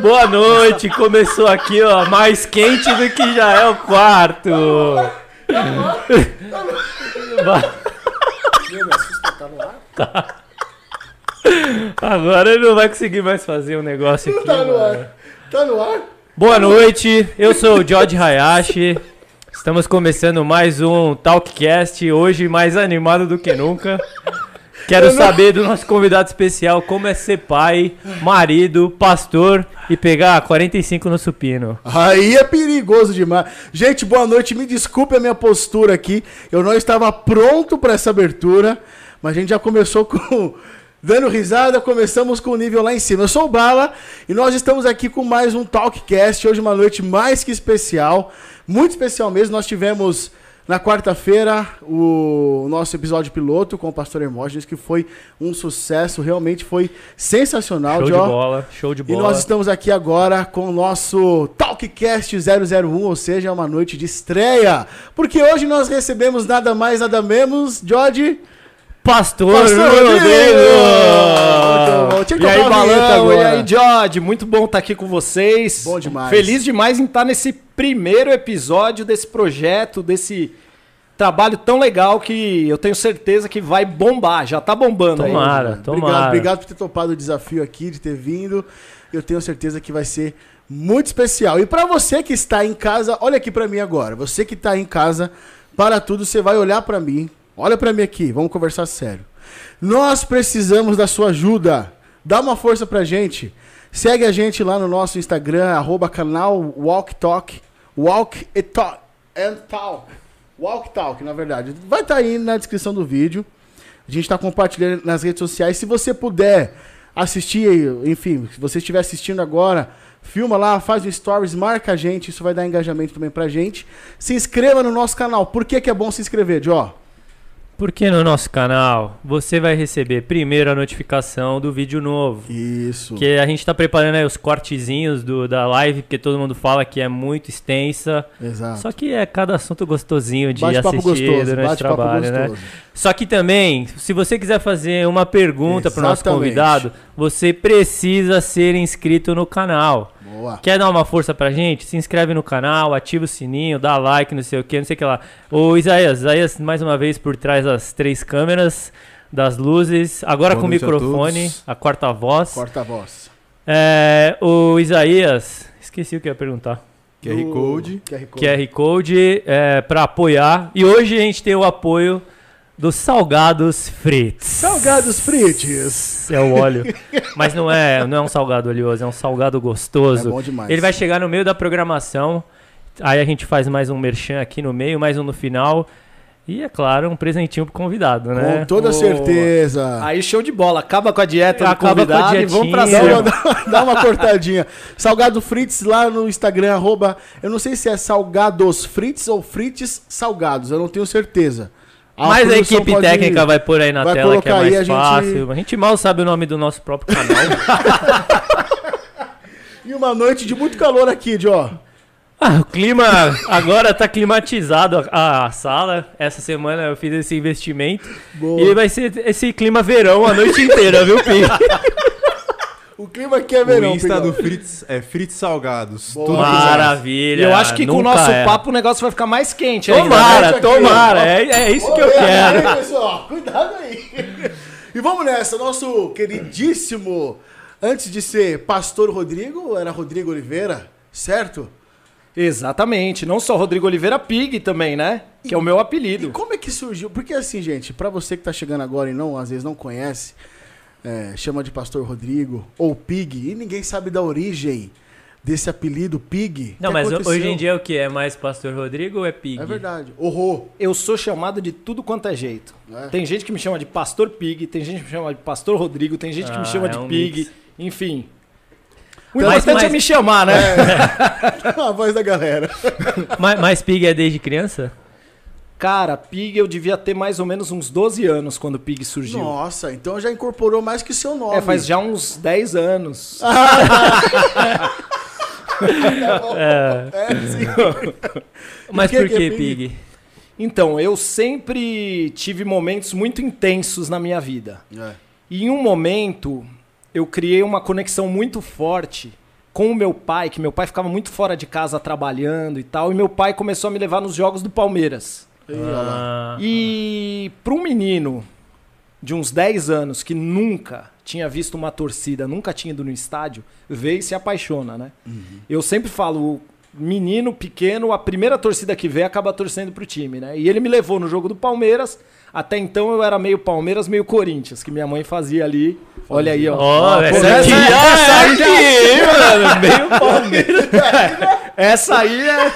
Boa noite, começou aqui, ó, mais quente do que já é o quarto. Meu, me assusta, tá no ar? Agora ele não vai conseguir mais fazer um negócio aqui. Tá no mano. ar. Tá no ar? Boa noite, eu sou o George Hayashi. Estamos começando mais um Talkcast, hoje mais animado do que nunca. Quero saber do nosso convidado especial como é ser pai, marido, pastor e pegar 45 no supino. Aí é perigoso demais. Gente, boa noite. Me desculpe a minha postura aqui. Eu não estava pronto para essa abertura, mas a gente já começou com dando risada, começamos com o nível lá em cima. Eu sou o Bala e nós estamos aqui com mais um Talkcast. Hoje uma noite mais que especial, muito especial mesmo. Nós tivemos na quarta-feira o nosso episódio piloto com o pastor Hermógenes, que foi um sucesso, realmente foi sensacional. Show de ó. bola, show de E bola. nós estamos aqui agora com o nosso Talkcast 001, ou seja, é uma noite de estreia. Porque hoje nós recebemos nada mais, nada menos, George. Pastor, Pastor Rodrigo! Muito bom. E aí, Balão, e agora. aí, George, muito bom estar aqui com vocês. Bom demais. Feliz demais em estar nesse primeiro episódio desse projeto, desse trabalho tão legal que eu tenho certeza que vai bombar, já tá bombando aí. Tomara, Obrigado, tomara. obrigado por ter topado o desafio aqui, de ter vindo. Eu tenho certeza que vai ser muito especial. E para você que está em casa, olha aqui para mim agora. Você que está em casa, para tudo, você vai olhar para mim. Olha para mim aqui, vamos conversar sério. Nós precisamos da sua ajuda. Dá uma força pra gente. Segue a gente lá no nosso Instagram, arroba canal Walk Talk. Walk Talk. And Talk. Walk Talk, na verdade. Vai estar aí na descrição do vídeo. A gente está compartilhando nas redes sociais. Se você puder assistir, enfim, se você estiver assistindo agora, filma lá, faz um stories, marca a gente. Isso vai dar engajamento também pra gente. Se inscreva no nosso canal. Por que, que é bom se inscrever, Jó? Porque no nosso canal você vai receber primeiro a notificação do vídeo novo. Isso. Que a gente tá preparando aí os cortezinhos do, da live, porque todo mundo fala que é muito extensa. Exato. Só que é cada assunto gostosinho de Bate-papo assistir gostoso, durante o trabalho, né? Só que também, se você quiser fazer uma pergunta para o nosso convidado, você precisa ser inscrito no canal. Boa. Quer dar uma força pra gente? Se inscreve no canal, ativa o sininho, dá like, não sei o que, não sei o que lá. Ô Isaías, Isaías, mais uma vez por trás das três câmeras, das luzes, agora Boa com o a microfone, todos. a quarta voz. Corta a voz. É, o Isaías, esqueci o que eu ia perguntar. QR Code. QR Code. QR Code é, para apoiar. E hoje a gente tem o apoio dos Salgados Frites. Salgados frites. É o óleo. Mas não é, não é um salgado oleoso, é um salgado gostoso. É bom demais. Ele vai chegar no meio da programação. Aí a gente faz mais um merchan aqui no meio, mais um no final. E, é claro, um presentinho pro convidado, né? Com toda Boa. certeza. Aí, show de bola. Acaba com a dieta Acaba com a e vamos pra. Dá cima. uma, dá uma cortadinha. Salgado Frites lá no Instagram, arroba. Eu não sei se é Salgados Frites ou Frites Salgados, eu não tenho certeza. Mas a equipe técnica vai pôr aí na vai tela que é mais a gente- fácil. A gente mal sabe o nome do nosso próprio canal. E uma noite de muito calor aqui, Jó. Ah, o clima agora tá climatizado a, a sala. Essa semana eu fiz esse investimento. Boa. E vai ser esse clima verão a noite inteira, viu, Pi? O clima aqui é verão, o Insta Pigão. do Fritz é Fritz Salgados. Boa. Maravilha. E eu acho que com o nosso é. papo o negócio vai ficar mais quente ainda. né? Tomara, tomara. É, é isso Ô, que eu é, quero. aí, pessoal, cuidado aí. E vamos nessa, nosso queridíssimo, antes de ser Pastor Rodrigo, era Rodrigo Oliveira, certo? Exatamente. Não só Rodrigo Oliveira Pig também, né? Que é o meu E apelido. como é que surgiu? Porque assim, gente, pra você que tá chegando agora e não, às vezes não conhece, é, chama de Pastor Rodrigo ou Pig, e ninguém sabe da origem desse apelido Pig. Não, que mas aconteceu? hoje em dia é o que? É mais Pastor Rodrigo ou é Pig? É verdade. Horror. Eu sou chamado de tudo quanto é jeito. É. Tem gente que me chama de Pastor Pig, tem gente que me chama de Pastor Rodrigo, tem gente que Ah, me chama é de um Pig, mix. enfim. O Mas- importante mas- é me chamar, né? A voz da galera. Mas, mas Pig é desde criança? Cara, Pig eu devia ter mais ou menos uns 12 anos quando o Pig surgiu. Nossa, então já incorporou mais que seu nome. É, faz já uns 10 anos. É, sim. Mas que por que é que Pig? Pig? Então, eu sempre tive momentos muito intensos na minha vida. É. E em um momento, eu criei uma conexão muito forte com o meu pai, que meu pai ficava muito fora de casa trabalhando e tal, e meu pai começou a me levar nos jogos do Palmeiras. Lá. Ah, E para um menino de uns 10 anos que nunca tinha visto uma torcida, nunca tinha ido no estádio, vê e se apaixona, né? Eu sempre falo, menino pequeno, a primeira torcida que vê acaba torcendo pro time, né? E ele me levou no jogo do Palmeiras. Até então eu era meio Palmeiras, meio Corinthians, que minha mãe fazia ali. Olha aí, ó. Essa aqui, essa aí já- mano, meio Palmeiras. essa aí é.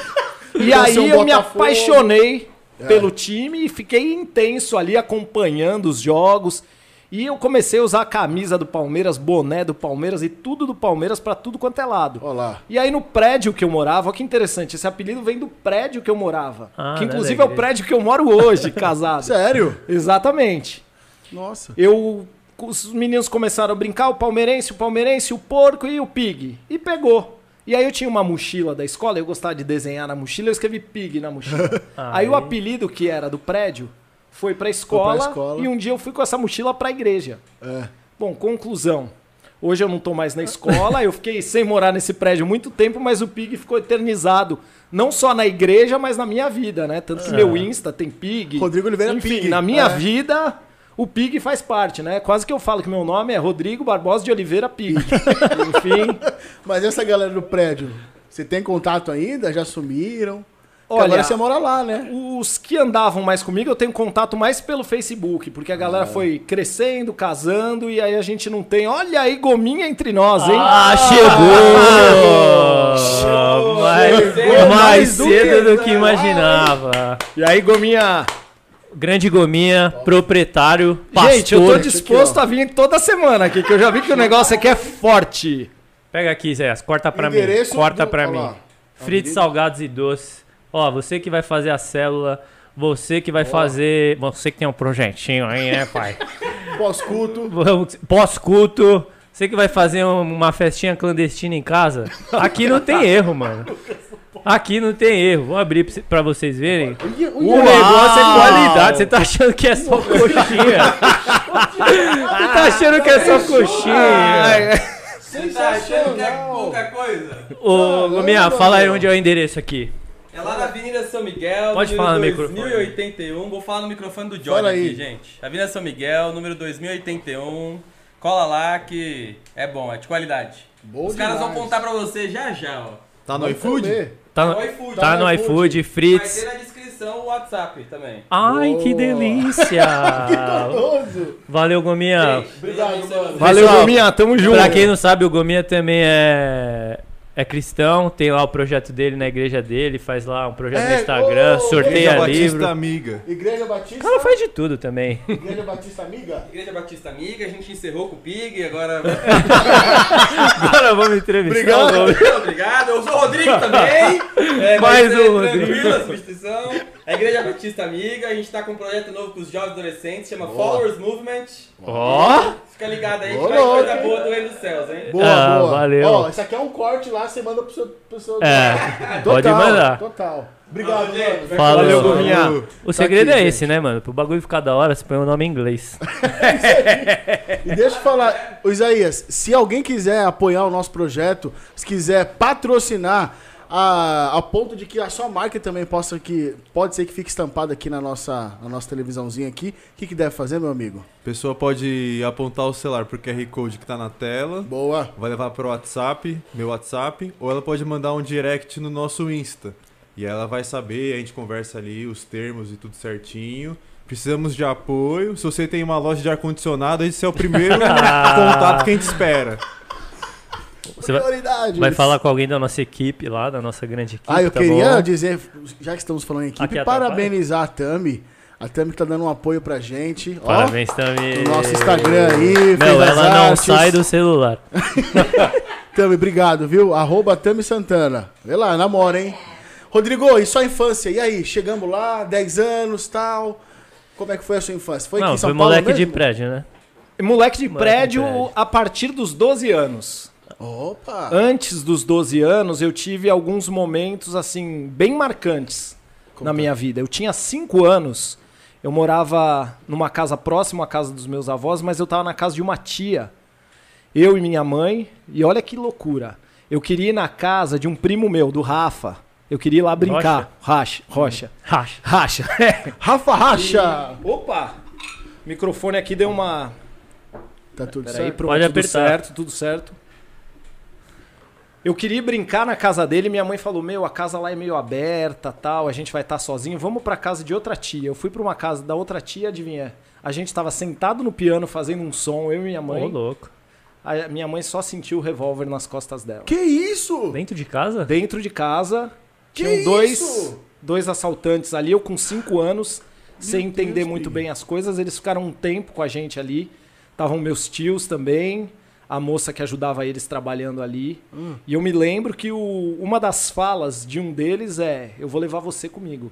E Então, aí seu eu me apaixonei. Pelo time e fiquei intenso ali acompanhando os jogos. E eu comecei a usar a camisa do Palmeiras, boné do Palmeiras e tudo do Palmeiras pra tudo quanto é lado. Olha lá. E aí no prédio que eu morava, olha que interessante, esse apelido vem do prédio que eu morava. Ah, que não é inclusive é o prédio que eu moro hoje, casado. Sério? Exatamente. Nossa. Eu. Os meninos começaram a brincar, o palmeirense, o palmeirense, o porco e o pig. E pegou. E aí eu tinha uma mochila da escola, eu gostava de desenhar na mochila, eu escrevi pig na mochila. aí o Aí. apelido que era do prédio foi pra escola, escola. e um dia eu fui com essa mochila pra igreja. É. Bom, conclusão. Hoje eu não tô mais na escola, eu fiquei sem morar nesse prédio muito tempo, mas o Pig ficou eternizado. Não só na igreja, mas na minha vida, né? Tanto que meu Insta tem Pig. Rodrigo Oliveira Enfim, Pig. na minha É. vida, o Pig faz parte, né? Quase que eu falo que meu nome é Rodrigo Barbosa de Oliveira Pig. Enfim. Mas essa galera do prédio, você tem contato ainda? Já sumiram? Porque Olha, agora você mora lá, né? Os que andavam mais comigo, eu tenho contato mais pelo Facebook, porque a galera Ah. foi crescendo, casando, e aí a gente não tem. Olha aí, gominha entre nós, hein? Ah, chegou! Mais, Chegou mais mais do cedo que- do que imaginava. E aí, gominha. Grande Gominha, proprietário, pastor. Gente, eu tô disposto a vir toda semana aqui, que eu já vi que o negócio aqui é forte. Pega aqui, Zé, corta pra mim. Endereço Corta do- pra mim. Fritos, Avenida- salgados e doces. Ó, você que vai fazer a célula, você que vai fazer. Você que tem um projetinho aí, né, pai? Pós-culto. Pós-culto. Você que vai fazer um- uma festinha clandestina em casa. Aqui não tem erro, mano. Aqui não tem erro. Vou abrir pra cê- pra vocês verem. O negócio é qualidade. Você tá achando que é só coxinha. Você tá achando que é só coxinha. Você tá achando que é pouca coisa? Ô, Gominha, fala aí onde é o endereço aqui. É lá na Avenida São Miguel, Pode número falar no microfone. 2081. Vou falar no microfone do aí. aqui, gente. Avenida São Miguel, número 2081. Cola lá que é bom, é de qualidade. Bom Os caras vão demais. contar pra você já já, ó. Tá no Vai iFood? comer. Tá No no, iFood. tá no no iFood, iFood. Vai Fritz. ter na descrição o WhatsApp também. Ai, que Boa. delícia! Gostoso. Valeu, Gominha. Obrigado, mano. Valeu, gominha, tamo junto. Pra quem não sabe, o Gominha também é, é cristão, tem lá o projeto dele na igreja dele, faz lá um projeto É, no Instagram, ô, sorteia Igreja Batista livro. Amiga. Igreja Batista. cara faz de tudo também. Igreja Batista Amiga. Igreja Batista Amiga, a gente encerrou com o Pig, agora. Agora vamos entrevistar o Gominha. Muito obrigado. Eu sou o Rodrigo também. É, Mais ser um Rodrigo. tranquilo a substituição. A Igreja Batista Amiga, a gente tá com um projeto novo com os jovens adolescentes, chama Boa. Followers Movement. Ó! Fica ligado aí que Boa vai ter coisa boa do Reino dos Céus, hein? Boa, Ah, boa. valeu. Ó, isso aqui é um corte lá, você manda pro seu. Pro seu É, pode mandar. Total. Obrigado, Valeu, mano. Falou. Valeu, gominha. O segredo aqui, é gente. esse, né, mano? Pro bagulho ficar da hora, você põe o nome em inglês. E deixa eu falar, Isaías, se alguém quiser apoiar o nosso projeto, se quiser patrocinar a, a ponto de que a sua marca também possa que pode ser que fique estampada aqui na nossa, na nossa televisãozinha aqui, o que, que deve fazer, meu amigo? A pessoa pode apontar o celular pro QR Code que tá na tela, Boa. vai levar pro WhatsApp, meu WhatsApp, ou ela pode mandar um direct no nosso Insta. E ela vai saber, a gente conversa ali os termos e tudo certinho. Precisamos de apoio. Se você tem uma loja de ar-condicionado, esse é o primeiro contato que a gente espera. Você vai, Prioridade. vai falar com alguém da nossa equipe lá, da nossa grande equipe. Ah, eu tá queria bom? dizer, já que estamos falando em equipe, Aqui parabenizar a Tami. A Tami que tá dando um apoio pra gente. Ó, Parabéns também. no nosso Instagram aí. Não, ela não artes. sai do celular. Tami, obrigado, viu? Arroba Tami Santana. Vê lá, namora, hein? Rodrigo, e sua infância? E aí, chegamos lá, 10 anos tal. Como é que foi a sua infância? Foi aqui não, em São foi Paulo moleque de mesmo? prédio, né? Moleque de Moleque de prédio prédio. a partir dos 12 anos. Opa! Antes dos 12 anos, eu tive alguns momentos, assim, bem marcantes na minha vida. Eu tinha 5 anos, eu morava numa casa próxima à casa dos meus avós, mas eu tava na casa de uma tia. Eu e minha mãe, e olha que loucura. Eu queria ir na casa de um primo meu, do Rafa. Eu queria ir lá brincar. Racha. Rocha. Racha. Racha. É. Rafa Racha! Opa! O microfone aqui deu uma. Tá tudo Peraí, certo? pronto, Pode tudo apertar. certo, tudo certo. Eu queria ir brincar na casa dele, minha mãe falou: "Meu, a casa lá é meio aberta, tal, a gente vai estar sozinho, vamos pra casa de outra tia". Eu fui pra uma casa da outra tia, adivinha? A gente tava sentado no piano fazendo um som, eu e minha Ô, mãe. louco. A minha mãe só sentiu o revólver nas costas dela. Que isso? Dentro de casa? Dentro de casa, Que tinham dois, isso? dois assaltantes ali, eu com cinco anos, sem entender Deus, muito bem as coisas. Eles ficaram um tempo com a gente ali. Estavam meus tios também, a moça que ajudava eles trabalhando ali. Hum. E eu me lembro que o- uma das falas de um deles é: Eu vou levar você comigo.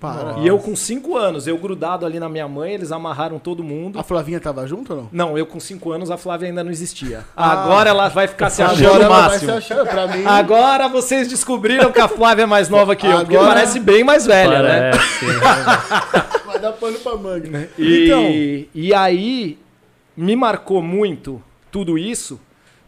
Para. E eu com cinco anos, eu grudado ali na minha mãe, eles amarraram todo mundo. A Flavinha tava junto ou não? Não, eu com cinco anos, a Flávia ainda não existia. Ah. Agora ela vai ficar se achando Agora o ela vai máximo. se achando pra mim. Agora vocês descobriram que a Flávia é mais nova que eu, porque Agora- parece bem mais velha, né? Parece. Vai dar pano pra manga. E, Então, e aí me marcou muito tudo isso,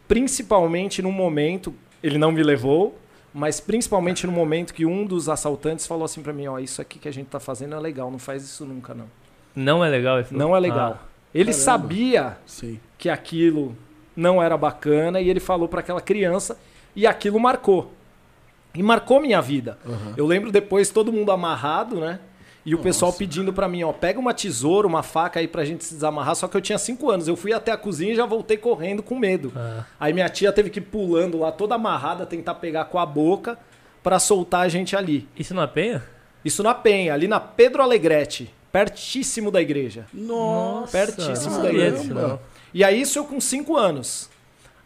principalmente no momento, ele não me levou, mas principalmente no momento que um dos assaltantes falou assim pra mim, ó, isso aqui que a gente tá fazendo é legal, não faz isso nunca não. Não é legal? ele falou? Não é legal. ele Caramba. sabia sim. que aquilo não era bacana e ele falou para aquela criança e aquilo marcou. E marcou minha vida. Aham. Eu lembro depois todo mundo amarrado, né? E o pessoal pedindo pra mim, ó, pega uma tesoura, uma faca aí pra gente se desamarrar. Só que eu tinha cinco anos. Eu fui até a cozinha e já voltei correndo com medo. Ah. Aí minha tia teve que ir pulando lá, toda amarrada, tentar pegar com a boca pra soltar a gente ali. Isso na penha? Isso na Penha, ali na Pedro Alegrete, pertíssimo da igreja. Nossa. Pertíssimo da igreja. não. E aí isso eu com 5 anos.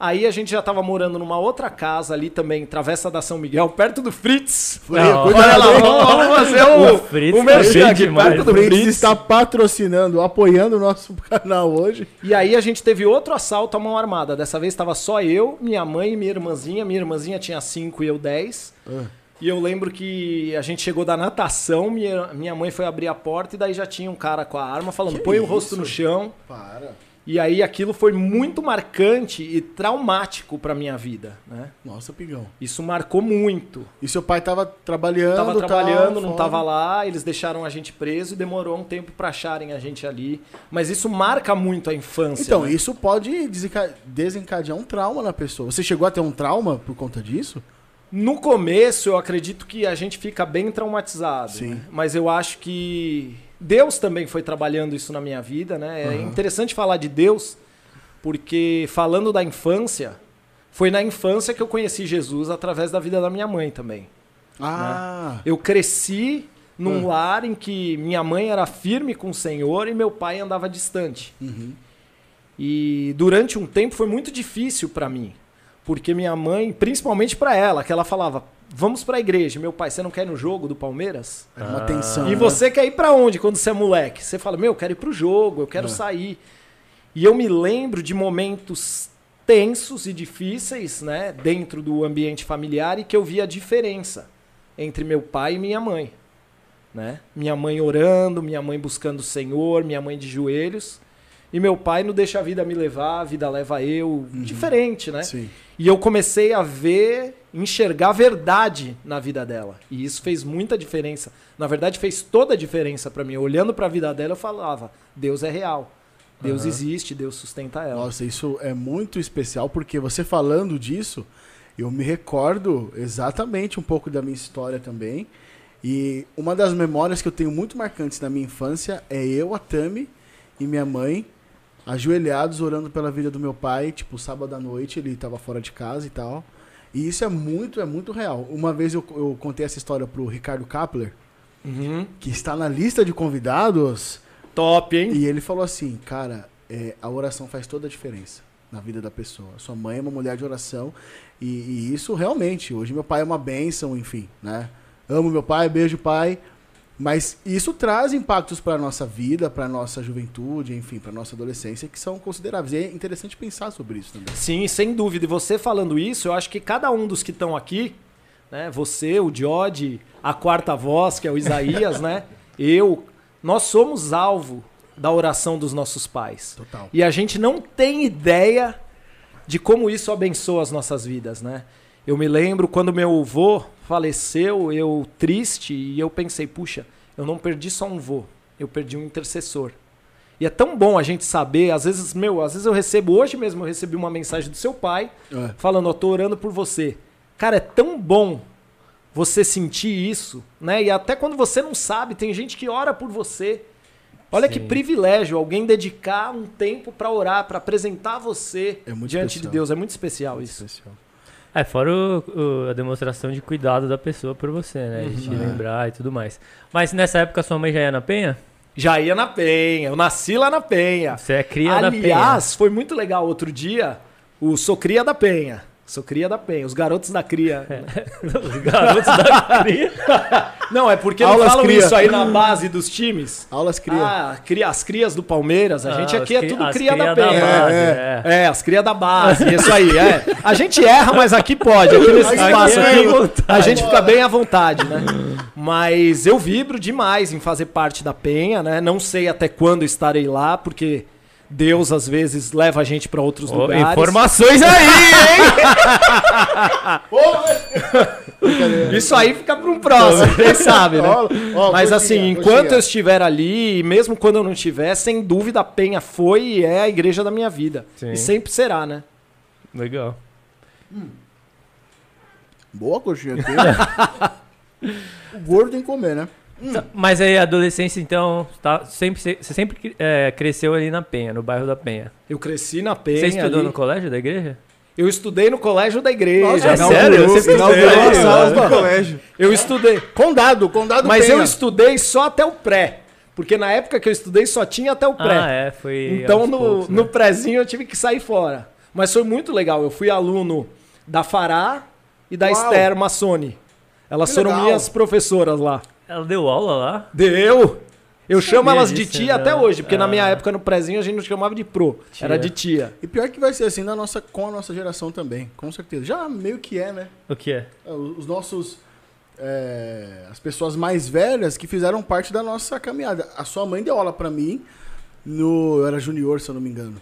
Aí a gente já tava morando numa outra casa ali também, Travessa da São Miguel, perto do Fritz. Não, Olha lá, vamos fazer o, O Fritz o tá merchan bem aqui, demais. perto O do Fritz Fritz. está patrocinando, apoiando o nosso canal hoje. E aí a gente teve outro assalto à mão armada. Dessa vez estava só eu, minha mãe e minha irmãzinha. Minha irmãzinha tinha 5 e eu 10. Ah. E eu lembro que a gente chegou da natação, minha, minha mãe foi abrir a porta e daí já tinha um cara com a arma falando: Que põe o isso? rosto no chão. Para. E aí aquilo foi muito marcante e traumático pra minha vida, né? Nossa, pigão. Isso marcou muito. E seu pai tava trabalhando, Tava tal, trabalhando, não fora. tava lá, eles deixaram a gente preso e demorou um tempo pra acharem a gente ali. Mas isso marca muito a infância. Então, né? isso pode desenca- desencadear um trauma na pessoa. Você chegou a ter um trauma por conta disso? No começo, eu acredito que a gente fica bem traumatizado. Sim. né? Mas eu acho que Deus também foi trabalhando isso na minha vida, né? É Aham. interessante falar de Deus, porque falando da infância, foi na infância que eu conheci Jesus através da vida da minha mãe também. Ah, Eu cresci num Ah. lar em que minha mãe era firme com o Senhor e meu pai andava distante. uhum. E durante um tempo foi muito difícil pra mim, porque minha mãe, principalmente pra ela, que ela falava: "Vamos pra igreja". Meu pai, você não quer ir no jogo do Palmeiras? Era uma Ah. tensão. E né? você quer ir pra onde quando você é moleque? Você fala: "Meu, eu quero ir pro jogo, eu quero É. sair". E eu me lembro de momentos tensos e difíceis, né, dentro do ambiente familiar e que eu via a diferença entre meu pai e minha mãe, né? Minha mãe orando, minha mãe buscando o Senhor, minha mãe de joelhos, e meu pai não deixa a vida me levar, a vida leva eu, diferente, né? Sim. E eu comecei a ver, enxergar a verdade na vida dela. E isso fez muita diferença. Na verdade, fez toda a diferença pra mim. Olhando pra vida dela, eu falava: Deus é real. Deus Aham. existe, Deus sustenta ela. Nossa, isso é muito especial porque você falando disso, eu me recordo exatamente um pouco da minha história também. E uma das memórias que eu tenho muito marcantes na minha infância é eu, a Tami e minha mãe ajoelhados orando pela vida do meu pai, tipo, sábado à noite, ele tava fora de casa e tal. E isso é muito, é muito real. Uma vez eu, eu contei essa história pro Ricardo Kapler, Uhum. que está na lista de convidados, Top, hein? e ele falou assim, cara, é, a oração faz toda a diferença na vida da pessoa. Sua mãe é uma mulher de oração e, e isso realmente, hoje meu pai é uma bênção, enfim, né? Amo meu pai, beijo pai, mas isso traz impactos para nossa vida, para nossa juventude, enfim, para nossa adolescência que são consideráveis. E é interessante pensar sobre isso também. Sim, sem dúvida. E você falando isso, eu acho que cada um dos que estão aqui, né? Você, o Jod, a quarta voz, que é o Isaías, né? Eu, nós somos alvo da oração dos nossos pais. Total. E a gente não tem ideia de como isso abençoa as nossas vidas, né? Eu me lembro quando meu avô faleceu, eu triste, e eu pensei, puxa, eu não perdi só um vô, eu perdi um intercessor. E é tão bom a gente saber, às vezes, meu, às vezes eu recebo, hoje mesmo eu recebi uma mensagem do seu pai, É. falando, eu tô orando por você. Cara, é tão bom você sentir isso, né? E até quando você não sabe, tem gente que ora por você. Olha que Sim. privilégio alguém dedicar um tempo pra orar, pra apresentar você É muito diante especial. de Deus. É muito especial isso. É, fora o- o- a demonstração de cuidado da pessoa por você, né? De te Uhum. lembrar e tudo mais. Mas nessa época sua mãe já ia na Penha? Já ia na Penha, eu nasci lá na Penha. Você é cria da Penha. Aliás, foi muito legal outro dia, o Sou Cria da Penha. Sou Cria da Penha, os garotos da Cria. Os garotos da cria. Não, é porque não Aulas falam cria. isso aí na base dos times. Aulas cria. Ah, cria, as crias do Palmeiras, a gente Ah, aqui é tudo cria da cria Penha. base, É, é. É, as crias da base, isso aí, é. A gente erra, mas aqui pode, aqui nesse espaço é aqui, a gente fica bem à vontade, né? Mas eu vibro demais em fazer parte da Penha, né? Não sei até quando estarei lá, porque Deus às vezes leva a gente pra outros Ô, lugares. informações aí, hein? Isso aí fica para um próximo, quem sabe, né? Mas assim, enquanto eu estiver ali, e mesmo quando eu não estiver, sem dúvida a Penha foi e é a igreja da minha vida. Sim. E sempre será, né? Legal. Boa coxinha aqui. o gordo tem que comer, né? Tá, Mas aí, adolescência, então, tá, sempre, você sempre é, cresceu ali na Penha, no bairro da Penha. Eu cresci na Penha. Você estudou ali. no colégio da igreja? Eu estudei no colégio da igreja. Nossa, é sério? Você as salas no do- colégio. Eu estudei. Condado, condado Mas Penha. eu estudei só até o pré. Porque na época que eu estudei só tinha até o pré. Ah, é, foi. Então no, poucos, né? no prézinho eu tive que sair fora. Mas foi muito legal. Eu fui aluno da Fará e da Uau. Esther Massoni. Elas Que foram legal. minhas professoras lá. Ela deu aula lá? Deu! Eu chamo Sabia elas de disso, tia né? até hoje, porque na minha Ah. época no prézinho a gente não chamava de pro, Tia. era de tia. E pior que vai ser assim na nossa, com a nossa geração também, com certeza. Já meio que é, né? O que é? Os nossos. é, as pessoas mais velhas que fizeram parte da nossa caminhada. A sua mãe deu aula pra mim no. Eu era junior, se eu não me engano.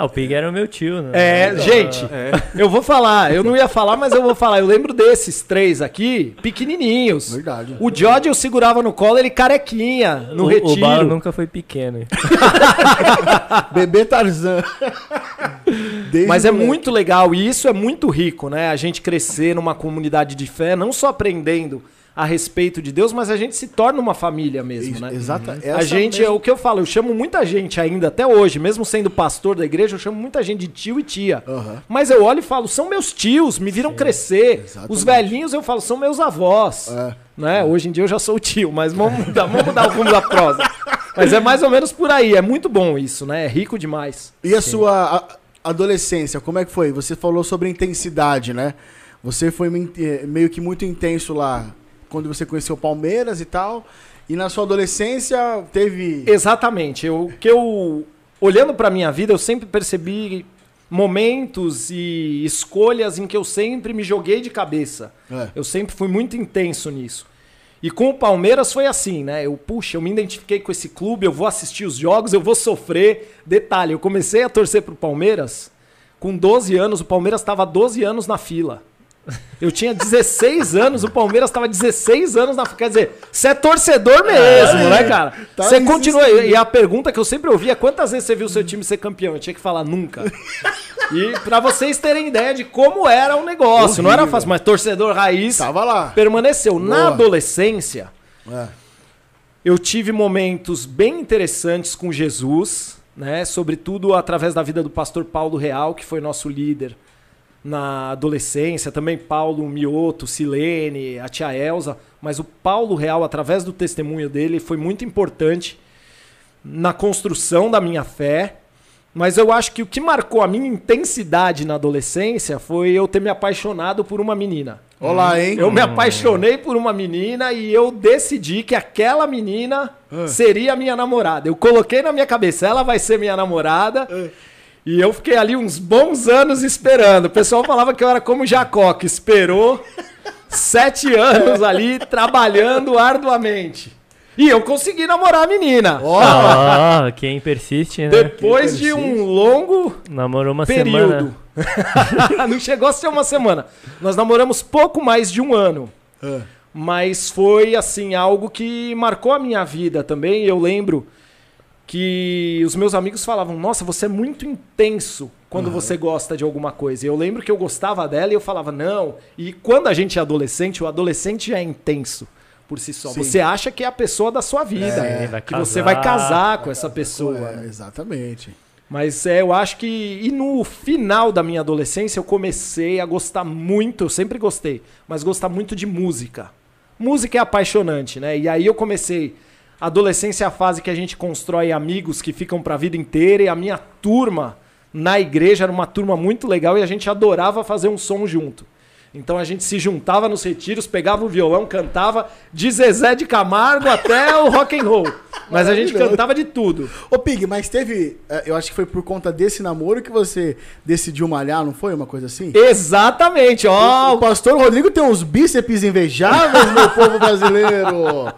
Ah, o Pig era o meu tio, né? É, Então, gente, É. eu vou falar, eu não ia falar, mas eu vou falar. Eu lembro desses três aqui, pequenininhos. Verdade. O George eu segurava no colo, ele carequinha, no o, retiro. O Bala nunca foi pequeno. Bebê Tarzan. Desde Mas é moleque. muito legal e isso é muito rico, né? A gente crescer numa comunidade de fé, não só aprendendo a respeito de Deus, mas a gente se torna uma família mesmo, né? Exata. A essa gente, é mesmo- o que eu falo, eu chamo muita gente ainda, até hoje, mesmo sendo pastor da igreja, eu chamo muita gente de tio e tia. Aham. Mas eu olho e falo, são meus tios, me viram crescer. exatamente. Os velhinhos eu falo, são meus avós. É. Né? Hoje em dia eu já sou tio, mas vamos mudar, vamos mudar o rumo da prosa. Mas é mais ou menos por aí, é muito bom isso, né? É rico demais. E a sua a- adolescência, como é que foi? Você falou sobre intensidade, né? Você foi me- meio que muito intenso lá quando você conheceu o Palmeiras e tal. E na sua adolescência teve. Exatamente. Eu, o que eu olhando para minha vida, eu sempre percebi momentos e escolhas em que eu sempre me joguei de cabeça. É. Eu sempre fui muito intenso nisso. E com o Palmeiras foi assim, né? Eu, puxa, eu me identifiquei com esse clube, eu vou assistir os jogos, eu vou sofrer. Detalhe, eu comecei a torcer pro Palmeiras com 12 anos, o Palmeiras estava 12 anos na fila. Eu tinha 16 anos, o Palmeiras estava 16 anos na. Quer dizer, você é torcedor mesmo, né, cara? Tá Você continua. E a pergunta que eu sempre ouvia é quantas vezes você viu seu time ser campeão? Eu tinha que falar nunca. E pra vocês terem ideia de como era o negócio. Não era Horrível. fácil, mas torcedor raiz Tava lá. permaneceu. Na Boa. adolescência, É. eu tive momentos bem interessantes com Jesus, né? Sobretudo através da vida do pastor Paulo Real, que foi nosso líder na adolescência, também Paulo Mioto, Silene, a tia Elza, mas o Paulo Real, através do testemunho dele, foi muito importante na construção da minha fé. Mas eu acho que o que marcou a minha intensidade na adolescência foi eu ter me apaixonado por uma menina. Olá, hein? Eu me apaixonei por uma menina e eu decidi que aquela menina seria a minha namorada. Eu coloquei na minha cabeça, ela vai ser minha namorada. E eu fiquei ali uns bons anos esperando. O pessoal falava que eu era como Jacó, que esperou sete anos ali trabalhando arduamente. E eu consegui namorar a menina. Ó, Ah, quem persiste, né? Depois de um longo Namorou uma período. semana. não chegou a ser uma semana. Nós namoramos pouco mais de um ano. Ah, Mas foi, assim, algo que marcou a minha vida também. Eu lembro que os meus amigos falavam: Nossa, você é muito intenso quando você gosta de alguma coisa. E eu lembro que eu gostava dela e eu falava: Não. E quando a gente é adolescente, o adolescente já é intenso por si só. Sim. Você acha que é a pessoa da sua vida. É, que você vai casar. com essa pessoa. é, né? exatamente. Mas é, eu acho que. E no final da minha adolescência, eu comecei a gostar muito, eu sempre gostei, mas gostar muito de música. Música é apaixonante, né? E aí eu comecei. Adolescência é a fase que a gente constrói amigos que ficam pra vida inteira, e a minha turma na igreja era uma turma muito legal e a gente adorava fazer um som junto. Então a gente se juntava nos retiros, pegava o violão, cantava de Zezé de Camargo até o rock and roll. Mas a gente cantava de tudo. Ô, Pig, mas teve. eh, Eu acho que foi por conta desse namoro que você decidiu malhar, não foi? Uma coisa assim? Exatamente, ó. O pastor Rodrigo tem uns bíceps invejáveis, meu povo brasileiro.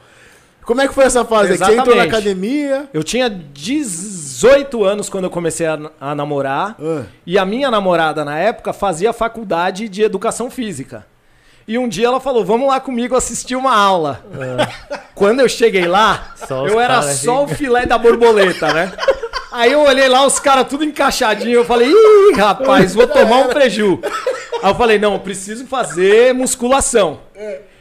Como é que foi essa fase? Você entrou na Exatamente. academia. Eu tinha 18 anos quando eu comecei a, a namorar. Ah. E a minha namorada, na época, fazia faculdade de educação física. E um dia ela falou: Vamos lá comigo assistir uma aula. Quando eu cheguei lá, eu era só o filé da borboleta, né? Aí eu olhei lá, os caras tudo encaixadinho. Eu falei: Ih, rapaz, vou tomar um preju. Aí eu falei: Não, eu preciso fazer musculação.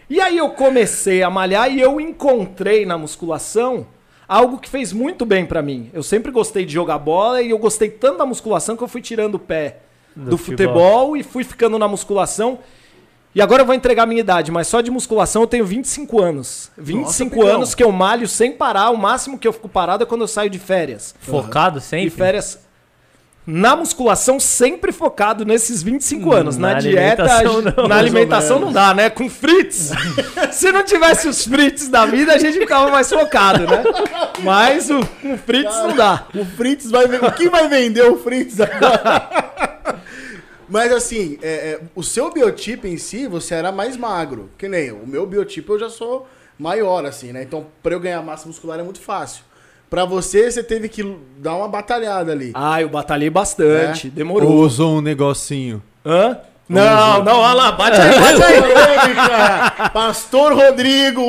E aí eu comecei a malhar e eu encontrei na musculação algo que fez muito bem pra mim. Eu sempre gostei de jogar bola e eu gostei tanto da musculação que eu fui tirando o pé do, Do futebol. futebol. e fui ficando na musculação. E agora eu vou entregar a minha idade, mas só de musculação eu tenho 25 anos. 25 Pigão. anos que eu malho sem parar. O máximo que eu fico parado é quando eu saio de férias. Focado sempre? férias na musculação sempre focado nesses 25 anos. Na, Na dieta, não. na alimentação não dá, né? Com frites. Se não tivesse os frites da vida, a gente ficava mais focado, né? Mas o, com frites não dá. O Fritz vai vender. Quem vai vender o Fritz agora? Mas assim, é, é, o seu biotipo em si, você era mais magro. Que nem eu. O meu biotipo eu já sou maior, assim, né? Então, pra eu ganhar massa muscular é muito fácil. Pra você, você teve que dar uma batalhada ali. Ah, eu batalhei bastante. É? Demorou. Ou usou um negocinho. Hã? Não, não, olha lá, bate aí, bate aí. Pastor Rodrigo!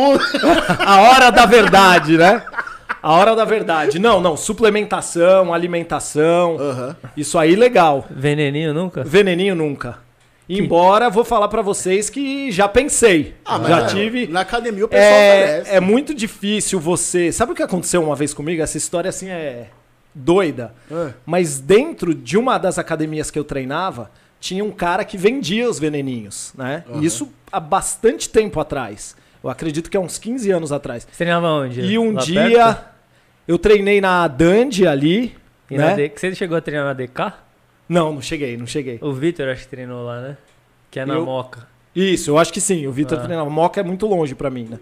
A hora da verdade, né? A hora da verdade. Não, não, suplementação, alimentação. Isso aí legal. Veneninho nunca? Veneninho nunca. Embora vou falar pra vocês que já pensei. Ah, mas já é, tive. Na academia o pessoal É, oferece. é muito difícil você. Sabe o que aconteceu uma vez comigo? Essa história assim é doida. Ah. Mas dentro de uma das academias que eu treinava, tinha um cara que vendia os veneninhos, né? Isso há bastante tempo atrás. Eu acredito que há uns 15 anos atrás. Você treinava onde? E um Lá dia perto? eu treinei na Dandy ali, E na né? D... Você chegou a treinar na DK? Não, não cheguei, não cheguei. O Vitor acho que treinou lá, né? Que é na Eu- Moca. Isso, eu acho que sim. O Vitor Ah. treinava. Moca é muito longe pra mim, né?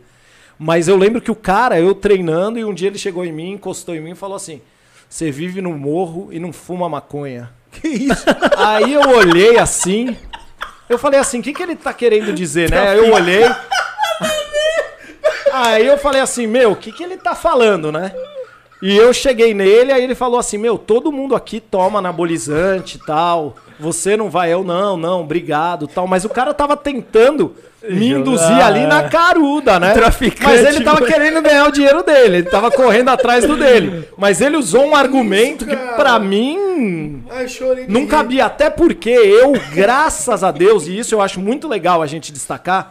Mas eu lembro que o cara, eu treinando, e um dia ele chegou em mim, encostou em mim e falou assim: Você vive no morro e não fuma maconha. Que isso? Aí eu olhei assim. Eu falei assim: O que, que ele tá querendo dizer, né? Aí eu olhei. Aí eu falei assim: Meu, o que, que ele tá falando, né? E eu cheguei nele, aí ele falou assim: Meu, todo mundo aqui toma anabolizante e tal. Você não vai, eu não, não, obrigado tal. Mas o cara tava tentando me induzir ali na é. caruda, né? Traficante, Mas ele tava querendo ganhar o dinheiro dele, ele tava correndo atrás do dele. Mas ele usou um argumento que pra mim não cabia, até porque eu, graças a Deus, e isso eu acho muito legal a gente destacar,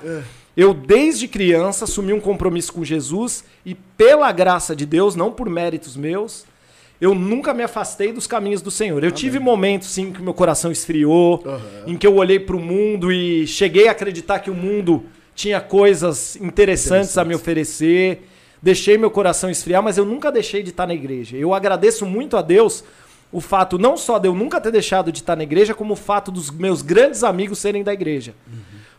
eu desde criança assumi um compromisso com Jesus e pela graça de Deus, não por méritos meus, eu nunca me afastei dos caminhos do Senhor. Eu tive momentos sim que meu coração esfriou, em que eu olhei para o mundo e cheguei a acreditar que o mundo tinha coisas interessantes a me oferecer. Deixei meu coração esfriar, mas eu nunca deixei de estar na igreja. Eu agradeço muito a Deus o fato não só de eu nunca ter deixado de estar na igreja, como o fato dos meus grandes amigos serem da igreja.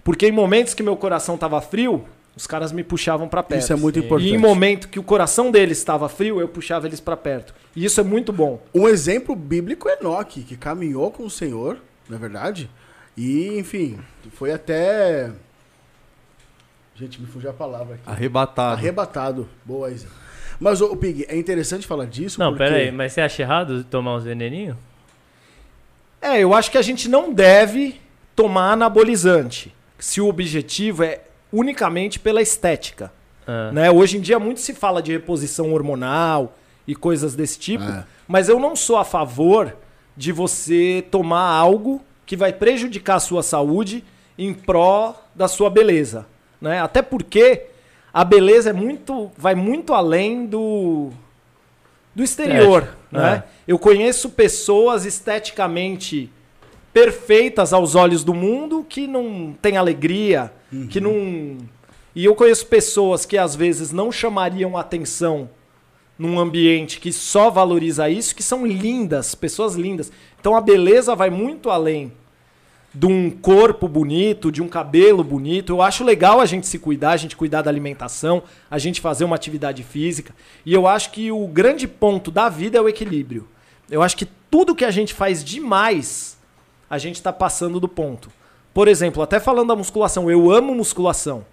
Porque em momentos que meu coração estava frio, os caras me puxavam para perto. Isso é muito E importante. em momento que o coração deles estava frio, eu puxava eles para perto. E isso é muito bom. Um exemplo bíblico é Enoque, que caminhou com o Senhor, não é verdade? E, enfim, foi até. Gente, me fugiu a palavra aqui. Arrebatado. Arrebatado. Boa, Isa. Mas, ô, Pig, é interessante falar disso. Não, porque... pera aí, mas você acha errado tomar uns veneninhos? É, eu acho que a gente não deve tomar anabolizante se o objetivo é unicamente pela estética. Ah. Né? Hoje em dia muito se fala de reposição hormonal e coisas desse tipo, É. mas eu não sou a favor de você tomar algo que vai prejudicar a sua saúde em pró da sua beleza, né? Até porque a beleza é muito, vai muito além do do exterior, Estética, né? é. Eu conheço pessoas esteticamente perfeitas aos olhos do mundo que não tem alegria, que não e eu conheço pessoas que às vezes não chamariam atenção num ambiente que só valoriza isso, que são lindas, pessoas lindas. Então a beleza vai muito além de um corpo bonito, de um cabelo bonito. Eu acho legal a gente se cuidar, a gente cuidar da alimentação, a gente fazer uma atividade física. E eu acho que o grande ponto da vida é o equilíbrio. Eu acho que tudo que a gente faz demais, a gente está passando do ponto. Por exemplo, até falando da musculação, eu amo musculação.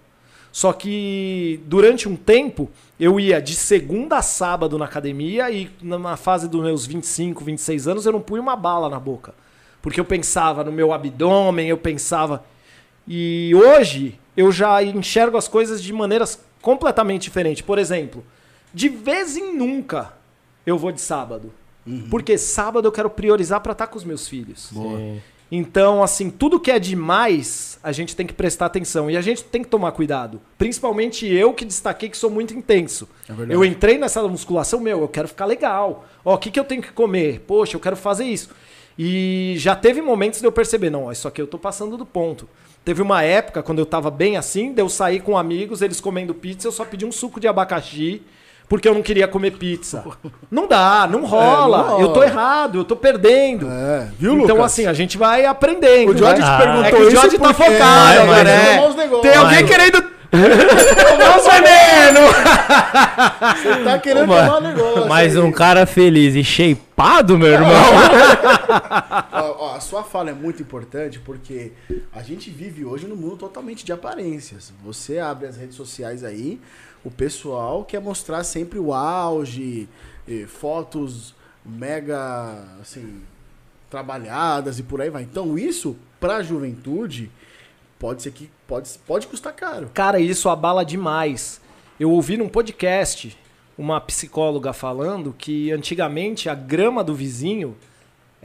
Só que durante um tempo eu ia de segunda a sábado na academia e na fase dos meus 25, 26 anos eu não punha uma bala na boca. Porque eu pensava no meu abdômen, eu pensava. E hoje eu já enxergo as coisas de maneiras completamente diferentes. Por exemplo, de vez em nunca eu vou de sábado. Porque sábado eu quero priorizar para estar com os meus filhos. Sim. Então, assim, tudo que é demais, a gente tem que prestar atenção. E a gente tem que tomar cuidado. Principalmente eu que destaquei que sou muito intenso. É eu entrei nessa musculação, meu, eu quero ficar legal. Ó, o que, que eu tenho que comer? Poxa, eu quero fazer isso. E já teve momentos de eu perceber, não, ó, isso aqui eu tô passando do ponto. Teve uma época, quando eu tava bem assim, de eu sair com amigos, eles comendo pizza, eu só pedi um suco de abacaxi, porque eu não queria comer pizza. Não dá, não rola. não rola. Eu tô errado, eu tô perdendo. É, viu, Então, Lucas? assim, a gente vai aprendendo. O Jorge né? te perguntou é que o isso Jorge tá focado é. Os negócios. Tem alguém Mas- querendo tomar os venenos. Você tá querendo tomar negócio. Mas aí. um cara feliz e shapeado, meu irmão. Ó, ó, a sua fala é muito importante porque a gente vive hoje num mundo totalmente de aparências. Você abre as redes sociais aí, o pessoal quer mostrar sempre o auge, fotos mega, assim, trabalhadas e por aí vai. Então isso, pra juventude, pode ser que pode, pode custar caro. Cara, isso abala demais. Eu ouvi num podcast uma psicóloga falando que antigamente a grama do vizinho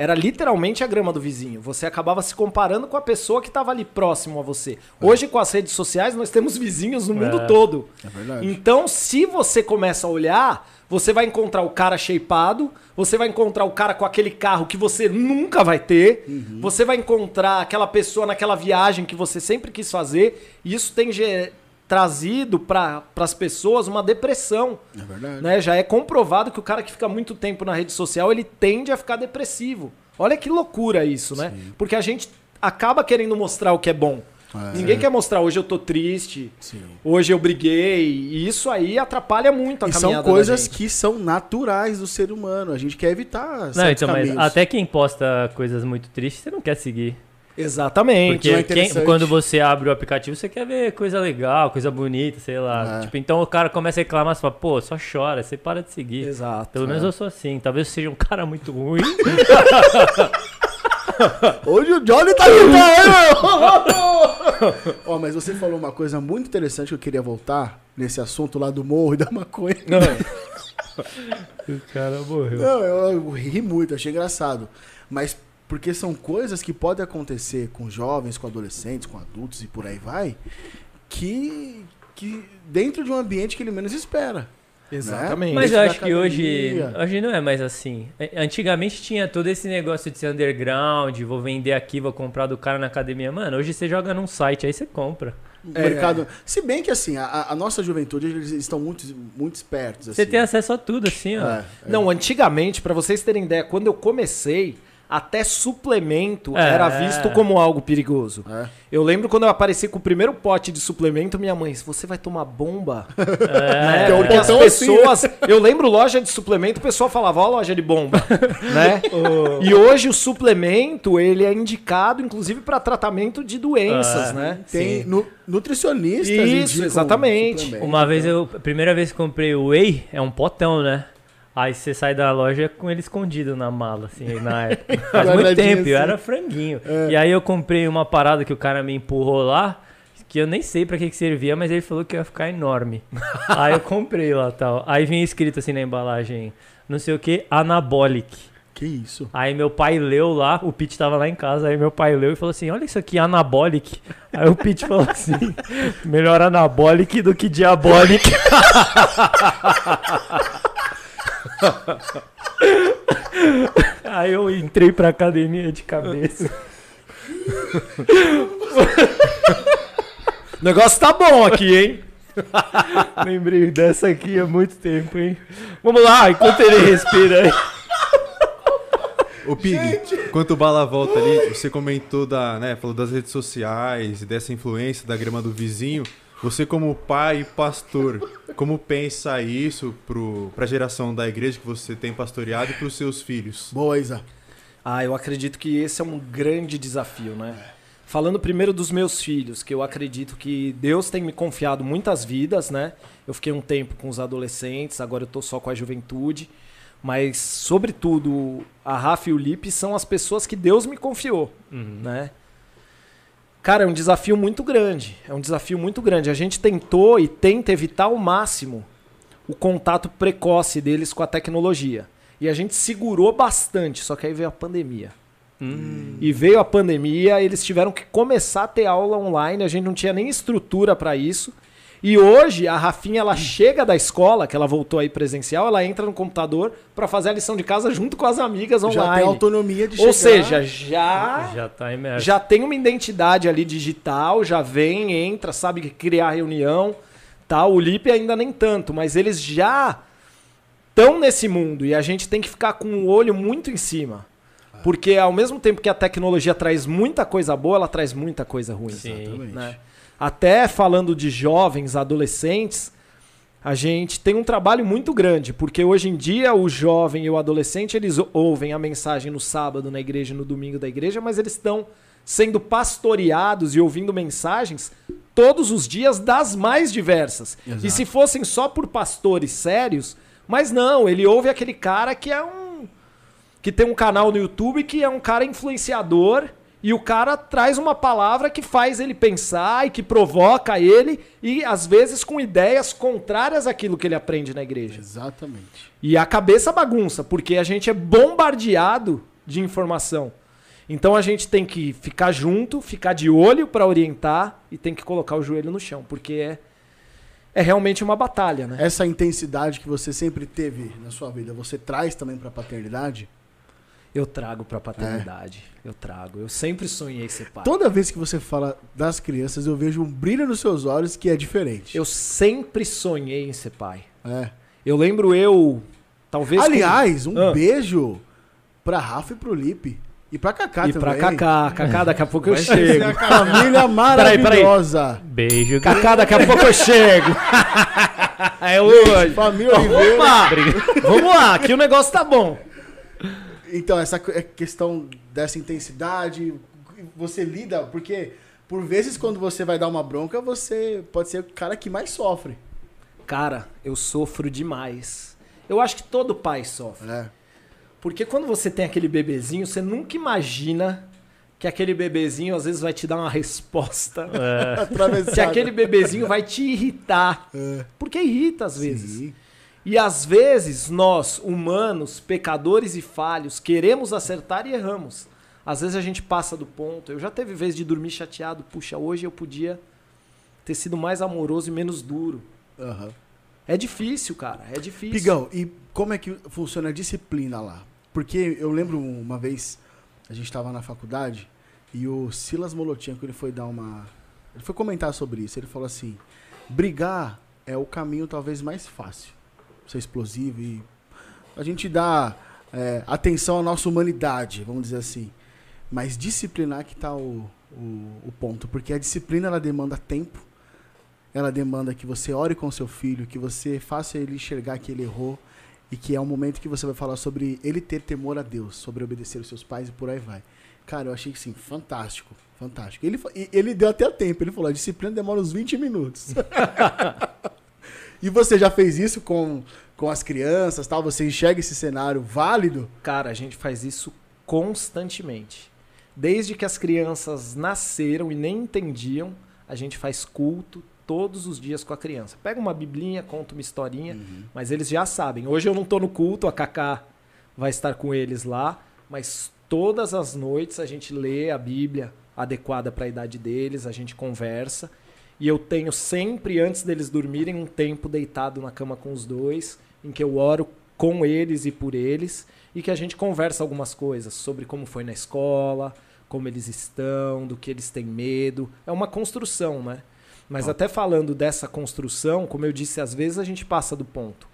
era literalmente a grama do vizinho. Você acabava se comparando com a pessoa que estava ali próximo a você. Hoje, com as redes sociais, nós temos vizinhos no mundo É. todo. É verdade. Então, se você começa a olhar, você vai encontrar o cara shapeado, você vai encontrar o cara com aquele carro que você nunca vai ter, você vai encontrar aquela pessoa naquela viagem que você sempre quis fazer, e isso tem ge- trazido para as pessoas uma depressão. É verdade. Né? Já é comprovado que o cara que fica muito tempo na rede social, ele tende a ficar depressivo. Olha que loucura isso, né? Porque a gente acaba querendo mostrar o que é bom. É. Ninguém quer mostrar hoje eu tô triste, Sim. hoje eu briguei, e isso aí atrapalha muito a E são caminhada da coisas gente. que são naturais do ser humano. A gente quer evitar Não, então, mas até quem posta coisas muito tristes, você não quer seguir. Exatamente. Porque não é quem- quando você abre o aplicativo, você quer ver coisa legal, coisa bonita, sei lá. É. Tipo, então o cara começa a reclamar, você fala, pô, só chora, você para de seguir. Exato. Pelo menos eu sou assim. Talvez eu seja um cara muito ruim. Hoje o Johnny tá gritando! Ó, mas você falou uma coisa muito interessante que eu queria voltar nesse assunto lá do morro e da maconha. o cara morreu. Não, eu, eu ri muito, achei engraçado. Mas porque são coisas que podem acontecer com jovens, com adolescentes, com adultos e por aí vai, que, que dentro de um ambiente que ele menos espera. Exatamente. Mas Dentro eu acho que hoje, hoje não é mais assim. É, Antigamente tinha todo esse negócio de ser underground, vou vender aqui, vou comprar do cara na academia. Mano, hoje você joga num site, aí você compra. O mercado. Se bem que assim, a, a nossa juventude, eles estão muito, muito espertos. Você assim. tem acesso a tudo, assim, ó. É, é. Não, antigamente, pra vocês terem ideia, quando eu comecei, até suplemento É. era visto como algo perigoso. É. Eu lembro quando eu apareci com o primeiro pote de suplemento, minha mãe, você vai tomar bomba? É, né? um Porque as botão assim, pessoas. Eu lembro loja de suplemento, o pessoal falava, ó, loja de bomba. né? E hoje o suplemento, ele é indicado, inclusive, para tratamento de doenças, Ah, né? Tem nu, nutricionistas. Isso, indicam exatamente. Uma vez eu, a primeira vez que comprei o Whey, é um potão, né? Aí você sai da loja com ele escondido na mala, assim, na época. Faz muito tempo, eu assim. era franguinho. É. E aí eu comprei uma parada que o cara me empurrou lá, que eu nem sei pra que, que servia, mas ele falou que ia ficar enorme. aí eu comprei lá tal. Aí vinha escrito assim na embalagem, não sei o que, Anabolic. Que isso? Aí meu pai leu lá, o Pete tava lá em casa, aí meu pai leu e falou assim, olha isso aqui, Anabolic. Aí o Pete falou assim, melhor Anabolic do que Diabolic. Aí eu entrei pra academia de cabeça. O negócio tá bom aqui, hein? Lembrei dessa aqui há muito tempo, hein? Vamos lá, enquanto ele respira aí. Ô Pig, enquanto o Bala volta ali, você comentou da, né, falou das redes sociais e dessa influência da grama do vizinho. Você como pai e pastor, como pensa isso pro, pra geração da igreja que você tem pastoreado e pros seus filhos? Boa, Isa. Ah, eu acredito que esse é um grande desafio, né? Falando primeiro dos meus filhos, que eu acredito que Deus tem me confiado muitas vidas, né? Eu fiquei um tempo com os adolescentes, agora eu tô só com a juventude. Mas, sobretudo, a Rafa e o Lipe são as pessoas que Deus me confiou, né? Cara, é um desafio muito grande. É um desafio muito grande. A gente tentou e tenta evitar ao máximo o contato precoce deles com a tecnologia. E a gente segurou bastante, só que aí veio a pandemia. E veio a pandemia, eles tiveram que começar a ter aula online, a gente não tinha nem estrutura para isso. E hoje a Rafinha ela chega da escola, que ela voltou aí presencial, ela entra no computador para fazer a lição de casa junto com as amigas Já tem online. autonomia de Ou chegar- seja, já Já tá imerso. já tem uma identidade ali digital, já vem, entra, sabe criar reunião, tal. O Lipe ainda nem tanto, mas eles já estão nesse mundo e a gente tem que ficar com o olho muito em cima. Porque ao mesmo tempo que a tecnologia traz muita coisa boa, ela traz muita coisa ruim. Sim. Exatamente. né? Até falando de jovens, adolescentes, a gente tem um trabalho muito grande, porque hoje em dia o jovem e o adolescente, eles ouvem a mensagem no sábado na igreja e no domingo da igreja, mas eles estão sendo pastoreados e ouvindo mensagens todos os dias das mais diversas. Exato. E se fossem só por pastores sérios, mas não, ele ouve aquele cara que é um que tem um canal no YouTube que é um cara influenciador e o cara traz uma palavra que faz ele pensar e que provoca ele e às vezes com ideias contrárias àquilo que ele aprende na igreja. Exatamente. E a cabeça bagunça, porque a gente é bombardeado de informação. Então a gente tem que ficar junto, ficar de olho para orientar e tem que colocar o joelho no chão, porque é é realmente uma batalha, né? Essa intensidade que você sempre teve na sua vida, você traz também pra paternidade? Eu trago pra paternidade. Eu trago. Eu sempre sonhei ser pai. Toda vez que você fala das crianças, eu vejo um brilho nos seus olhos que é diferente. Eu sempre sonhei em ser pai. É. Eu lembro eu, talvez. com- Aliás, um Ah. beijo pra Rafa e pro Lipe. E pra Cacá E também. pra Kaká. Kaká, daqui a pouco eu Vai chego. Família Peraí, peraí. maravilhosa. Beijo. Kaká, daqui a pouco eu chego. é hoje. Família lá. Vamos lá, que o negócio tá bom. Então, essa é questão dessa intensidade, você lida, porque por vezes quando você vai dar uma bronca, você pode ser o cara que mais sofre. Cara, eu sofro demais. Eu acho que todo pai sofre. É. Porque quando você tem aquele bebezinho, você nunca imagina que aquele bebezinho às vezes vai te dar uma resposta. É. Que aquele bebezinho vai te irritar. É. Porque irrita às vezes. Sim. E às vezes nós, humanos, pecadores e falhos, queremos acertar e erramos. Às vezes a gente passa do ponto. Eu já teve vez de dormir chateado. Puxa, hoje eu podia ter sido mais amoroso e menos duro. Aham. É difícil, cara. É difícil. Pigão, e como é que funciona a disciplina lá? Porque eu lembro uma vez, a gente estava na faculdade e o Silas Molotinho, ele foi dar uma. Ele foi comentar sobre isso. Ele falou assim: brigar é o caminho talvez mais fácil. Ser explosivo e. A gente dá é, atenção à nossa humanidade, vamos dizer assim. Mas disciplinar que tá o, o, o ponto. Porque a disciplina ela demanda tempo. Ela demanda que você ore com seu filho, que você faça ele enxergar que ele errou e que é um momento que você vai falar sobre ele ter temor a Deus, sobre obedecer os seus pais e por aí vai. Cara, eu achei assim, fantástico, fantástico. Ele, ele deu até tempo, ele falou, a disciplina demora uns 20 minutos. e você já fez isso com, com as crianças, tal? Você enxerga esse cenário válido? Cara, a gente faz isso constantemente. Desde que as crianças nasceram e nem entendiam, a gente faz culto todos os dias com a criança. Pega uma biblinha, conta uma historinha, mas eles já sabem. Hoje eu não tô no culto, a Kaká vai estar com eles lá, mas todas as noites a gente lê a Bíblia adequada para a idade deles, a gente conversa. E eu tenho sempre, antes deles dormirem, um tempo deitado na cama com os dois, em que eu oro com eles e por eles, e que a gente conversa algumas coisas sobre como foi na escola, como eles estão, do que eles têm medo. É uma construção, né? Mas até falando dessa construção, como eu disse, às vezes a gente passa do ponto.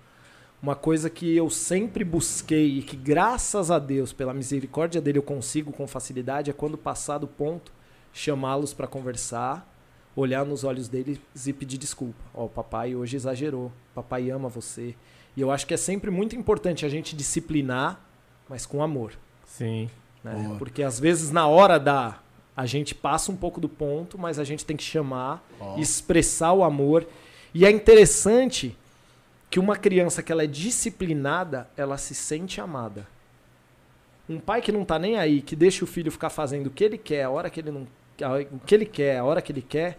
Uma coisa que eu sempre busquei e que, graças a Deus, pela misericórdia dele, eu consigo com facilidade é quando passar do ponto, chamá-los para conversar, olhar nos olhos deles e pedir desculpa. Ó, o papai hoje exagerou, papai ama você. E eu acho que é sempre muito importante a gente disciplinar, mas com amor. Sim. né? Porque às vezes na hora da. A gente passa um pouco do ponto, mas a gente tem que chamar, Ó. expressar o amor. E é interessante que uma criança que ela é disciplinada, ela se sente amada. Um pai que não tá nem aí, que deixa o filho ficar fazendo o que ele quer, a hora que ele não, o que ele quer, a hora que ele quer,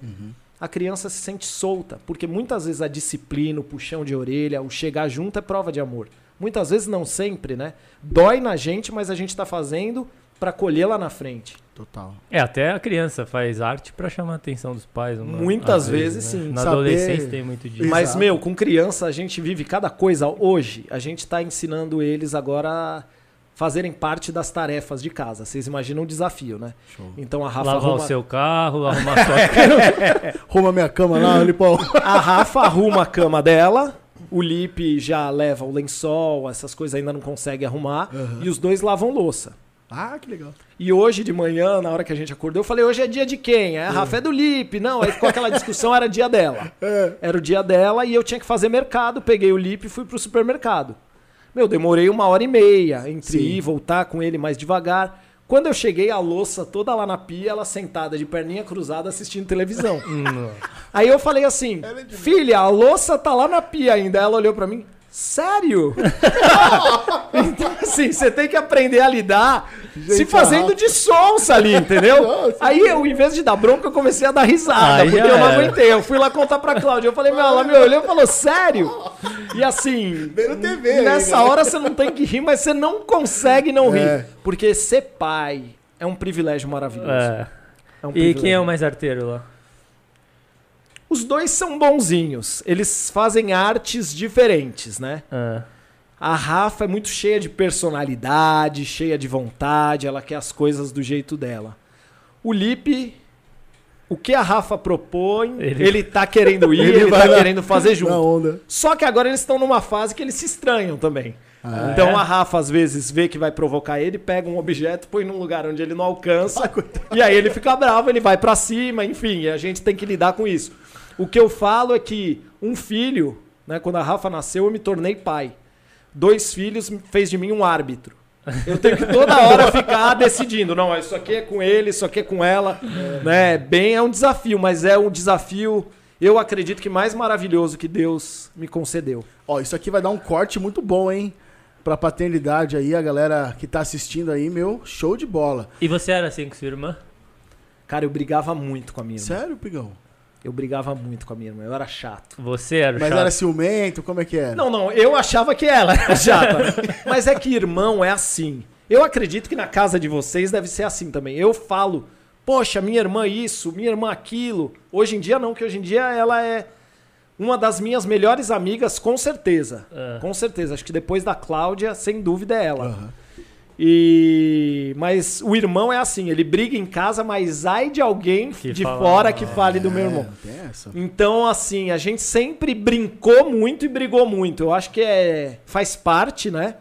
a criança se sente solta, porque muitas vezes a disciplina, o puxão de orelha, o chegar junto é prova de amor. Muitas vezes não sempre, né? Dói na gente, mas a gente tá fazendo pra colher lá na frente. Total. É, até a criança faz arte pra chamar a atenção dos pais. uma- Muitas vezes, sim. Na Saber- adolescência tem muito disso. Mas, Exato. meu, com criança a gente vive cada coisa. Hoje, a gente tá ensinando eles agora a fazerem parte das tarefas de casa. Vocês imaginam o desafio, né? Show. Então a Rafa Lavar arruma, o seu carro, arrumar a sua casa. Arruma minha cama lá, Lipão. a Rafa arruma a cama dela, o Lipe já leva o lençol, essas coisas ainda não consegue arrumar, e os dois lavam louça. Ah, que legal. E hoje de manhã, na hora que a gente acordou, eu falei, hoje é dia de quem? Aí a Rafa é do Lipe. Não, aí ficou aquela discussão, era dia dela. Era o dia dela e eu tinha que fazer mercado. Peguei o Lipe e fui pro supermercado. Meu, demorei uma hora e meia entre Sim. ir e voltar com ele mais devagar. Quando eu cheguei, a louça toda lá na pia, ela sentada de perninha cruzada assistindo televisão. Aí eu falei assim, filha, a louça tá lá na pia ainda. Ela olhou pra mim, sério? então assim, você tem que aprender a lidar se fazendo de sonsa ali, entendeu? Nossa. Aí eu, em vez de dar bronca, eu comecei a dar risada, Aí porque eu não aguentei. Eu fui lá contar pra Cláudia. Eu falei, meu, ela me olhou e falou, sério? E assim, TV nessa ainda. hora você não tem que rir, mas você não consegue não rir. É. Porque ser pai é um privilégio maravilhoso. É. É um E quem é privilégio. o mais arteiro lá? Os dois são bonzinhos. Eles fazem artes diferentes, né? Ah, A Rafa é muito cheia de personalidade, cheia de vontade, ela quer as coisas do jeito dela. O Lipe, o que a Rafa propõe, ele, Ele- tá querendo ir, Ele ele, tá na- querendo fazer junto. onda. Só que agora eles estão numa fase que eles se estranham também. Ah, então é? a Rafa às vezes vê que vai provocar ele, pega um objeto, põe num lugar onde ele não alcança, e aí ele fica bravo, ele vai pra cima, enfim, e a gente tem que lidar com isso. O que eu falo é que um filho, né, quando a Rafa nasceu, eu me tornei pai. Dois filhos fez de mim um árbitro. Eu tenho que toda hora ficar decidindo, não, isso aqui é com ele, isso aqui é com ela, né? Bem, é um desafio, mas é um desafio, eu acredito que mais maravilhoso que Deus me concedeu. Ó, isso aqui vai dar um corte muito bom, hein? Pra paternidade aí, a galera que tá assistindo aí, meu, show de bola. E você era assim com sua irmã? Cara, eu brigava muito com a minha irmã. Sério, Pigão? Eu brigava muito com a minha irmã, eu era chato. Você era Mas chato? era ciumento, como é que era? Não, não, eu achava que ela era chata. né? Mas é que irmão é assim. Eu acredito que na casa de vocês deve ser assim também. Eu falo, poxa, minha irmã isso, minha irmã aquilo. Hoje em dia não, que hoje em dia ela é uma das minhas melhores amigas, com certeza. Ah. Com certeza. Acho que depois da Cláudia, sem dúvida é ela. Aham. E mas o irmão é assim, ele briga em casa, mas ai de alguém Que de fala- fora que fale do meu irmão. É, essa. Então, assim, a gente sempre brincou muito e brigou muito. Eu acho que é faz parte, né?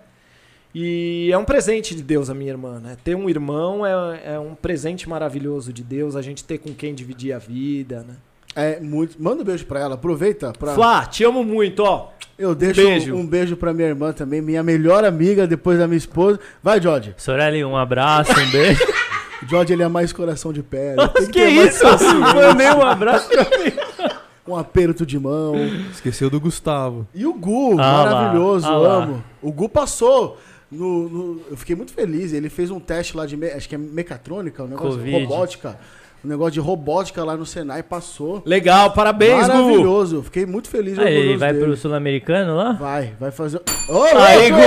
E é um presente de Deus a minha irmã, né? Ter um irmão é, é um presente maravilhoso de Deus, a gente ter com quem dividir a vida, né? É muito. Manda um beijo pra ela, aproveita pra. Flá, te amo muito, ó. Eu deixo beijo. um beijo pra minha irmã também, minha melhor amiga depois da minha esposa. Vai, George. Sorelli, um abraço, um beijo. George, ele é mais coração de pedra. Tem que mais isso? Mandei um abraço. um aperto de mão. Esqueceu do Gustavo. E o Gu, Ah maravilhoso, ah lá. amo. O Gu passou. No, no- eu fiquei muito feliz. Ele fez um teste lá de. me- acho que é mecatrônica, um negócio Covid. robótica. Um negócio de robótica lá no Senai passou. Legal, parabéns, Gu. Maravilhoso. Fiquei muito feliz. ele orgulhoso vai dele. pro Sul-Americano lá? Vai, vai fazer. Ô, Aí! Gu!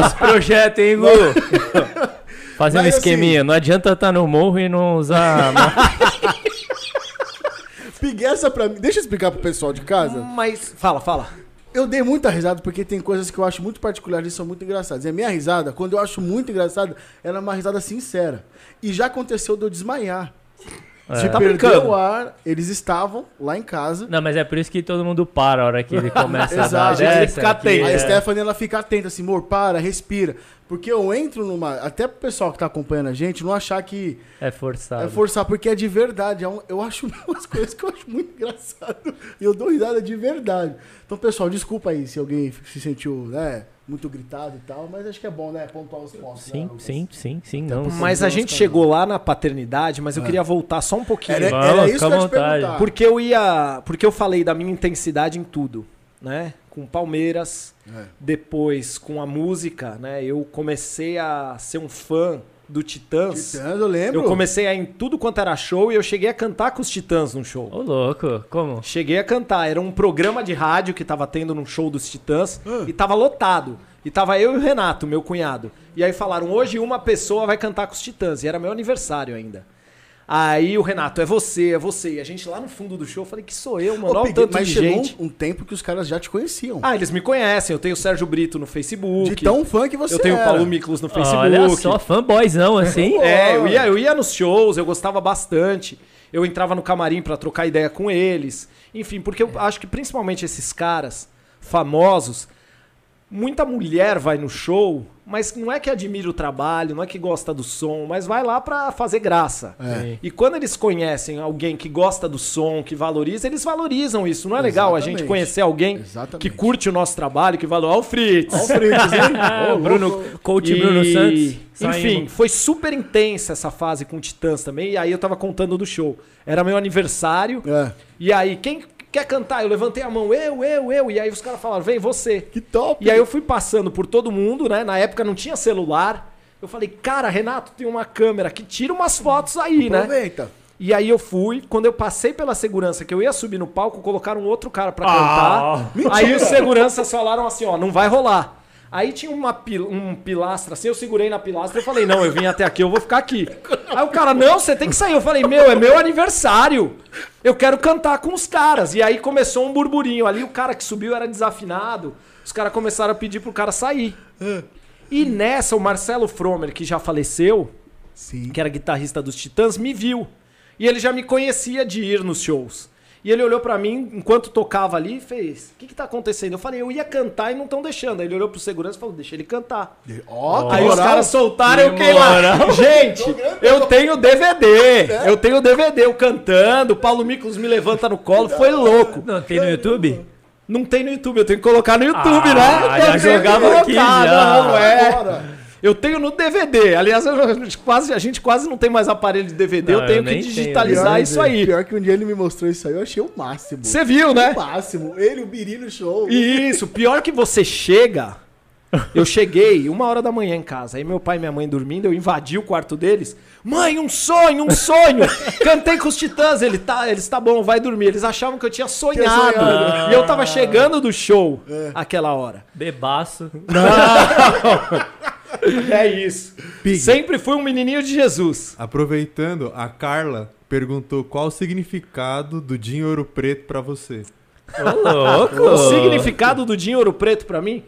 Nosso projeto, hein, Gu? Fazendo Mas, esqueminha. Não adianta estar no morro e não usar. Peguei essa pra mim. Deixa eu explicar pro pessoal de casa. Mas, fala, fala. Eu dei muita risada porque tem coisas que eu acho muito particulares e são muito engraçadas. E a minha risada, quando eu acho muito engraçada, ela é uma risada sincera. E já aconteceu de eu desmaiar. É. De tá perder brincando? o ar, eles estavam lá em casa. Não, mas é por isso que todo mundo para a hora que ele começa a dar Exato. A gente tem que ficar atento. É- a Stephanie, ela fica atenta, assim, amor, para, respira. Porque eu entro numa. Até pro pessoal que tá acompanhando a gente não achar que É forçado. é forçar, porque é de verdade. É um- eu acho umas coisas que eu acho muito engraçado. E eu dou risada de verdade. Então, pessoal, desculpa aí se alguém se sentiu, né, muito gritado e tal, mas acho que é bom, né, pontuar os pontos. né, Sim, Lucas? sim, sim, sim. Não, Mas a Vamos, gente chegou lá na paternidade, mas eu queria voltar só um pouquinho. Era, Vamos, era isso fica que eu ia te perguntar. Porque eu ia. Porque eu falei da minha intensidade em tudo, né? Com Palmeiras, É. depois com a música, né? Eu comecei a ser um fã do Titãs. Titãs, eu lembro. Eu comecei a ir em tudo quanto era show e eu cheguei a cantar com os Titãs num show. Ô, louco. Como? Cheguei a cantar. Era um programa de rádio que tava tendo num show dos Titãs Ah. e tava lotado. E tava eu e o Renato, meu cunhado. E aí falaram: hoje uma pessoa vai cantar com os Titãs. E era meu aniversário ainda. Aí o Renato, é você, é você. E a gente lá no fundo do show, eu falei que sou eu, mano. Ô, Olha o tanto mas de chegou gente. um, tempo que os caras já te conheciam. Ah, eles me conhecem. Eu tenho o Sérgio Brito no Facebook. de tão fã que você eu tenho o. Paulo Miklos no Facebook. Olha só, fanboyzão assim. É, eu ia, eu ia nos shows, eu gostava bastante. Eu entrava no camarim pra trocar ideia com eles. Enfim, porque eu acho que principalmente esses caras famosos, muita mulher vai no show, mas não é que admira o trabalho, não é que gosta do som, mas vai lá pra fazer graça. É. E quando eles conhecem alguém que gosta do som, que valoriza, eles valorizam isso. Não é legal a gente Exatamente. conhecer alguém Exatamente. que curte o nosso trabalho, que valoriza. Ó, o Fritz! Ó o Fritz, hein? Ô, Bruno, coach E- Bruno Santos. Enfim, foi super intensa essa fase com Titãs também. E aí eu tava contando do show. Era meu aniversário. É. E aí, quem quer cantar? Eu levantei a mão, eu, eu, eu. E aí os caras falaram, vem você. Que top. E aí eu fui passando por todo mundo, né? Na época não tinha celular. Eu falei, cara, Renato, tem uma câmera que tira umas fotos aí, né? Aproveita. E aí eu fui, quando eu passei pela segurança que eu ia subir no palco, colocaram um outro cara pra Ah, cantar. Aí os seguranças falaram assim, ó, não vai rolar. Aí tinha uma um pilastra assim, eu segurei na pilastra e falei, não, eu vim até aqui, eu vou ficar aqui. Aí o cara, não, você tem que sair. Eu falei, meu, é meu aniversário. Eu quero cantar com os caras. E aí começou um burburinho ali, o cara que subiu era desafinado. Os caras começaram a pedir pro cara sair. E nessa, o Marcelo Fromer, que já faleceu, Sim. que era guitarrista dos Titãs, me viu. E ele já me conhecia de ir nos shows. E ele olhou pra mim, enquanto tocava ali, e fez: O que, que tá acontecendo? Eu falei: Eu ia cantar e não estão deixando. Aí ele olhou pro segurança e falou: Deixa ele cantar. Ó, que Aí os moral. caras soltaram, eu Que fiquei lá. Gente, eu tenho DVD. Eu tenho DVD, eu cantando. O Paulo Miklos me levanta no colo. Foi louco. Não tem no YouTube? Não tem no YouTube, eu tenho que colocar no YouTube, Ah, né? já Eu que jogava colocar, aqui, já. Não, é. Agora. Eu tenho no DVD. Aliás, eu- a gente quase, a gente quase não tem mais aparelho de DVD. Não, eu tenho eu que nem tenho. digitalizar Pior- isso aí. Pior que um dia ele me mostrou isso aí, eu achei o máximo. Você viu, né? O máximo. Ele, o Biri no show. Isso, pior que você chega. Eu cheguei uma hora da manhã em casa. Aí meu pai e minha mãe dormindo, eu invadi o quarto deles. Mãe, um sonho, um sonho! Cantei com os titãs, ele tá, eles tá bom, vai dormir. Eles achavam que eu tinha sonhado. sonhado. E eu tava chegando do show aquela hora. Bebaço. É isso. Sempre fui um menininho de Jesus. Aproveitando, a Carla perguntou qual o significado do Dinho Ouro Preto pra você. Ô, louco. O significado do Dinho Ouro Preto pra mim?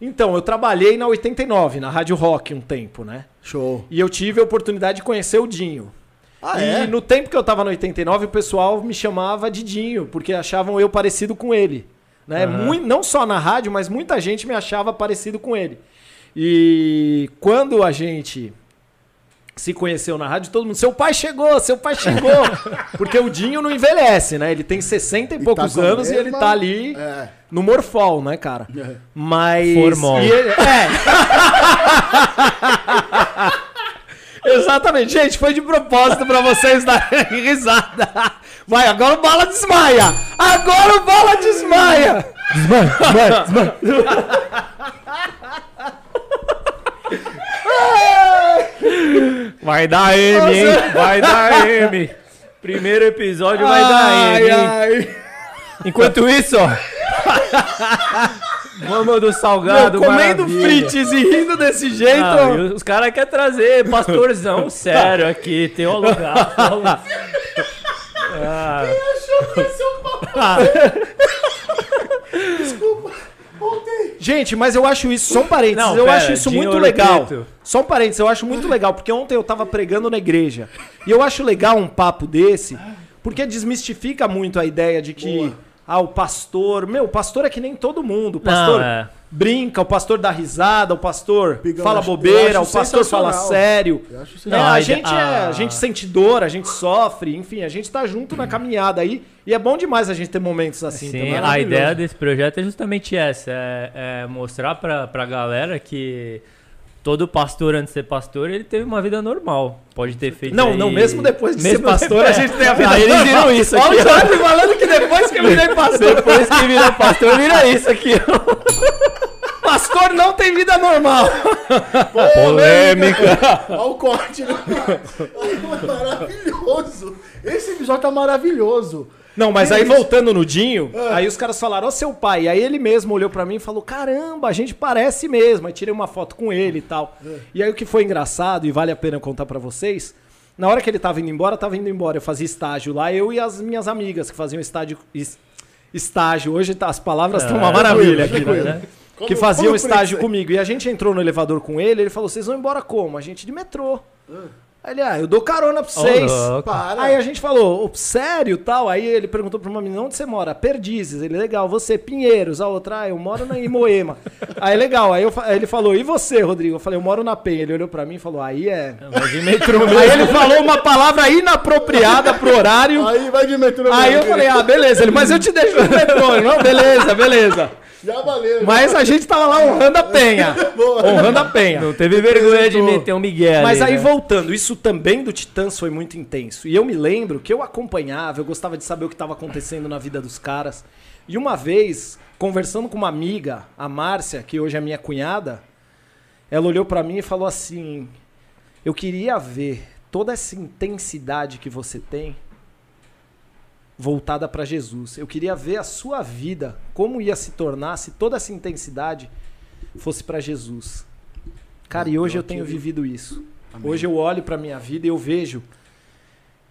Então, eu trabalhei na 89, na Rádio Rock um tempo, né? Show. E eu tive a oportunidade de conhecer o Dinho. Ah, e é? no tempo que eu tava no 89, o pessoal me chamava de Dinho, porque achavam eu parecido com ele. Né? Aham. Mui- não só na rádio, mas muita gente me achava parecido com ele. E quando a gente se conheceu na rádio, todo mundo, seu pai chegou, seu pai chegou. porque o Dinho não envelhece, né? Ele tem 60 e, E poucos tá anos e ele mesma- tá ali É. no morfol, né, cara? É. Mas. Formol. ele- é. Exatamente. Gente, foi de propósito pra vocês darem risada. Vai, agora o Bala desmaia. Agora o Bala desmaia. Vai dar M, hein? Vai dar M. Primeiro episódio vai dar M, hein? Enquanto isso, ó. Vamos do salgado, Meu, comendo maravilha. frites e rindo desse jeito. Ah, os caras querem trazer pastorzão sério aqui, teologado. Ah, Gente, mas eu acho isso, só um parênteses, Não, eu pera, acho isso muito legal. Preto. Só um parênteses, eu acho muito legal, porque ontem eu tava pregando na igreja. E eu acho legal um papo desse, porque desmistifica muito a ideia de que, ah, o pastor. Meu, o pastor é que nem todo mundo. O pastor Não, é. brinca, o pastor dá risada, o pastor Pigão, fala acho- bobeira, o pastor fala sério. Eu acho É, Não, a, a gente é, a- a gente sente dor, a gente sofre, enfim, a gente tá junto na caminhada aí. E é bom demais a gente ter momentos assim. Sim, então é a ideia desse projeto é justamente essa: é, é mostrar pra, pra galera que todo pastor, antes de ser pastor, ele teve uma vida normal. Pode ter feito. Não, aí- não, mesmo depois de mesmo ser pastor, a gente tem a vida Aí eles normal. viram isso Olha aqui. o ó. Jorge falando que depois que eu virei pastor. Depois que vira pastor, vira isso aqui. pastor não tem vida normal. Polêmica. Olha o corte, né? Maravilhoso. Esse episódio tá maravilhoso. Não, mas aí voltando no Dinho, aí os caras falaram, ó seu pai. Aí ele mesmo olhou pra mim e falou, caramba, a gente parece mesmo. Aí tirei uma foto com ele e tal. E aí o que foi engraçado, e vale a pena contar pra vocês, na hora que ele tava indo embora, tava indo embora. Eu fazia estágio lá, eu e as minhas amigas que faziam estágio, es- estágio. Hoje tá- as palavras estão uma É, maravilha aqui, né? Como- que faziam estágio preço? comigo. E a gente entrou no elevador com ele, ele falou, vocês vão embora como? A gente de metrô. Aí ele, ah, eu dou carona pra vocês. Para. Aí a gente falou, "Ô, sério tal? Aí ele perguntou pra uma menina, onde você mora? Perdizes. Ele, legal, você, Pinheiros. A outra, ah, eu moro na em Moema. aí legal, aí, eu aí ele falou, e você, Rodrigo? Eu falei, eu moro na Penha. Ele olhou pra mim e falou, aí é... Mas de metrô mesmo. Aí ele falou uma palavra inapropriada pro horário. Aí vai de metrô. Aí eu mesmo. falei, ah, beleza. Ele, mas eu te deixo no metrô. Não, beleza, beleza. Já valeu. Mas a gente tava lá honrando a Penha. Boa. Honrando a Penha. Não teve vergonha de meter um Miguel Mas ali, aí né? voltando, isso também do Titãs foi muito intenso. E eu me lembro que eu acompanhava, eu gostava de saber o que estava acontecendo na vida dos caras. E uma vez, conversando com uma amiga, a Márcia, que hoje é minha cunhada, ela olhou pra mim e falou assim: "Eu queria ver toda essa intensidade que você tem voltada pra Jesus. Eu queria ver a sua vida como ia se tornar se toda essa intensidade fosse pra Jesus." Cara, e hoje eu tenho vivido isso. Hoje eu olho pra minha vida e eu vejo.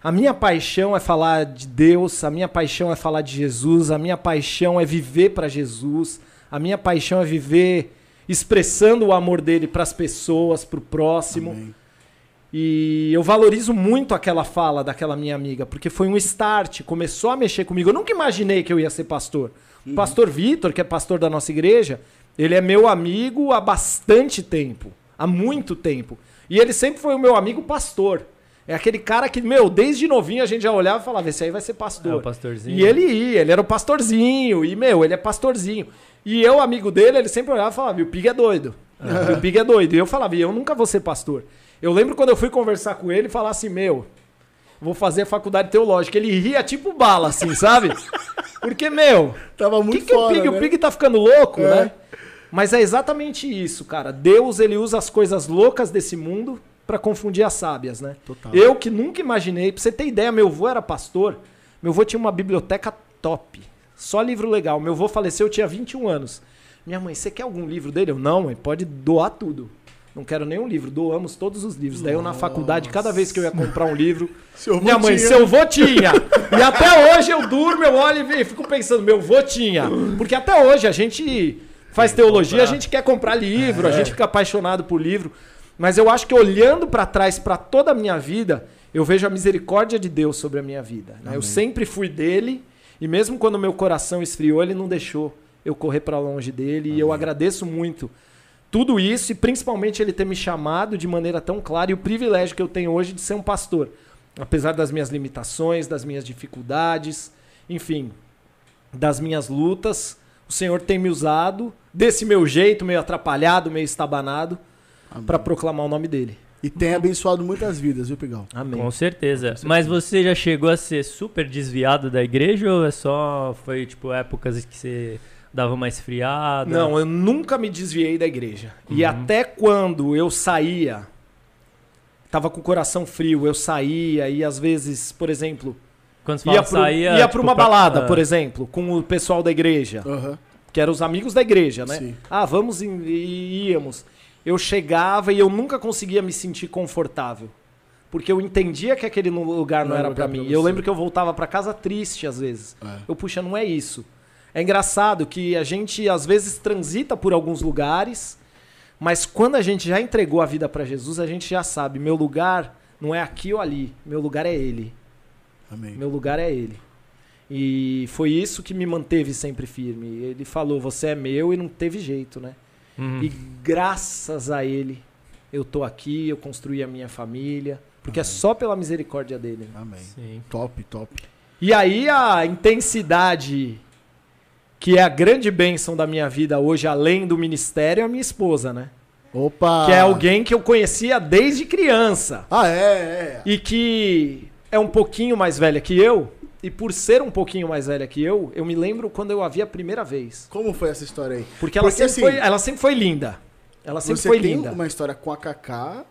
A minha paixão é falar de Deus, a minha paixão é falar de Jesus, a minha paixão é viver pra Jesus, a minha paixão é viver expressando o amor dele pras pessoas, pro próximo. Amém. E eu valorizo muito aquela fala daquela minha amiga, porque foi um start, começou a mexer comigo. Eu nunca imaginei que eu ia ser pastor. O pastor Vitor, que é pastor da nossa igreja, ele é meu amigo há bastante tempo, há muito tempo. E ele sempre foi o meu amigo pastor. É aquele cara que, meu, desde novinho a gente já olhava e falava, esse aí vai ser pastor. É o pastorzinho. E ele ia, ele era o pastorzinho, e, meu, ele é pastorzinho. E eu, amigo dele, ele sempre olhava e falava, o Pig é doido. O Pig é doido. E eu falava, e eu nunca vou ser pastor. Eu lembro quando eu fui conversar com ele e falar assim, meu, vou fazer faculdade teológica. Ele ria tipo bala, assim, sabe? Porque, meu, Tava o que, muito que o fora, Pig? né? O Pig tá ficando louco, É. né? Mas é exatamente isso, cara. Deus, ele usa as coisas loucas desse mundo pra confundir as sábias, né? Total. Eu que nunca imaginei, pra você ter ideia, meu avô era pastor, meu avô tinha uma biblioteca top. Só livro legal. Meu avô faleceu, eu tinha 21 anos. Minha mãe, você quer algum livro dele? Eu, não, mãe, pode doar tudo. Não quero nenhum livro, doamos todos os livros. Daí eu na faculdade, cada vez que eu ia comprar um livro, minha mãe, tinha. seu vô tinha. E até hoje eu durmo, eu olho e fico pensando, meu vô tinha. Porque até hoje a gente faz teologia, a gente quer comprar livro, a gente fica apaixonado por livro. Mas eu acho que olhando pra trás, pra toda a minha vida, eu vejo a misericórdia de Deus sobre a minha vida. né? Eu sempre fui dele, e mesmo quando meu coração esfriou, ele não deixou eu correr pra longe dele. E eu agradeço muito tudo isso e principalmente ele ter me chamado de maneira tão clara e o privilégio que eu tenho hoje de ser um pastor. Apesar das minhas limitações, das minhas dificuldades, enfim, das minhas lutas, o Senhor tem me usado desse meu jeito, meio atrapalhado, meio estabanado, para proclamar o nome dele. E tem abençoado muitas vidas, viu, Pigão? Amém. Com certeza. Mas você já chegou a ser super desviado da igreja ou é só foi tipo épocas que você dava uma esfriada? Não, eu nunca me desviei da igreja. E até quando eu saía, tava com o coração frio, eu saía e às vezes, por exemplo, Quando você ia, pro, saía, ia tipo, pra uma pra- balada, ah, por exemplo, com o pessoal da igreja, Aham. Que eram os amigos da igreja, né? Sim. Ah, vamos e íamos. Eu chegava e eu nunca conseguia me sentir confortável. Porque eu entendia que aquele lugar não, Não era lugar mim. pra eu lembro que eu voltava pra casa triste às vezes. É. Eu, puxa, não é isso. É engraçado que a gente às vezes transita por alguns lugares, mas quando a gente já entregou a vida pra Jesus, a gente já sabe, meu lugar não é aqui ou ali, meu lugar é ele. Amém. Meu lugar é ele. E foi isso que me manteve sempre firme. Ele falou: "Você é meu" e não teve jeito, né? uhum. E graças a ele eu tô aqui, eu construí a minha família, porque é só pela misericórdia dele. né? Amém. Sim. Top, top. E aí a intensidade que é a grande bênção da minha vida hoje, além do ministério, é a minha esposa, né? Opa! Que é alguém que eu conhecia desde criança Ah, é, é. e que é um pouquinho mais velha que eu. E por ser um pouquinho mais velha que eu, eu me lembro quando eu a vi a primeira vez. Como foi essa história aí? Porque ela, Porque, sempre, assim, foi, ela sempre foi linda. Ela sempre foi linda. uma história com a Kaká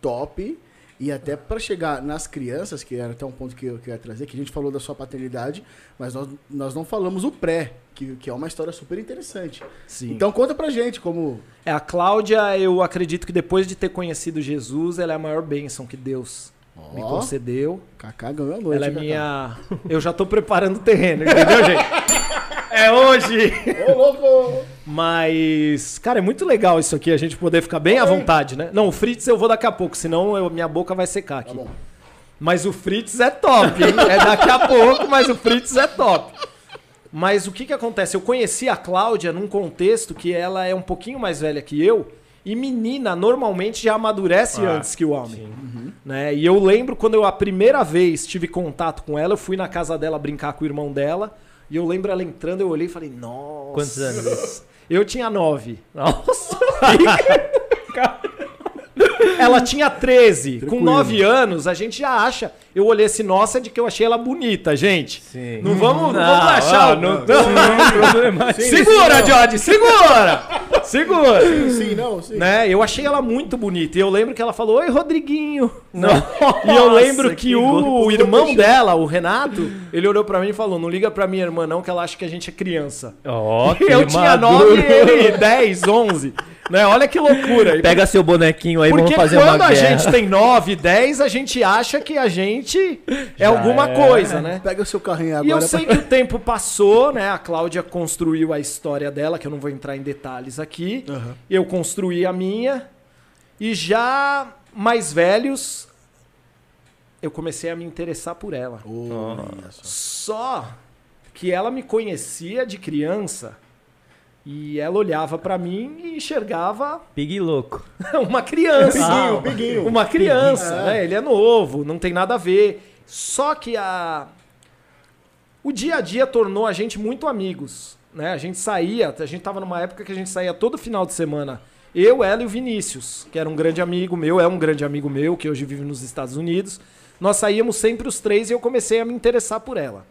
top. E até pra chegar nas crianças, que era até um ponto que eu queria trazer, que a gente falou da sua paternidade, mas nós, nós não falamos o pré, que, que é uma história super interessante. Sim. Então conta pra gente como. É, a Cláudia, eu acredito que depois de ter conhecido Jesus, ela é a maior bênção que Deus me Ó, concedeu. Kaká ganhou a noite. Ela é Kaká? minha. Eu já tô preparando o terreno, entendeu, gente? É hoje! Ô, louco! Mas, cara, é muito legal isso aqui, a gente poder ficar bem à vontade, né? Não, o Fritz eu vou daqui a pouco, senão eu- minha boca vai secar Tá aqui. bom. Mas o Fritz é top, hein? É daqui a pouco, mas o Fritz é top. Mas o que que acontece? Eu conheci a Cláudia num contexto que ela é um pouquinho mais velha que eu, e menina normalmente já amadurece Ah, antes que o homem. sim. Né? E eu lembro quando eu a primeira vez tive contato com ela, eu fui na casa dela brincar com o irmão dela, e eu lembro ela entrando, eu olhei e falei, nossa. Quantos anos? Eu tinha nove. Nossa! Ela tinha 13. Com Tranquilo. 9 anos, a gente já acha. Eu olhei assim, nossa, de que eu achei ela bonita, gente. Sim. Não vamos, não vamos achar. ah, não, não, não, problema. Segura, George, segura! Segura! Sim, não, sim. Né? Eu achei ela muito bonita. E eu lembro que ela falou: Oi, Rodriguinho. Nossa, E eu lembro que, que o irmão dela, o Renato, ele olhou pra mim e falou: Não liga pra minha irmã, não, que ela acha que a gente é criança. Ó, eu tinha maduro. 9 e ele 10, 11. Né? Olha que loucura. Pega seu bonequinho aí, Porque vamos fazer quando uma a guerra. gente tem 9, 10, a gente acha que a gente é Já alguma é. coisa, né? Pega o seu carrinho agora. E eu pra- sei que o tempo passou, né? A Cláudia construiu a história dela, que eu não vou entrar em detalhes aqui. Aham. Eu construí a minha. E já mais velhos, eu comecei a me interessar por ela. Só. Só que ela me conhecia de criança. E ela olhava pra mim e enxergava Pig louco. uma criança. Piguinho, piguinho. Uma criança, É. né? Ele é novo, não tem nada a ver. Só que a o dia a dia tornou a gente muito amigos, né? A gente saía, a gente tava numa época que a gente saía todo final de semana. Eu, ela e o Vinícius, que era um grande amigo meu, é um grande amigo meu, que hoje vive nos Estados Unidos. Nós saíamos sempre os três e eu comecei a me interessar por ela.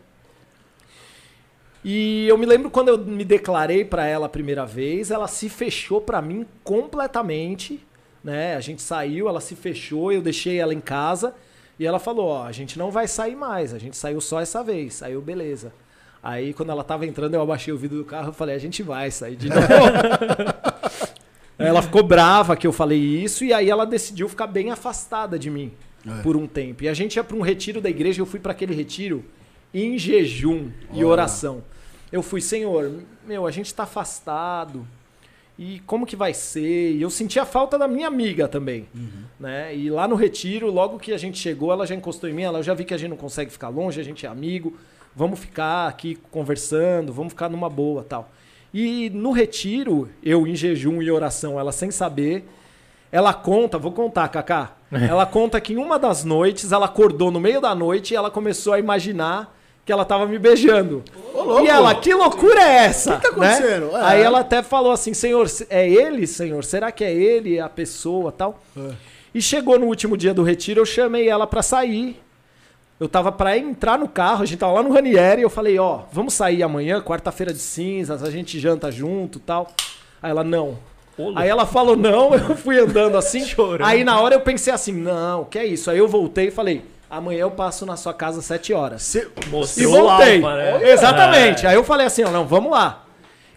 E eu me lembro quando eu me declarei pra ela a primeira vez, ela se fechou pra mim completamente, né? A gente saiu, ela se fechou, eu deixei ela em casa e ela falou: "Ó, a gente não vai sair mais, a gente saiu só essa vez". Saiu, beleza. Aí quando ela tava entrando, eu abaixei o vidro do carro e falei: "A gente vai sair de novo". ela ficou brava que eu falei isso e aí ela decidiu ficar bem afastada de mim É. por um tempo. E a gente ia para um retiro da igreja, eu fui para aquele retiro em jejum e oração. Eu fui, Senhor, meu, a gente tá afastado. E como que vai ser? E eu senti a falta da minha amiga também, né? E lá no retiro, logo que a gente chegou, ela já encostou em mim, ela já vi que a gente não consegue ficar longe, a gente é amigo, vamos ficar aqui conversando, vamos ficar numa boa, tal. E no retiro, eu em jejum e oração, ela sem saber, ela conta, vou contar, Kaká. Ela conta que em uma das noites, ela acordou no meio da noite e ela começou a imaginar que ela tava me beijando. Ô. E ela, que loucura é essa? que tá né? acontecendo? É. Aí ela até falou assim, senhor, é ele, senhor? Será que é ele a pessoa tal? É. E chegou no último dia do retiro, eu chamei ela pra sair. Eu tava pra entrar no carro, a gente tava lá no Ranieri, e eu falei, ó, vamos sair amanhã, quarta-feira de cinzas, a gente janta junto e tal. Aí ela, não. Aí ela falou não, eu fui andando assim. Chorando. Aí na hora eu pensei assim, não, que é isso? Aí eu voltei e falei, amanhã eu passo na sua casa às sete horas. Cê- E Mostrou voltei. o alfa, né? Exatamente. É. Aí eu falei assim, ó, não, vamos lá.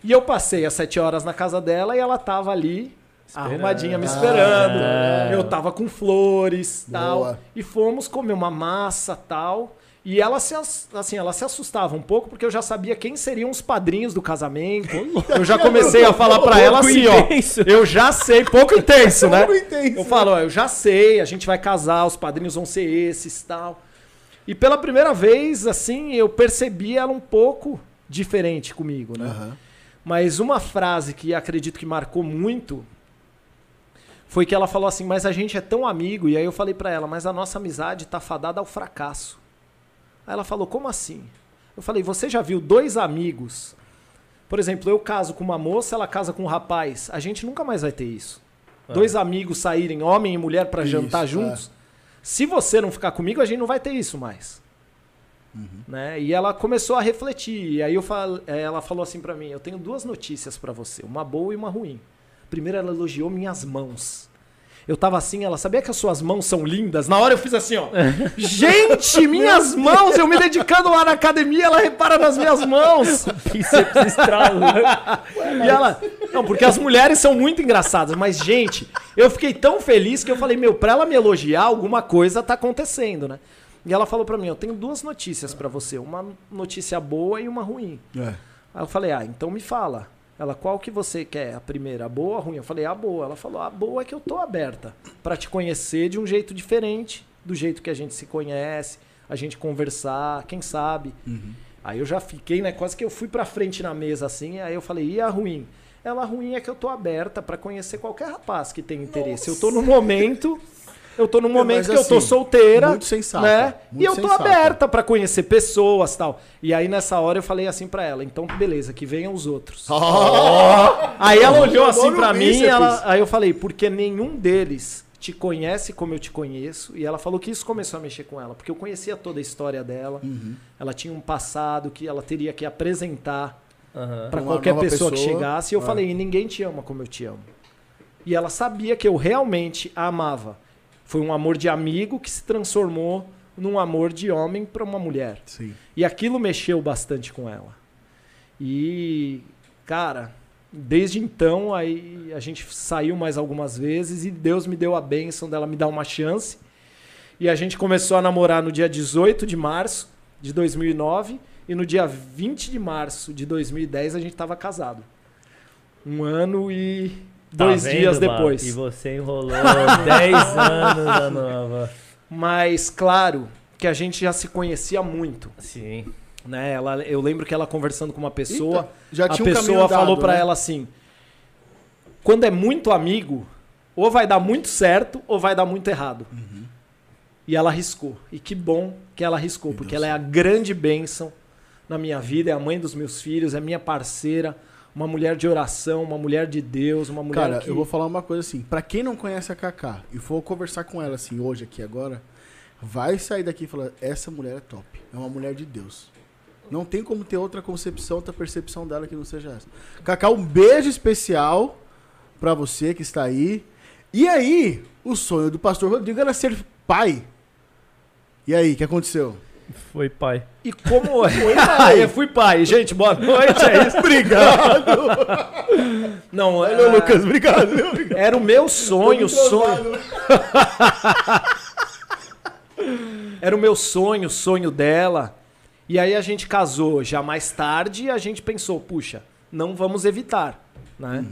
E eu passei às sete horas na casa dela e ela tava ali, arrumadinha, me esperando. Ah. Eu tava com flores, tal. Boa. E fomos comer uma massa, tal. E ela se, ass- assim, ela se assustava um pouco porque eu já sabia quem seriam os padrinhos do casamento. Eu já comecei a falar pra ela assim, ó. Eu já sei, pouco intenso, né? Pouco intenso. Eu falo, ó, eu já sei, a gente vai casar, os padrinhos vão ser esses, tal. E pela primeira vez, assim, eu percebi ela um pouco diferente comigo, né? Aham. Mas uma frase que acredito que marcou muito foi que ela falou assim: "Mas a gente é tão amigo". E aí eu falei pra ela: "Mas a nossa amizade tá fadada ao fracasso". Aí ela falou: "Como assim?". Eu falei: "Você já viu dois amigos? Por exemplo, eu caso com uma moça, ela casa com um rapaz. A gente nunca mais vai ter isso. Dois amigos saírem, homem e mulher, Isso, jantar é. juntos. Se você não ficar comigo, a gente não vai ter isso mais. Né? E ela começou a refletir. E aí eu fal... eh, ela falou assim pra mim: Eu tenho duas notícias pra você, uma boa e uma ruim. Primeiro, ela elogiou minhas mãos. Eu tava assim, ela sabia que as suas mãos são lindas? Na hora eu fiz assim, ó. Gente, minhas mãos! Eu me dedicando lá na academia, ela repara nas minhas mãos. Bíceps estralando. E ela. Não, porque as mulheres são muito engraçadas, mas, gente, eu fiquei tão feliz que eu falei, meu, pra ela me elogiar, alguma coisa tá acontecendo, né? E ela falou pra mim, eu tenho duas notícias pra você, uma notícia boa e uma ruim. É. Aí eu falei, ah, então me fala. Ela, qual que você quer? A primeira, a boa ou a ruim? Eu falei, a boa. Ela falou, a boa é que eu tô aberta pra te conhecer de um jeito diferente, do jeito que a gente se conhece, a gente conversar, quem sabe. Aí eu já fiquei, né? Quase que eu fui pra frente na mesa assim, aí eu falei, e a ruim? Ela, a ruim é que eu tô aberta pra conhecer qualquer rapaz que tem interesse. Eu tô num momento. Eu tô num momento que eu tô assim, solteira. muito sensata, Né? muito e eu tô sensata. aberta pra conhecer pessoas tal. E aí nessa hora eu falei assim pra ela, então beleza, que venham os outros. Aí ela olhou assim no mim, ela, aí eu falei, porque nenhum deles te conhece como eu te conheço. E ela falou que isso começou a mexer com ela, porque eu conhecia toda a história dela. Uhum. Ela tinha um passado que ela teria que apresentar Aham. pra Uma qualquer nova pessoa, que pessoa. chegasse. E eu Ah. falei, e ninguém te ama como eu te amo. E ela sabia que eu realmente a amava. Foi um amor de amigo que se transformou num amor de homem pra uma mulher. Sim. E aquilo mexeu bastante com ela. E, cara, desde então aí a gente saiu mais algumas vezes e Deus me deu a bênção dela me dar uma chance. E a gente começou a namorar no dia 18 de março de 2009 e no dia 20 de março de 2010 a gente estava casado. Um ano e Tá dois vendo, dias depois. E você enrolou 10 anos a nova. Mas claro que a gente já se conhecia muito. Sim. Né? Ela, eu lembro que ela conversando com uma pessoa, Eita, já a tinha um caminho pessoa andado, falou pra né? ela assim: quando é muito amigo, ou vai dar muito certo ou vai dar muito errado. Uhum. E ela arriscou. E que bom que ela arriscou, porque ela é a grande bênção na minha vida, é a mãe dos meus filhos, é minha parceira, uma mulher de oração, uma mulher de Deus, uma mulher Cara, que eu vou falar uma coisa assim. Pra quem não conhece a Kaká e for conversar com ela assim hoje aqui agora, vai sair daqui e falar: essa mulher é top. É uma mulher de Deus. Não tem como ter outra concepção, outra percepção dela que não seja essa. Kaká, um beijo especial pra você que está aí. E aí, o sonho do pastor Rodrigo era ser pai. E aí, o que aconteceu? Foi pai. E como é? pai. eu fui pai. Gente, boa noite. É isso. Obrigado! Não, é- Lucas, obrigado. Era o meu sonho, sonho. Era o meu sonho, sonho dela. E aí a gente casou já mais tarde e a gente pensou, puxa, não vamos evitar, né?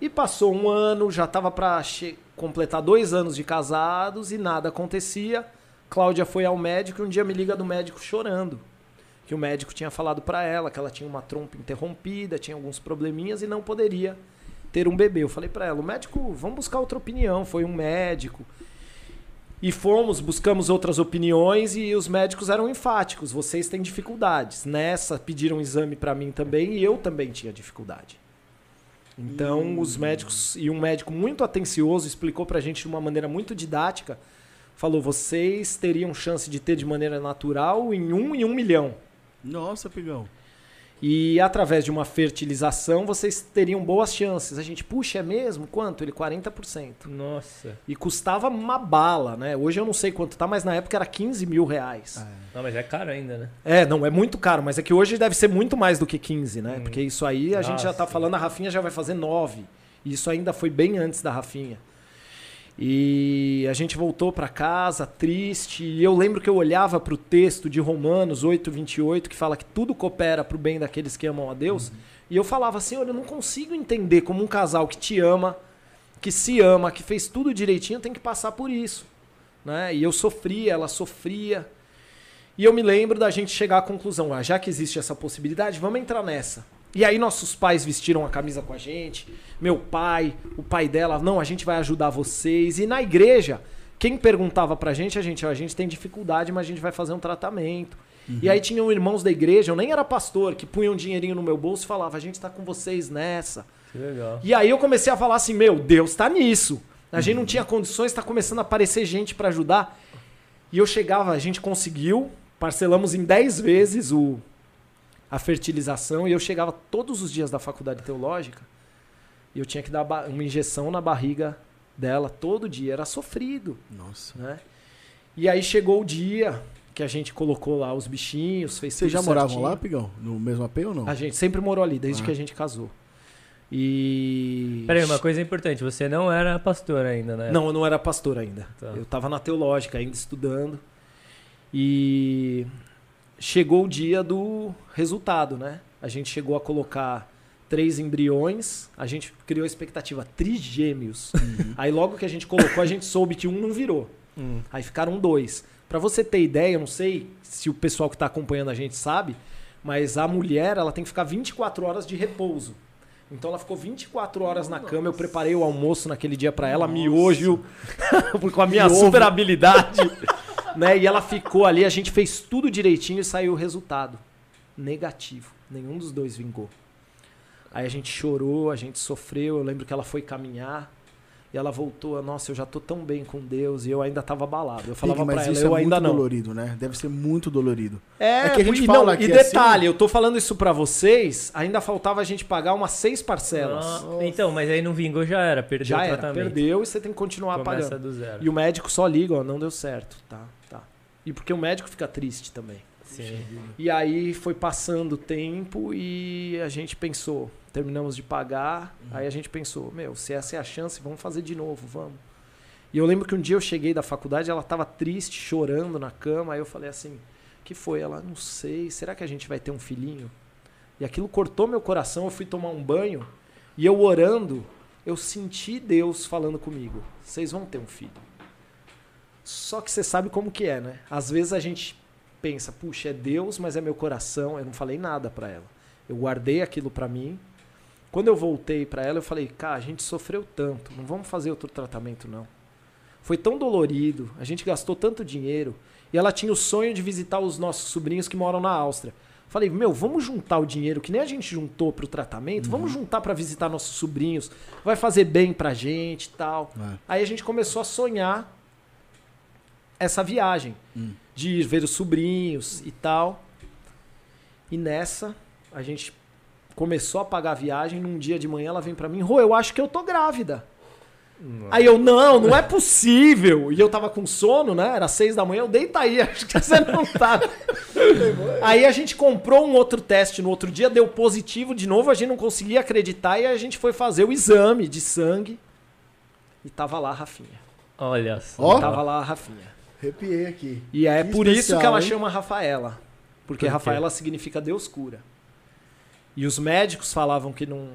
E passou um ano, já tava pra che- completar dois anos de casados e nada acontecia. Cláudia foi ao médico e um dia me liga do médico chorando. Que o médico tinha falado pra ela que ela tinha uma trompa interrompida, tinha alguns probleminhas e não poderia ter um bebê. Eu falei pra ela, o médico, vamos buscar outra opinião. Foi um médico. E fomos, buscamos outras opiniões e os médicos eram enfáticos. Vocês têm dificuldades. Nessa pediram exame pra mim também e eu também tinha dificuldade. Então, os médicos, e um médico muito atencioso explicou pra gente de uma maneira muito didática, falou, vocês teriam chance de ter de maneira natural em um em um milhão. Nossa, Pigão. E através de uma fertilização, vocês teriam boas chances. A gente, puxa, é mesmo? Quanto? Ele, 40%. Nossa. E custava uma bala, né? Hoje eu não sei quanto tá, mas na época era 15 mil reais. Não, mas é caro ainda, né? É, não, é muito caro, mas é que hoje deve ser muito mais do que 15, né? Hum. Porque isso aí a gente já tá Nossa. falando, a Rafinha já vai fazer 9. E isso ainda foi bem antes da Rafinha. E a gente voltou pra casa triste, e eu lembro que eu olhava pro texto de Romanos 8:28 que fala que tudo coopera pro bem daqueles que amam a Deus, e eu falava assim, olha, eu não consigo entender como um casal que te ama, que se ama, que fez tudo direitinho, tem que passar por isso, né? E eu sofria, ela sofria. E eu me lembro da gente chegar à conclusão, ah, já que existe essa possibilidade, vamos entrar nessa. E aí nossos pais vestiram a camisa com a gente, meu pai, o pai dela, não, a gente vai ajudar vocês. E na igreja, quem perguntava pra gente, a gente, a gente tem dificuldade, mas a gente vai fazer um tratamento. E aí tinham irmãos da igreja, eu nem era pastor, que punham um dinheirinho no meu bolso e falava, a gente tá com vocês nessa. Que legal. E aí eu comecei a falar assim, meu, Deus tá nisso. A gente não tinha condições, tá começando a aparecer gente pra ajudar. E eu chegava, a gente conseguiu, parcelamos em 10 vezes o, a fertilização e eu chegava todos os dias da faculdade teológica e eu tinha que dar uma injeção na barriga dela todo dia, era sofrido, Nossa. né? E aí chegou o dia que a gente colocou lá os bichinhos, fez Vocês tudo já moravam certinho. lá, Pigão? No mesmo AP ou não? A gente sempre morou ali, desde Ah. que a gente casou. E Peraí, uma coisa importante, você não era pastor ainda, né? Não, eu não era pastor ainda. Tá. Eu tava na teológica ainda estudando. E chegou o dia do resultado, né? A gente chegou a colocar três embriões, a gente criou a expectativa trigêmeos. Aí logo que a gente colocou, a gente soube que um não virou. Hum. Aí ficaram dois. Pra você ter ideia, eu não sei se o pessoal que tá acompanhando a gente sabe, mas a mulher, ela tem que ficar 24 horas de repouso. Então ela ficou 24 horas na cama, eu preparei o almoço naquele dia pra ela, miojo, com a minha super habilidade, né? E ela ficou ali, a gente fez tudo direitinho e saiu o resultado negativo. Nenhum dos dois vingou. Aí a gente chorou, a gente sofreu, eu lembro que ela foi caminhar e ela voltou, nossa, eu já tô tão bem com Deus e eu ainda tava abalado. Eu falava Pig, mas pra ela, isso eu é ainda muito não. dolorido, né? Deve ser muito dolorido. É, É que a gente e fala não, E assim- detalhe, eu tô falando isso pra vocês, ainda faltava a gente pagar umas seis parcelas. Ah, então, mas aí não vingou, já era, perdeu Já o era, tratamento. perdeu e você tem que continuar Começa pagando. do zero. E o médico só liga, ó, não deu certo, tá. E porque o médico fica triste também. Sim. E aí foi passando o tempo e a gente pensou, terminamos de pagar, aí a gente pensou, meu, se essa é a chance, vamos fazer de novo, vamos. E eu lembro que um dia eu cheguei da faculdade, ela tava triste, chorando na cama, aí eu falei assim, que foi? Ela, não sei, será que a gente vai ter um filhinho? E aquilo cortou meu coração, eu fui tomar um banho e eu orando, eu senti Deus falando comigo, vocês vão ter um filho. Só que você sabe como que é, né? Às vezes a gente pensa, puxa, é Deus, mas é meu coração. Eu não falei nada pra ela. Eu guardei aquilo pra mim. Quando eu voltei pra ela, eu falei, cara, a gente sofreu tanto, não vamos fazer outro tratamento não. Foi tão dolorido, a gente gastou tanto dinheiro. E ela tinha o sonho de visitar os nossos sobrinhos que moram na Áustria. Falei, meu, vamos juntar o dinheiro que nem a gente juntou pro tratamento, vamos juntar pra visitar nossos sobrinhos, vai fazer bem pra gente e tal. É. Aí a gente começou a sonhar essa viagem Hum. de ir ver os sobrinhos e tal. E nessa, a gente começou a pagar a viagem. Num dia de manhã, ela vem pra mim: Rô, eu acho que eu tô grávida. Aí eu, não, não é possível. E eu tava com sono, né? Era seis da manhã, eu deita aí, acho que você não tá. aí a gente comprou um outro teste no outro dia, deu positivo de novo, a gente não conseguia acreditar e a gente foi fazer o exame de sangue. E tava lá a Rafinha. Olha só. Tava lá a Rafinha. Arrepiei aqui. E é Que por isso especial, que ela hein? chama Rafaela. Porque Por? Rafaela significa Deus cura. E os médicos falavam que não,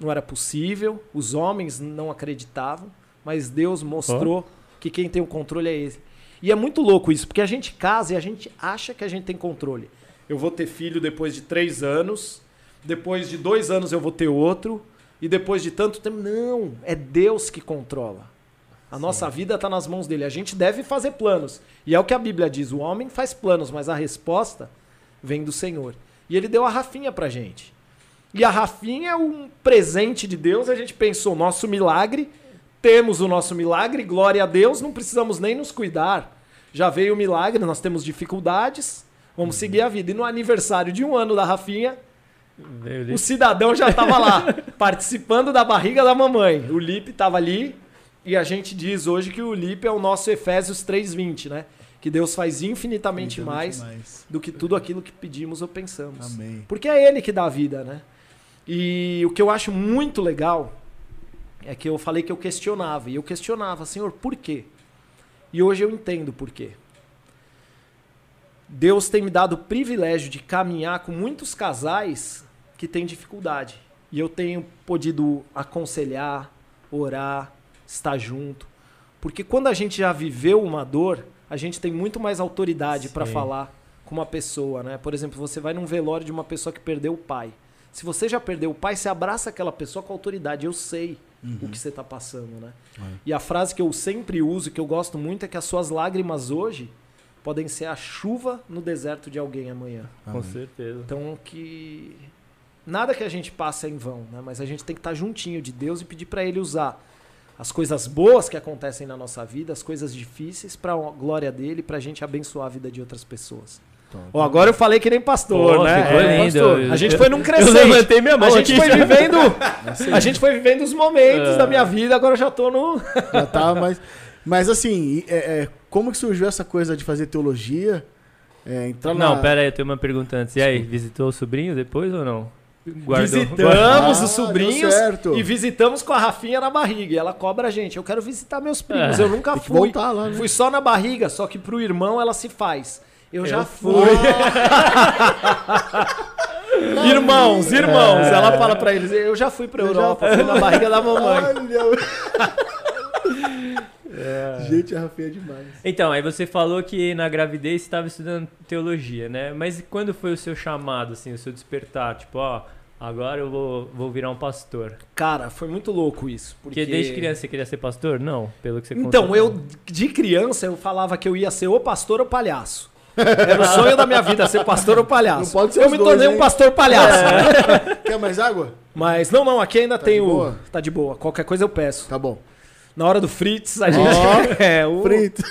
não era possível, os homens não acreditavam, mas Deus mostrou que quem tem o controle é ele. E é muito louco isso, porque a gente casa e a gente acha que a gente tem controle. Eu vou ter filho depois de três anos, depois de dois anos eu vou ter outro, e depois de tanto tempo. Não, é Deus que controla. A nossa vida está nas mãos dele. A gente deve fazer planos. E é o que a Bíblia diz: o homem faz planos, mas a resposta vem do Senhor. E ele deu a Rafinha pra gente. E a Rafinha é um presente de Deus. A gente pensou, nosso milagre, temos o nosso milagre, glória a Deus, não precisamos nem nos cuidar. Já veio o milagre, nós temos dificuldades, vamos seguir a vida. E no aniversário de um ano da Rafinha, o cidadão já estava lá, participando da barriga da mamãe. O Lipe estava ali e a gente diz hoje que o Lipe é o nosso Efésios 3:20, né? Que Deus faz infinitamente, mais, mais. do que tudo aquilo que pedimos ou pensamos. Amém. Porque é ele que dá a vida, né? E o que eu acho muito legal é que eu falei que eu questionava. E eu questionava, Senhor, por quê? E hoje eu entendo por quê. Deus tem me dado o privilégio de caminhar com muitos casais que têm dificuldade. E eu tenho podido aconselhar, orar, estar junto. Porque quando a gente já viveu uma dor, a gente tem muito mais autoridade para falar com uma pessoa, né? Por exemplo, você vai num velório de uma pessoa que perdeu o pai. Se você já perdeu o pai, você abraça aquela pessoa com autoridade. Eu sei o que você está passando, né? E a frase que eu sempre uso, que eu gosto muito, é que as suas lágrimas hoje podem ser a chuva no deserto de alguém amanhã. Com certeza. Então que nada que a gente passa é em vão, né? Mas a gente tem que estar juntinho de Deus e pedir para ele usar as coisas boas que acontecem na nossa vida, as coisas difíceis para a glória dele, para a gente abençoar a vida de outras pessoas. Ó, agora eu falei que nem pastor, Pô, né? ficou É, lindo. pastor. A gente foi num Eu crescente. levantei minha mão a gente aqui foi vivendo, a gente foi vivendo os momentos É. da minha vida, agora eu já tô no Já tá, mas, mas assim, é, é, como que surgiu essa coisa de fazer teologia? É, entrar Não, na... pera aí, eu tenho uma pergunta antes. E aí, visitou o sobrinho depois ou não? Guardou. Visitamos Ah, os sobrinhos certo. e visitamos com a Rafinha na barriga. E ela cobra a gente. Eu quero visitar meus primos. É, eu nunca fui. lá, né? Fui só na barriga, só que pro irmão ela se faz. Eu, já Eu fui. irmãos, irmãos. Ela fala pra eles: Eu já fui pra Eu Europa, fui na barriga da mamãe. Olha! Gente, a Rafinha é demais. Então, aí você falou que na gravidez você estava estudando teologia, né? Mas quando foi o seu chamado, assim, o seu despertar? Tipo, ó, agora eu vou, vou virar um pastor. Cara, foi muito louco isso. Porque, Porque desde criança você queria ser pastor? Não, pelo que você Então, contou. eu, de criança, eu falava que eu ia ser ou pastor ou palhaço. Era o sonho da minha vida, ser pastor ou palhaço. Não pode ser eu me dois, tornei hein? um pastor palhaço. né? Quer mais água? Mas não, não, aqui ainda Tá tem o. boa? Tá de boa. Qualquer coisa eu peço. Tá bom. Na hora do Fritz, a gente. é, o... Frito.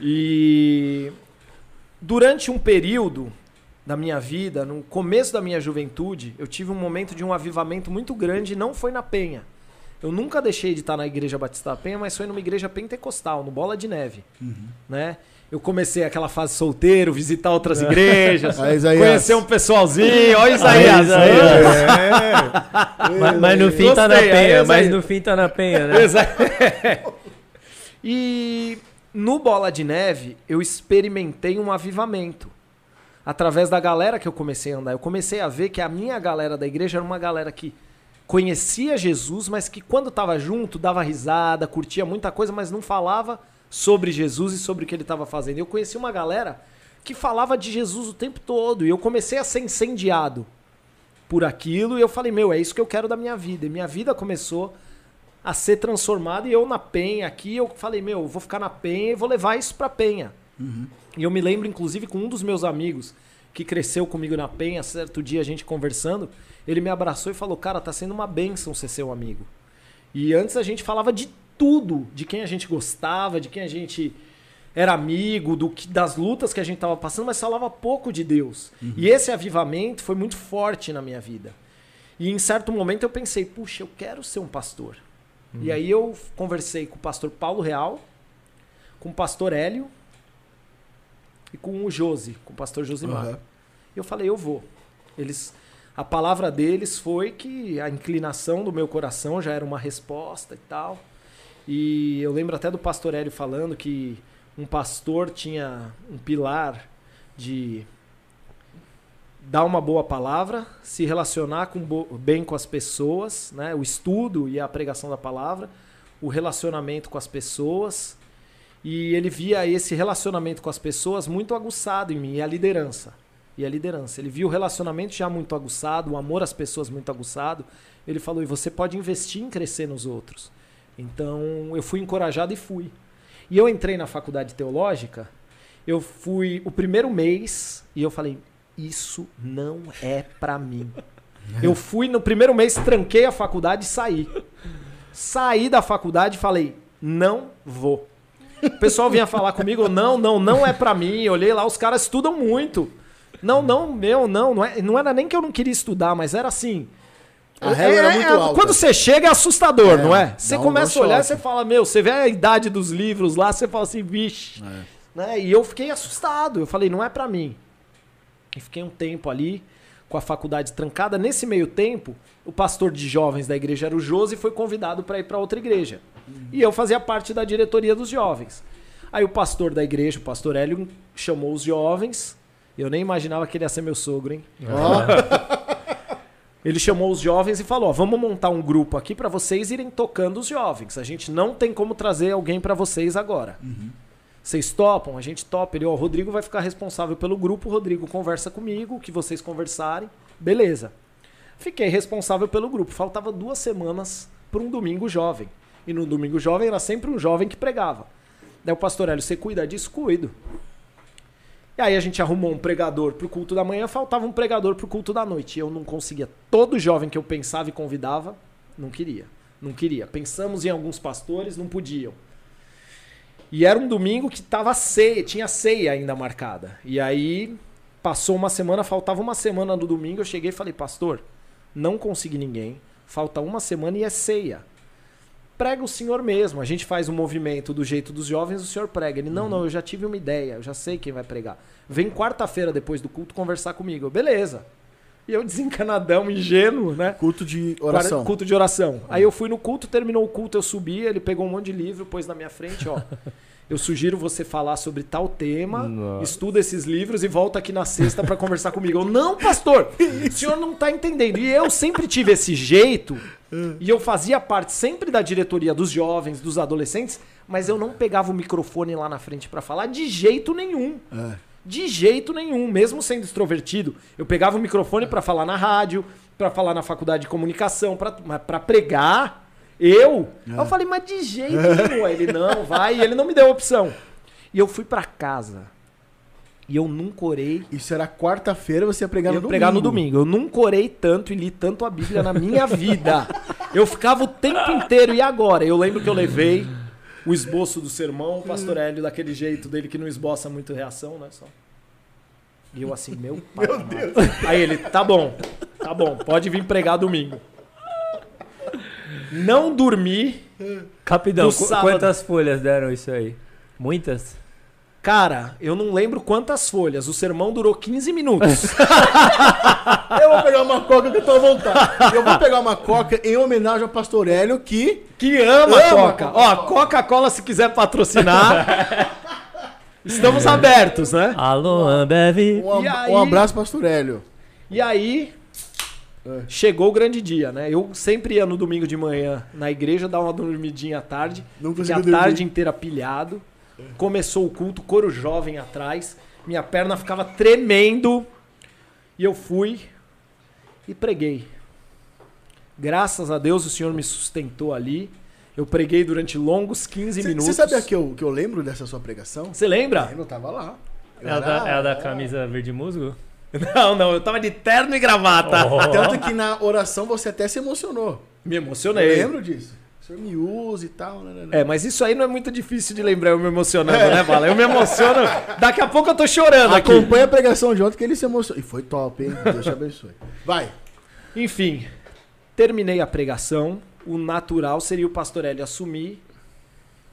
E durante um período da minha vida, no começo da minha juventude, eu tive um momento de um avivamento muito grande e não foi na Penha. Eu nunca deixei de estar na Igreja Batista da Penha, mas foi numa igreja pentecostal, no Bola de Neve. Né? Eu comecei aquela fase solteiro, visitar outras igrejas, Aí, Isaías. conhecer um pessoalzinho. Olha Isaías. Isaías. É. Mas, mas no fim tá na Gostei, aí, penha, aí. mas no fim tá na penha, né? E no Bola de Neve, eu experimentei um avivamento. Através da galera que eu comecei a andar. Eu comecei a ver que a minha galera da igreja era uma galera que conhecia Jesus, mas que quando tava junto, dava risada, curtia muita coisa, mas não falava sobre Jesus e sobre o que ele estava fazendo. Eu conheci uma galera que falava de Jesus o tempo todo. E eu comecei a ser incendiado por aquilo. E eu falei, meu, é isso que eu quero da minha vida. E minha vida começou a ser transformada. E eu na Penha aqui, eu falei, meu, eu vou ficar na Penha e vou levar isso pra Penha. E eu me lembro, inclusive, com um dos meus amigos que cresceu comigo na Penha, certo dia a gente conversando, ele me abraçou e falou, cara, tá sendo uma bênção ser seu amigo. E antes a gente falava de tudo, de quem a gente gostava, de quem a gente era amigo, do que, das lutas que a gente tava passando, mas falava pouco de Deus. E esse avivamento foi muito forte na minha vida. E em certo momento eu pensei, puxa, eu quero ser um pastor. E aí eu conversei com o pastor Paulo Real, com o pastor Hélio e com o Josi, com o pastor Josimar. E eu falei, eu vou. Eles, a palavra deles foi que a inclinação do meu coração já era uma resposta e tal. E eu lembro até do pastor Hélio falando que um pastor tinha um pilar de dar uma boa palavra, se relacionar com bem com as pessoas, né? o estudo e a pregação da palavra, o relacionamento com as pessoas. E ele via esse relacionamento com as pessoas muito aguçado em mim, e a liderança. E a liderança. Ele viu o relacionamento já muito aguçado, o amor às pessoas muito aguçado. Ele falou: e você pode investir em crescer nos outros. Então eu fui encorajado e fui. E eu entrei na faculdade teológica, eu fui o primeiro mês e eu falei: isso não é pra mim. Eu fui no primeiro mês, tranquei a faculdade e saí. Saí da faculdade e falei, não vou. O pessoal vinha falar comigo, não, não, não é pra mim. Eu olhei lá, os caras estudam muito. Não, não, meu, não, não, é, não era nem que eu não queria estudar, mas era assim. A régua era muito alta. Quando você chega é assustador, É, não é? Você começa um a olhar e você fala, meu, você vê a idade dos livros lá, você fala assim, vixe. É. Né? E eu fiquei assustado. Eu falei, não é pra mim. E fiquei um tempo ali com a faculdade trancada. Nesse meio tempo, o pastor de jovens da igreja era o Josi e foi convidado para ir para outra igreja. E eu fazia parte da diretoria dos jovens. Aí o pastor da igreja, o pastor Hélio, chamou os jovens. Eu nem imaginava que ele ia ser meu sogro, hein? Ele chamou os jovens e falou: ó, vamos montar um grupo aqui para vocês irem tocando os jovens. A gente não tem como trazer alguém para vocês agora. Vocês topam? A gente topa. Ele, ó, o Rodrigo vai ficar responsável pelo grupo. O Rodrigo conversa comigo, o que vocês conversarem. Beleza. Fiquei responsável pelo grupo. Faltava duas semanas para um domingo jovem. E no domingo jovem era sempre um jovem que pregava. Daí o pastor Hélio, você cuida disso? Cuido. E aí a gente arrumou um pregador pro culto da manhã, faltava um pregador pro culto da noite. E eu não conseguia. Todo jovem que eu pensava e convidava, não queria. Não queria. Pensamos em alguns pastores, não podiam. E era um domingo que tava ceia, tinha ceia ainda marcada. E aí passou uma semana, faltava uma semana no domingo, eu cheguei e falei, pastor, não consegui ninguém, falta uma semana e é ceia. Prega o senhor mesmo. A gente faz o movimento do jeito dos jovens, o senhor prega. Ele, não, não, eu já tive uma ideia, eu já sei quem vai pregar. Vem quarta-feira depois do culto conversar comigo. Eu, Beleza. E eu desencanadão, ingênuo, né? Culto de oração. Culto de oração. Aí eu fui no culto, terminou o culto, eu subi, ele pegou um monte de livro, pôs na minha frente, ó. Eu sugiro você falar sobre tal tema, Nossa. estuda esses livros e volta aqui na sexta pra conversar comigo. Eu, não, pastor, o senhor não tá entendendo. E eu sempre tive esse jeito, e eu fazia parte sempre da diretoria dos jovens, dos adolescentes, mas eu não pegava o microfone lá na frente pra falar de jeito nenhum. É. De jeito nenhum, mesmo sendo extrovertido. Eu pegava o microfone pra falar na rádio, pra falar na faculdade de comunicação, pra pregar. Eu? Eu falei, mas de jeito nenhum. Ele, não, vai. E ele não me deu opção. E eu fui pra casa. E eu nunca orei. Isso era quarta-feira, você ia pregar no Eu domingo. pregar no domingo. Eu nunca orei tanto e li tanto a Bíblia na minha vida. Eu ficava o tempo inteiro. E agora? Eu lembro que eu levei o esboço do sermão, o pastor Hélio, daquele jeito dele que não esboça muito reação, né? Só. E eu assim, meu pai. amado. Aí ele, tá bom, tá bom, pode vir pregar domingo. Não dormi. Sábado. quantas folhas deram isso aí? Muitas? Cara, eu não lembro quantas folhas. O sermão durou 15 minutos. Eu vou pegar uma coca que eu tô à vontade. Eu vou pegar uma coca em homenagem ao pastor Hélio, que Que ama, Ama Coca. Ó, Coca-Cola, se quiser patrocinar. estamos abertos, né? Alô, Ambev. um, ab- um abraço, pastor Hélio. E aí. Chegou o grande dia, né? Eu sempre ia no domingo de manhã na igreja dar uma dormidinha à tarde. Não Fiquei a dormir. tarde inteira pilhado. Começou o culto, coro jovem atrás. Minha perna ficava tremendo. E eu fui e preguei. Graças a Deus o Senhor me sustentou ali. Eu preguei durante longos 15 minutos. Você sabe a que eu, que eu lembro dessa sua pregação? Você lembra? Eu tava lá. Eu É a da, era- é a da camisa verde musgo? Não, não, eu tava de terno e gravata. Tanto que na oração você até se emocionou. Me Eu emocionei. lembro disso. Senhor me usa e tal. Né, né, né. É, mas isso aí não é muito difícil de lembrar eu me emocionando, né, Vala? Eu me emociono. Daqui a pouco eu tô chorando aqui. Acompanha a pregação de ontem que ele se emocionou. E foi top, hein? Deus te abençoe. Vai. Enfim, terminei a pregação. O natural seria o pastor Hélio assumir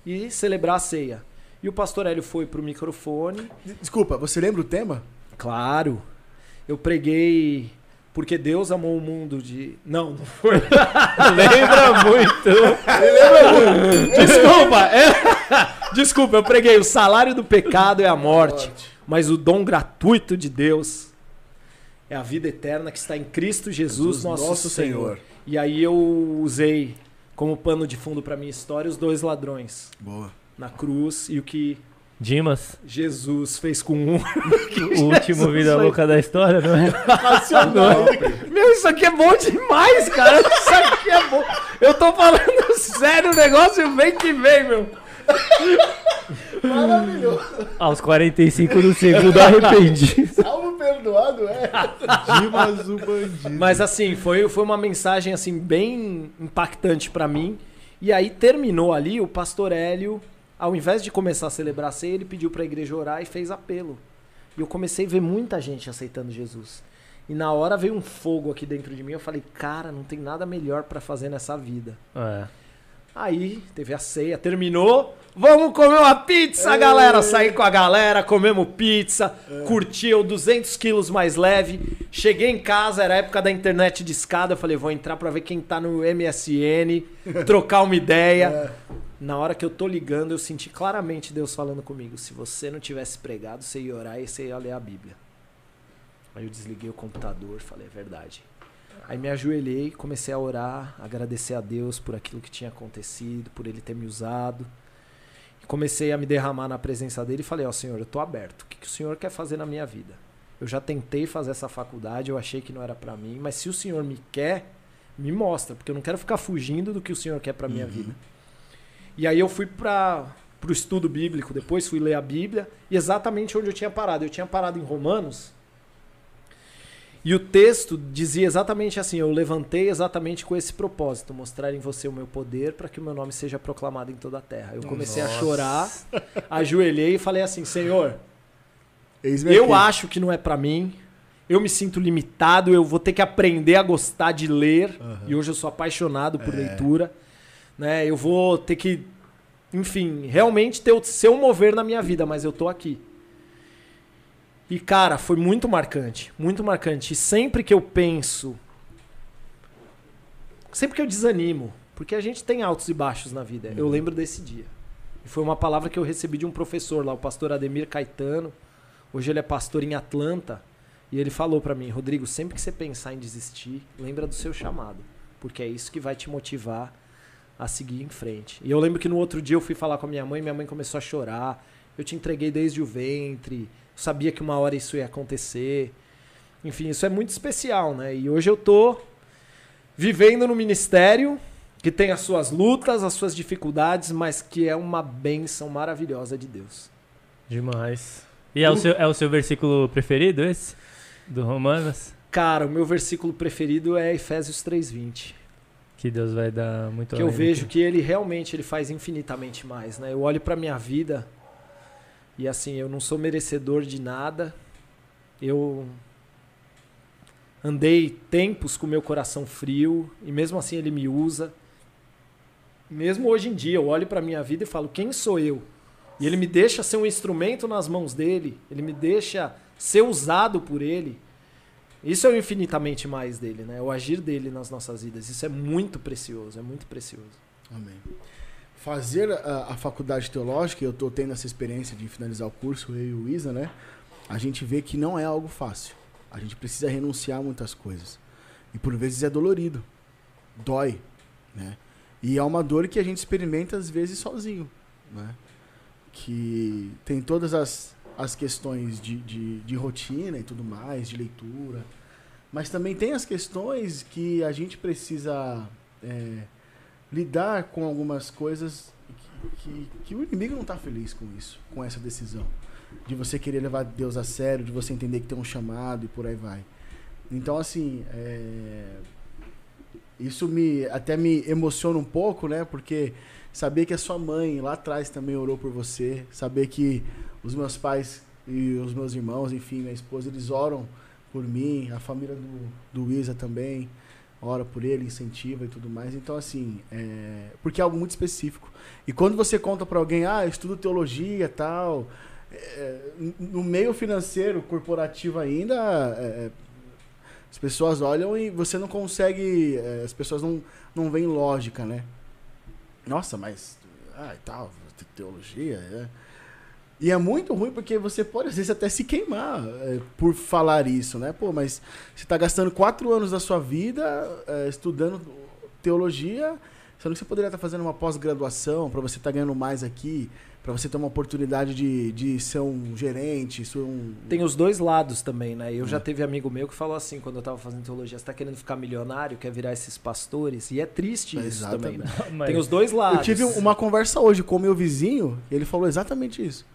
e celebrar a ceia. E o pastor Hélio foi pro microfone. Desculpa, você lembra o tema? Claro, eu preguei porque Deus amou o mundo de. Não, não foi. Lembra muito. Desculpa, é- Desculpa, eu preguei. O salário do pecado é a morte, mas o dom gratuito de Deus é a vida eterna que está em Cristo Jesus, Jesus, nosso, nosso Senhor. Senhor. E aí eu usei como pano de fundo para minha história os dois ladrões Boa. na cruz e o que Dimas, Jesus fez com um. o último vida foi- louca da história, não é? Racional. Meu, isso aqui é bom demais, cara. Isso aqui é bom. Eu tô falando sério, o negócio vem que vem, meu. Maravilhoso. Aos 45 do segundo, arrependi. Salvo perdoado, é. Dimas o bandido. Mas assim, foi, foi uma mensagem assim bem impactante pra mim. E aí terminou ali, o pastor Hélio, ao invés de começar a celebrar a ceia, ele pediu pra igreja orar e fez apelo. E eu comecei a ver muita gente aceitando Jesus. E na hora veio um fogo aqui dentro de mim, eu falei, cara, não tem nada melhor pra fazer nessa vida. É. Aí teve a ceia, terminou. Vamos comer uma pizza, galera! Saí com a galera, comemos pizza, curti eu 200 quilos mais leve. Cheguei em casa, era a época da internet de escada. Eu falei, vou entrar pra ver quem tá no MSN, trocar uma ideia. Na hora que eu tô ligando, eu senti claramente Deus falando comigo. Se você não tivesse pregado, você ia orar e você ia ler a Bíblia. Aí eu desliguei o computador, falei, é verdade. Aí me ajoelhei, comecei a orar, agradecer a Deus por aquilo que tinha acontecido, por ele ter me usado. E comecei a me derramar na presença dele e falei, ó Senhor, eu tô aberto. O que, que o Senhor quer fazer na minha vida? Eu já tentei fazer essa faculdade, eu achei que não era pra mim, mas se o Senhor me quer, me mostra, porque eu não quero ficar fugindo do que o Senhor quer pra minha vida. E aí eu fui para o estudo bíblico, depois fui ler a Bíblia, e exatamente onde eu tinha parado. Eu tinha parado em Romanos, e o texto dizia exatamente assim: Eu levantei exatamente com esse propósito, mostrar em você o meu poder para que o meu nome seja proclamado em toda a terra. Eu comecei a chorar, ajoelhei e falei assim: Senhor, eu aqui. acho que não é pra mim. Eu me sinto limitado, eu vou ter que aprender a gostar de ler. E hoje eu sou apaixonado por leitura. Né? Eu vou ter que, enfim, realmente ter o seu mover na minha vida, mas eu tô aqui. E cara, foi muito marcante, muito marcante. E sempre que eu penso, sempre que eu desanimo, porque a gente tem altos e baixos na vida, eu lembro desse dia. E foi uma palavra que eu recebi de um professor lá, o pastor Ademir Caetano. Hoje ele é pastor em Atlanta. E ele falou pra mim, Rodrigo, sempre que você pensar em desistir, lembra do seu chamado, porque é isso que vai te motivar a seguir em frente. E eu lembro que no outro dia eu fui falar com a minha mãe, minha mãe começou a chorar. Eu te entreguei desde o ventre, sabia que uma hora isso ia acontecer. Enfim, isso é muito especial, né? E hoje eu tô vivendo no ministério que tem as suas lutas, as suas dificuldades, mas que é uma bênção maravilhosa de Deus. Demais. E é o, seu, é o seu versículo preferido esse? Do Romanos? Cara, o meu versículo preferido é Efésios 3:20. Que Deus vai dar muito que eu vejo que ele realmente ele faz infinitamente mais, né? Eu olho pra minha vida e assim, eu não sou merecedor de nada. Eu andei tempos com meu coração frio e mesmo assim ele me usa. Mesmo hoje em dia, eu olho pra minha vida e falo: "Quem sou eu?" E ele me deixa ser um instrumento nas mãos dele, ele me deixa ser usado por ele. Isso é o infinitamente mais dele, né? O agir dele nas nossas vidas. Isso é muito precioso, é muito precioso. Amém. Fazer a, a faculdade teológica, eu estou tendo essa experiência de finalizar o curso, eu e o Isa, né? A gente vê que não é algo fácil. A gente precisa renunciar a muitas coisas. E por vezes é dolorido. Dói, né? E é uma dor que a gente experimenta às vezes sozinho, né? Que tem todas as, as questões de, de, de rotina e tudo mais, de leitura. Mas também tem as questões que a gente precisa é, lidar com algumas coisas que, que, o inimigo não está feliz com isso, com essa decisão. De você querer levar Deus a sério, de você entender que tem um chamado e por aí vai. Então, assim, é, isso me até me emociona um pouco, né? Porque saber que a sua mãe lá atrás também orou por você, saber que os meus pais e os meus irmãos, enfim, minha esposa, eles oram por mim, a família do, do Isa também ora por ele, incentiva e tudo mais. Então, assim, é... porque é algo muito específico. E quando você conta para alguém, ah, eu estudo teologia tal, é... no meio financeiro, corporativo ainda, é... as pessoas olham e você não consegue, é, as pessoas não, não veem lógica, né? Nossa, mas, ah, e tal, teologia, é... E é muito ruim porque você pode, às vezes, até se queimar é, por falar isso, né? Pô, mas você está gastando quatro anos da sua vida é, estudando teologia, sendo que você poderia estar fazendo uma pós-graduação para você estar ganhando mais aqui, para você ter uma oportunidade de, de ser um gerente, ser um... Tem os dois lados também, né? Eu já É. teve amigo meu que falou assim, quando eu tava fazendo teologia, você tá querendo ficar milionário, quer virar esses pastores? E é triste isso Exatamente. também, né? Mas- Tem os dois lados. Eu tive uma conversa hoje com o meu vizinho e ele falou exatamente isso.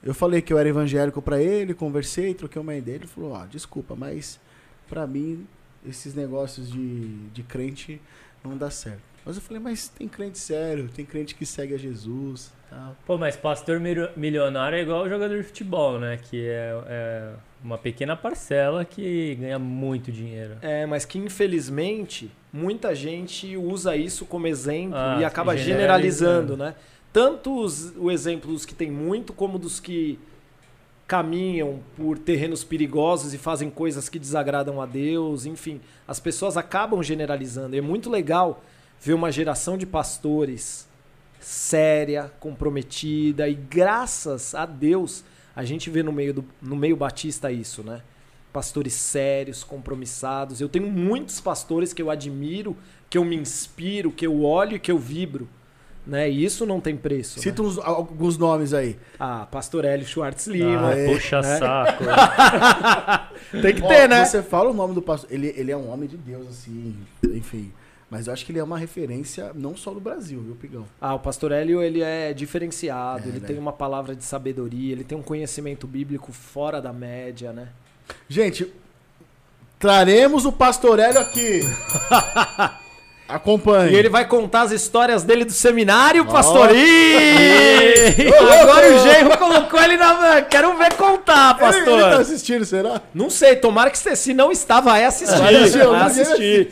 Eu falei que eu era evangélico pra ele, conversei, troquei uma ideia. Ele falou: Ó, desculpa, mas pra mim, esses negócios de, de crente não dá certo. Mas eu falei: Mas tem crente sério, tem crente que segue a Jesus. Tal. Pô, mas pastor mil- milionário é igual jogador de futebol, né? Que é, é uma pequena parcela que ganha muito dinheiro. É, mas que infelizmente muita gente usa isso como exemplo Ah, e acaba generalizando. generalizando, né? Tanto os, o exemplo dos que tem muito, como dos que caminham por terrenos perigosos e fazem coisas que desagradam a Deus, enfim, as pessoas acabam generalizando. E é muito legal ver uma geração de pastores séria, comprometida e graças a Deus a gente vê no meio do, no meio batista isso, né? Pastores sérios, compromissados. Eu tenho muitos pastores que eu admiro, que eu me inspiro, que eu olho e que eu vibro, né? E isso não tem preço. Cita né? uns, alguns nomes aí. Ah, Pastor Hélio Schwartz Lima. Ah, puxa né? saco. Tem que Ó, ter, né? Você fala o nome do pastor. Ele, ele é um homem de Deus, assim, enfim. Mas eu acho que ele é uma referência não só do Brasil, viu, Pigão? Ah, o Pastor Hélio, ele é diferenciado, É, ele né? tem uma palavra de sabedoria, ele tem um conhecimento bíblico fora da média, né? Gente, traremos o Pastorélio aqui. Acompanhe. E ele vai contar as histórias dele do seminário, Ó. pastor. Ih! Agora o Genro colocou ele na. Quero ver contar, Ele, ele tá pastor. assistindo, será? Não sei, tomara que se não está, vai assistir. Vai assistir, Vai assistir.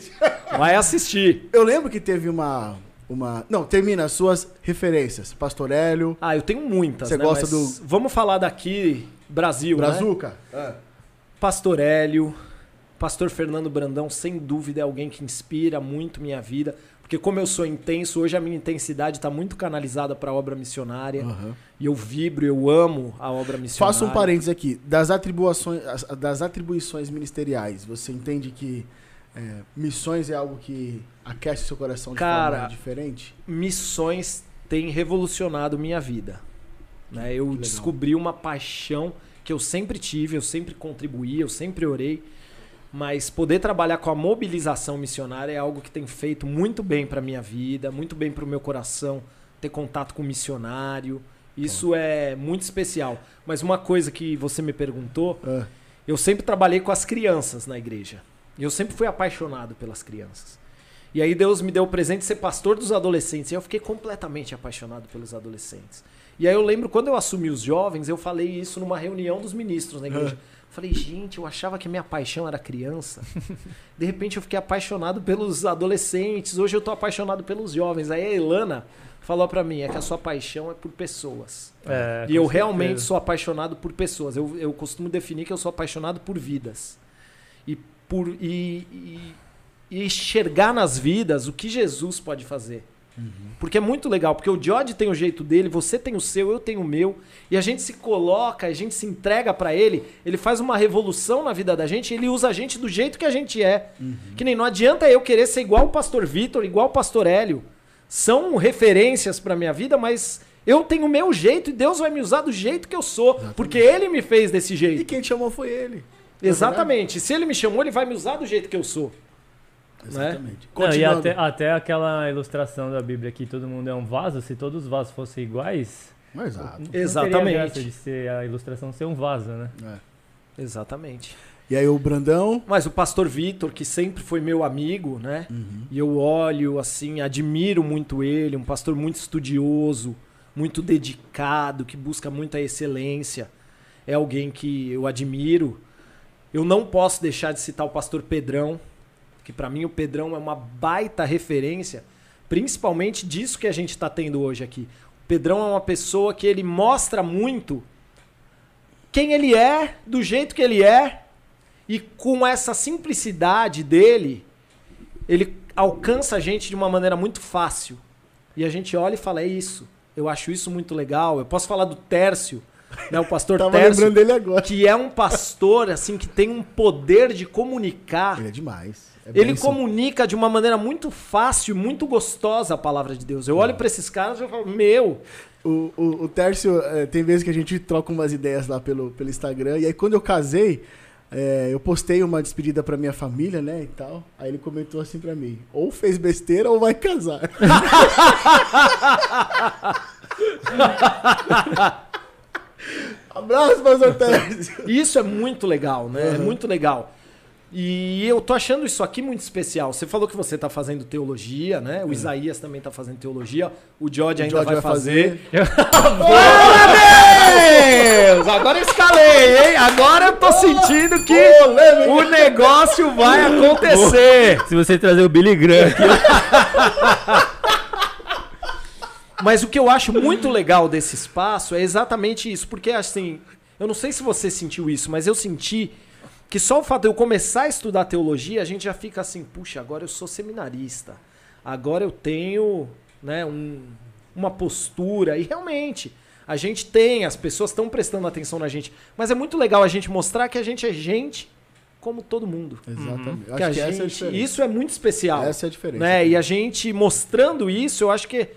Vai assistir. Eu lembro que teve uma. uma... Não, termina as suas referências. Pastorélio, Ah, eu tenho muitas. Você né, gosta mas Vamos falar daqui, Brasil. né? Brazuca. Pastor Hélio, Pastor Fernando Brandão, sem dúvida é alguém que inspira muito minha vida, porque como eu sou intenso, hoje a minha intensidade está muito canalizada para a obra missionária, Aham. e eu vibro, eu amo a obra missionária. Faça um parênteses aqui. Das atribuições, as- das atribuições ministeriais, você entende que é, missões é algo que aquece seu coração de Cara, forma diferente? Missões têm revolucionado minha vida. Né? Eu descobri uma paixão que eu sempre tive, eu sempre contribuí, eu sempre orei. Mas poder trabalhar com a mobilização missionária é algo que tem feito muito bem para minha vida, muito bem para o meu coração, ter contato com missionário. Isso é muito especial. Mas uma coisa que você me perguntou, Ah, eu sempre trabalhei com as crianças na igreja. E eu sempre fui apaixonado pelas crianças. E aí Deus me deu o presente de ser pastor dos adolescentes. E eu fiquei completamente apaixonado pelos adolescentes. E aí eu lembro quando eu assumi os jovens, eu falei isso numa reunião dos ministros na igreja. Falei, gente, eu achava que minha paixão era criança. De repente eu fiquei apaixonado pelos adolescentes. Hoje eu tô apaixonado pelos jovens. Aí a Elana falou pra mim, é que a sua paixão é por pessoas. É, E eu certeza. realmente sou apaixonado por pessoas. Eu, eu costumo definir que eu sou apaixonado por vidas. E por e, e- e enxergar nas vidas o que Jesus pode fazer. Porque é muito legal, porque o George tem o jeito dele, você tem o seu, eu tenho o meu, e a gente se coloca, a gente se entrega pra ele, ele faz uma revolução na vida da gente, ele usa a gente do jeito que a gente é. Que nem não adianta eu querer ser igual o pastor Vitor, igual o pastor Hélio. São referências pra minha vida, mas eu tenho o meu jeito e Deus vai me usar do jeito que eu sou, porque ele me fez desse E jeito. quem te chamou foi ele. Exatamente. Se ele me chamou, ele vai me usar do jeito que eu sou. Exatamente. Não, e até, até aquela ilustração da Bíblia que todo mundo é um vaso, se todos os vasos fossem iguais, Exato. não teria Exatamente. graça de ser a ilustração ser um vaso, né? É. Exatamente. E aí o Brandão. Mas o pastor Vitor, que sempre foi meu amigo, né? Uhum. E eu olho, assim, admiro muito ele, um pastor muito estudioso, muito dedicado, que busca muita excelência. É alguém que eu admiro. Eu não posso deixar de citar o pastor Pedrão, que pra mim o Pedrão é uma baita referência, principalmente disso que a gente tá tendo hoje aqui. O Pedrão é uma pessoa que ele mostra muito quem ele é, do jeito que ele é, e com essa simplicidade dele, ele alcança a gente de uma maneira muito fácil. E a gente olha e fala, é isso. Eu acho isso muito legal. Eu posso falar do Tércio, né, o pastor Tava Tércio, lembrando dele agora. que é um pastor assim que tem um poder de comunicar. Ele é demais. É Ele comunica de uma maneira muito fácil, muito gostosa a palavra de Deus. Eu olho pra esses caras e eu falo, meu, O, o, o Tércio, é, tem vezes que a gente troca umas ideias lá pelo, pelo Instagram. E aí, quando eu casei, é, eu postei uma despedida pra minha família, né? E tal. Aí ele comentou assim pra mim: ou fez besteira ou vai casar. Abraço, pastor Tércio. Isso é muito legal, né? É muito legal. E eu tô achando isso aqui muito especial. Você falou que você tá fazendo teologia, né? O Isaías também tá fazendo teologia. O George ainda George vai, vai fazer. Deus! Agora escalei, hein? Agora eu tô sentindo que o negócio vai acontecer. Se você trazer o Billy Graham aqui, Mas o que eu acho muito legal desse espaço é exatamente isso, porque assim, eu não sei se você sentiu isso, mas eu senti que só o fato de eu começar a estudar teologia, a gente já fica assim, puxa, agora eu sou seminarista. Agora eu tenho, né, um- uma postura e realmente a gente tem, as pessoas estão prestando atenção na gente, mas é muito legal a gente mostrar que a gente é gente como todo mundo. Exatamente. Eu Que acho a que essa é a gente, diferença. isso é muito especial. Essa é a diferença. Né? E a gente mostrando isso, eu acho que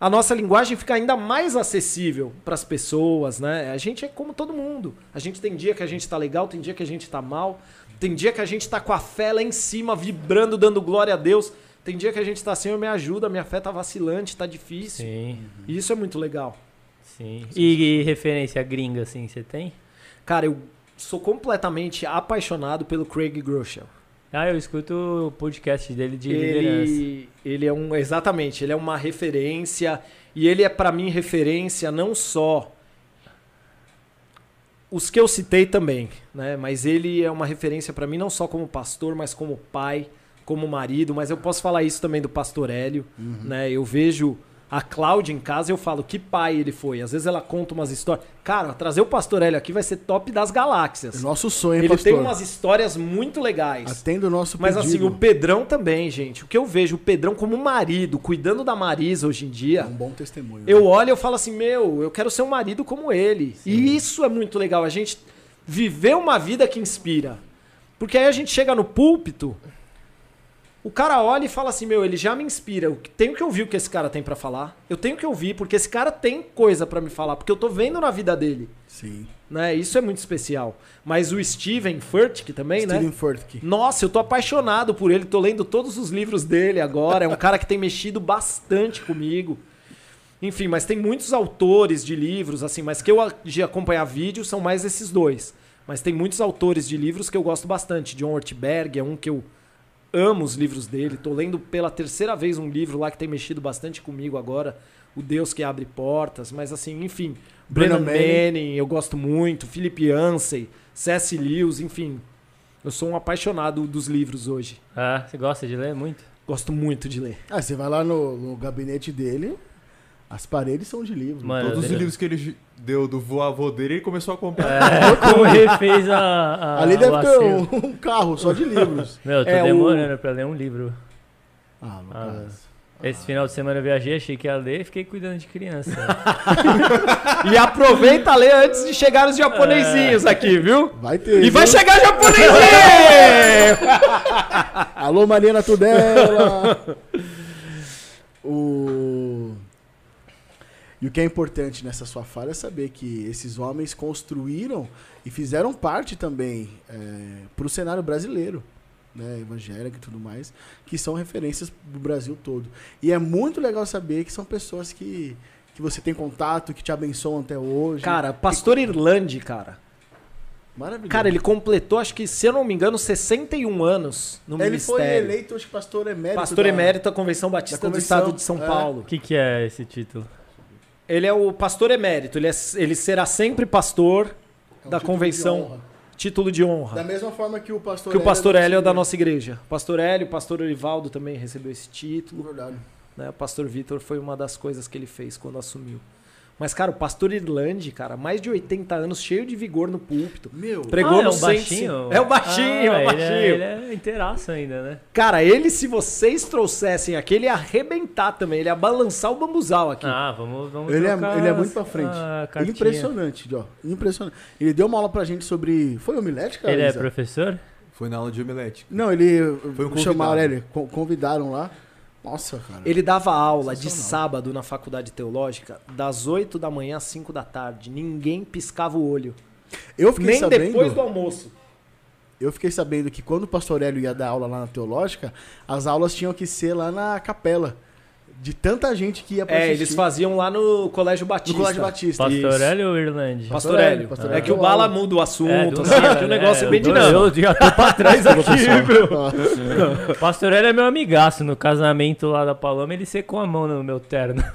a nossa linguagem fica ainda mais acessível para as pessoas, né? A gente é como todo mundo. A gente tem dia que a gente tá legal, tem dia que a gente tá mal, tem dia que a gente tá com a fé lá em cima, vibrando, dando glória a Deus. Tem dia que a gente tá assim, me ajuda, minha fé tá vacilante, tá difícil. Sim, E isso é muito legal. sim. E, e referência gringa, assim, você tem? Cara, eu sou completamente apaixonado pelo Craig Groeschel. Ah, eu escuto o podcast dele de liderança. ele, ele é um exatamente, ele é uma referência e ele é pra mim referência não só os que eu citei também, né? Mas ele é uma referência pra mim não só como pastor, mas como pai, como marido, mas eu posso falar isso também do pastor Hélio, né? Eu vejo a Cláudia em casa eu falo que pai ele foi. Às vezes ela conta umas histórias. Cara, trazer o pastor Hélio aqui vai ser top das galáxias. Nosso sonho, ele pastor. tem umas histórias muito legais. Atenda o nosso Mas pedido. assim, o Pedrão também, gente. O que eu vejo o Pedrão como marido, cuidando da Marisa hoje em É dia. um bom testemunho. Eu né? olho e eu falo assim, meu, eu quero ser um marido como ele. E isso é muito legal, a gente viver uma vida que inspira. Porque aí a gente chega no púlpito, o cara olha e fala assim, meu, ele já me inspira. Eu tenho que ouvir o que esse cara tem pra falar. Eu tenho que ouvir, porque esse cara tem coisa pra me falar, porque eu tô vendo na vida dele. Sim. Né? Isso é muito especial. Mas o Steven Furtick também, né? Steven Furtick. Nossa, eu tô apaixonado por ele, tô lendo todos os livros dele agora. É um cara que tem mexido bastante comigo. Enfim, mas tem muitos autores de livros, assim, mas que eu de acompanhar vídeo são mais esses dois. Mas tem muitos autores de livros que eu gosto bastante. John Ortberg é um que eu amo os livros dele. Tô lendo pela terceira vez um livro lá que tem mexido bastante comigo agora. O Deus que abre portas. Mas assim, enfim. Brennan Manning, eu gosto muito. Philip Yancey, C.S. Lewis, enfim. Eu sou um apaixonado dos livros hoje. Ah, você gosta de ler muito? Gosto muito de ler. Ah, você vai lá no, no gabinete dele, as paredes são de livro. Mano, Todos os livros que ele deu do vô avô dele, ele começou a comprar. É, como refez a, a Ali deve ter um, um carro só de livros. Meu, eu tô É, o- demorando pra ler um livro. Ah, no Ah, caso. Esse final de semana eu viajei, achei que ia ler e fiquei cuidando de criança. E aproveita a ler antes de chegar os japonesinhos aqui, viu? Vai ter. E vai viu? chegar japonesinho! Alô, Mariana Tudela! o... E o que é importante nessa sua fala é saber que esses homens construíram e fizeram parte também para o cenário brasileiro, né, evangélico e tudo mais, que são referências do Brasil todo. E é muito legal saber que são pessoas que, que você tem contato, que te abençoam até hoje. Cara, Pastor Irlande, cara. maravilhoso. Cara, ele completou, acho que, se eu não me engano, 61 anos no Ele foi ministério. eleito, acho que pastor emérito. Pastor da- emérito da Convenção Batista da do Convenção, Estado de São é. Paulo. O que, que é esse título? Ele é o pastor emérito, ele, é- ele será sempre pastor É um da título convenção, título de honra. Da mesma forma que o pastor Que o pastor Hélio é da nossa nossa igreja. Pastor Hélio, o pastor Orivaldo também recebeu esse título. Verdade. Né? O pastor Vitor foi uma das coisas que ele fez quando assumiu. Mas, cara, o pastor Irlande, cara, mais de 80 anos, cheio de vigor no púlpito. Meu, Pregou ah, é no o 105. baixinho? É o baixinho, Ah, é o ele baixinho. Ele é inteiraço ainda, né? Cara, ele, se vocês trouxessem aqui, ele ia arrebentar também. Ele ia balançar o bambuzal aqui. Ah, vamos, vamos ele é, ele é muito pra frente. Impressionante, ó. Impressionante. Ele deu uma aula pra gente sobre. Foi homilética? Ele é Isa? professor? Foi na aula de homilética. Não, ele. Foi um chamaram convidado. ele, con- convidaram lá. Nossa, cara. Ele dava aula de sábado na faculdade teológica, das 8 da manhã às 5 da tarde. Ninguém piscava o olho. Eu fiquei Nem sabendo. depois do almoço. Eu fiquei sabendo que quando o pastor Hélio ia dar aula lá na teológica, as aulas tinham que ser lá na capela. De tanta gente que ia pra É, assistir. eles faziam lá no Colégio No Batista. Colégio Batista. Pastor Hélio ou Irlande? Pastor Pastor Hélio, Hélio. Pastor É que o Bala muda o assunto, É, assim, nada, aqui o negócio é, né? bem dinâmico. Eu já tô pra trás aqui, meu. Pastor Hélio é meu amigaço. No casamento lá da Paloma, ele secou a mão no meu terno.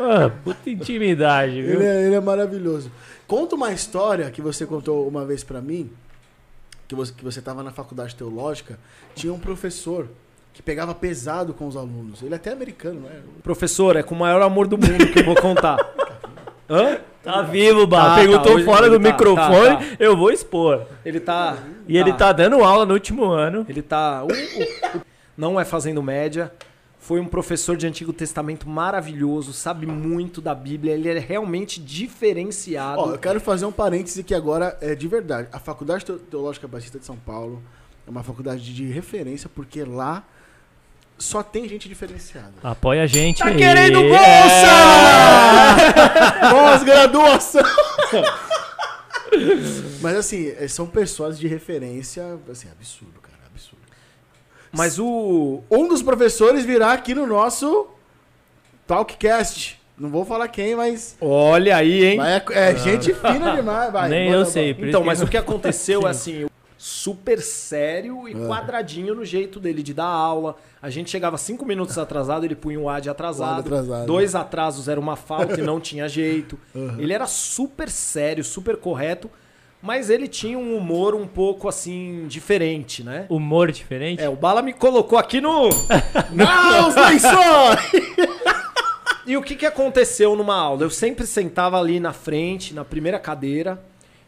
Ah, puta intimidade, viu? Ele é, ele é maravilhoso. Conta uma história que você contou uma vez pra mim, que você, que você tava na faculdade teológica, tinha um professor que pegava pesado com os alunos. Ele é até americano, não é? Professor, é com o maior amor do mundo que eu vou contar. Hã? Tá vivo, Bala. Tá, Perguntou tá, fora do tá, microfone, tá, eu vou expor. Ele tá. E ele tá dando aula no último ano. Ele tá. o- o- o- não é fazendo média. Foi um professor de Antigo Testamento maravilhoso, sabe muito da Bíblia. Ele é realmente diferenciado. Ó, eu quero fazer um parêntese que agora é de verdade. A Faculdade Teo- Teológica Batista de São Paulo é uma faculdade de referência porque lá só tem gente diferenciada. Apoia a gente Tá aí. querendo É. bolsa! Pós-graduação! Mas assim, é, são pessoas de referência, assim, absurdo, cara, absurdo. Mas o. Um dos professores virá aqui no nosso Talkcast. Não vou falar quem, mas, Olha aí, hein? mas é, é gente fina demais, vai. Nem manda eu sei. Então, mas que o que aconteceu é assim, super sério e É. quadradinho no jeito dele de dar aula. A gente chegava cinco minutos atrasado, ele punha um ad atrasado. O ad atrasado. Dois atrasos era uma falta e não tinha jeito. Ele era super sério, super correto, mas ele tinha um humor um pouco assim diferente, né? Humor diferente? É, o Bala me colocou aqui no Não, os lençóis! E o que, que aconteceu numa aula? Eu sempre sentava ali na frente, na primeira cadeira,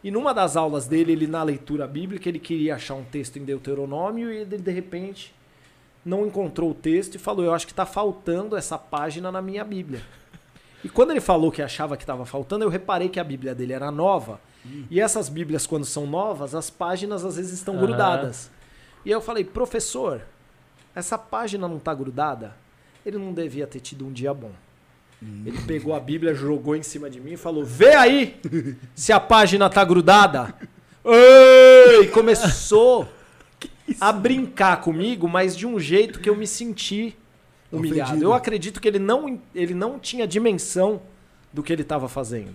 e numa das aulas dele, ele na leitura bíblica, ele queria achar um texto em Deuteronômio e ele de repente não encontrou o texto e falou: Eu acho que está faltando essa página na minha Bíblia. E quando ele falou que achava que estava faltando, eu reparei que a Bíblia dele era nova. E essas Bíblias, quando são novas, as páginas às vezes estão Aham. grudadas. E aí eu falei: Professor, essa página não está grudada? Ele não devia ter tido um dia bom. Ele pegou a Bíblia, jogou em cima de mim e falou: Vê aí se a página tá grudada. Ei! E começou a brincar comigo, mas de um jeito que eu me senti humilhado. Ofendido. Eu acredito que ele não, ele não tinha dimensão do que ele estava fazendo.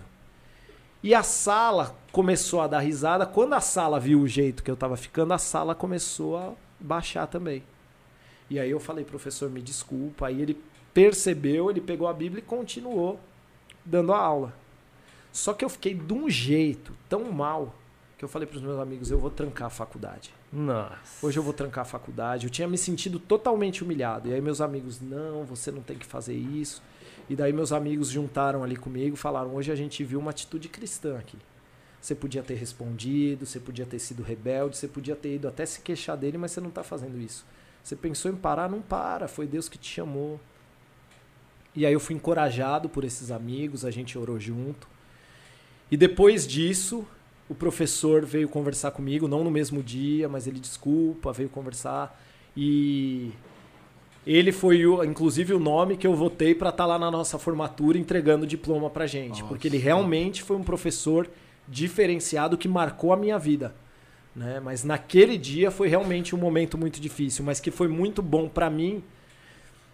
E a sala começou a dar risada. Quando a sala viu o jeito que eu estava ficando, a sala começou a baixar também. E aí eu falei, professor, me desculpa. Aí ele percebeu, ele pegou a Bíblia e continuou dando a aula. Só que eu fiquei de um jeito tão mal que eu falei para os meus amigos, eu vou trancar a faculdade. Nossa. Hoje eu vou trancar a faculdade. Eu tinha me sentido totalmente humilhado. E aí meus amigos, não, você não tem que fazer isso. E daí meus amigos juntaram ali comigo falaram, hoje a gente viu uma atitude cristã aqui. Você podia ter respondido, você podia ter sido rebelde, você podia ter ido até se queixar dele, mas você não está fazendo isso. Você pensou em parar, não para. Foi Deus que te chamou. E aí eu fui encorajado por esses amigos, a gente orou junto. E depois disso, o professor veio conversar comigo, não no mesmo dia, mas ele desculpa, veio conversar. E ele foi, o, inclusive, o nome que eu votei para estar lá na nossa formatura entregando diploma pra gente. Nossa. Porque ele realmente foi um professor diferenciado que marcou a minha vida. Né? Mas naquele dia foi realmente um momento muito difícil, mas que foi muito bom para mim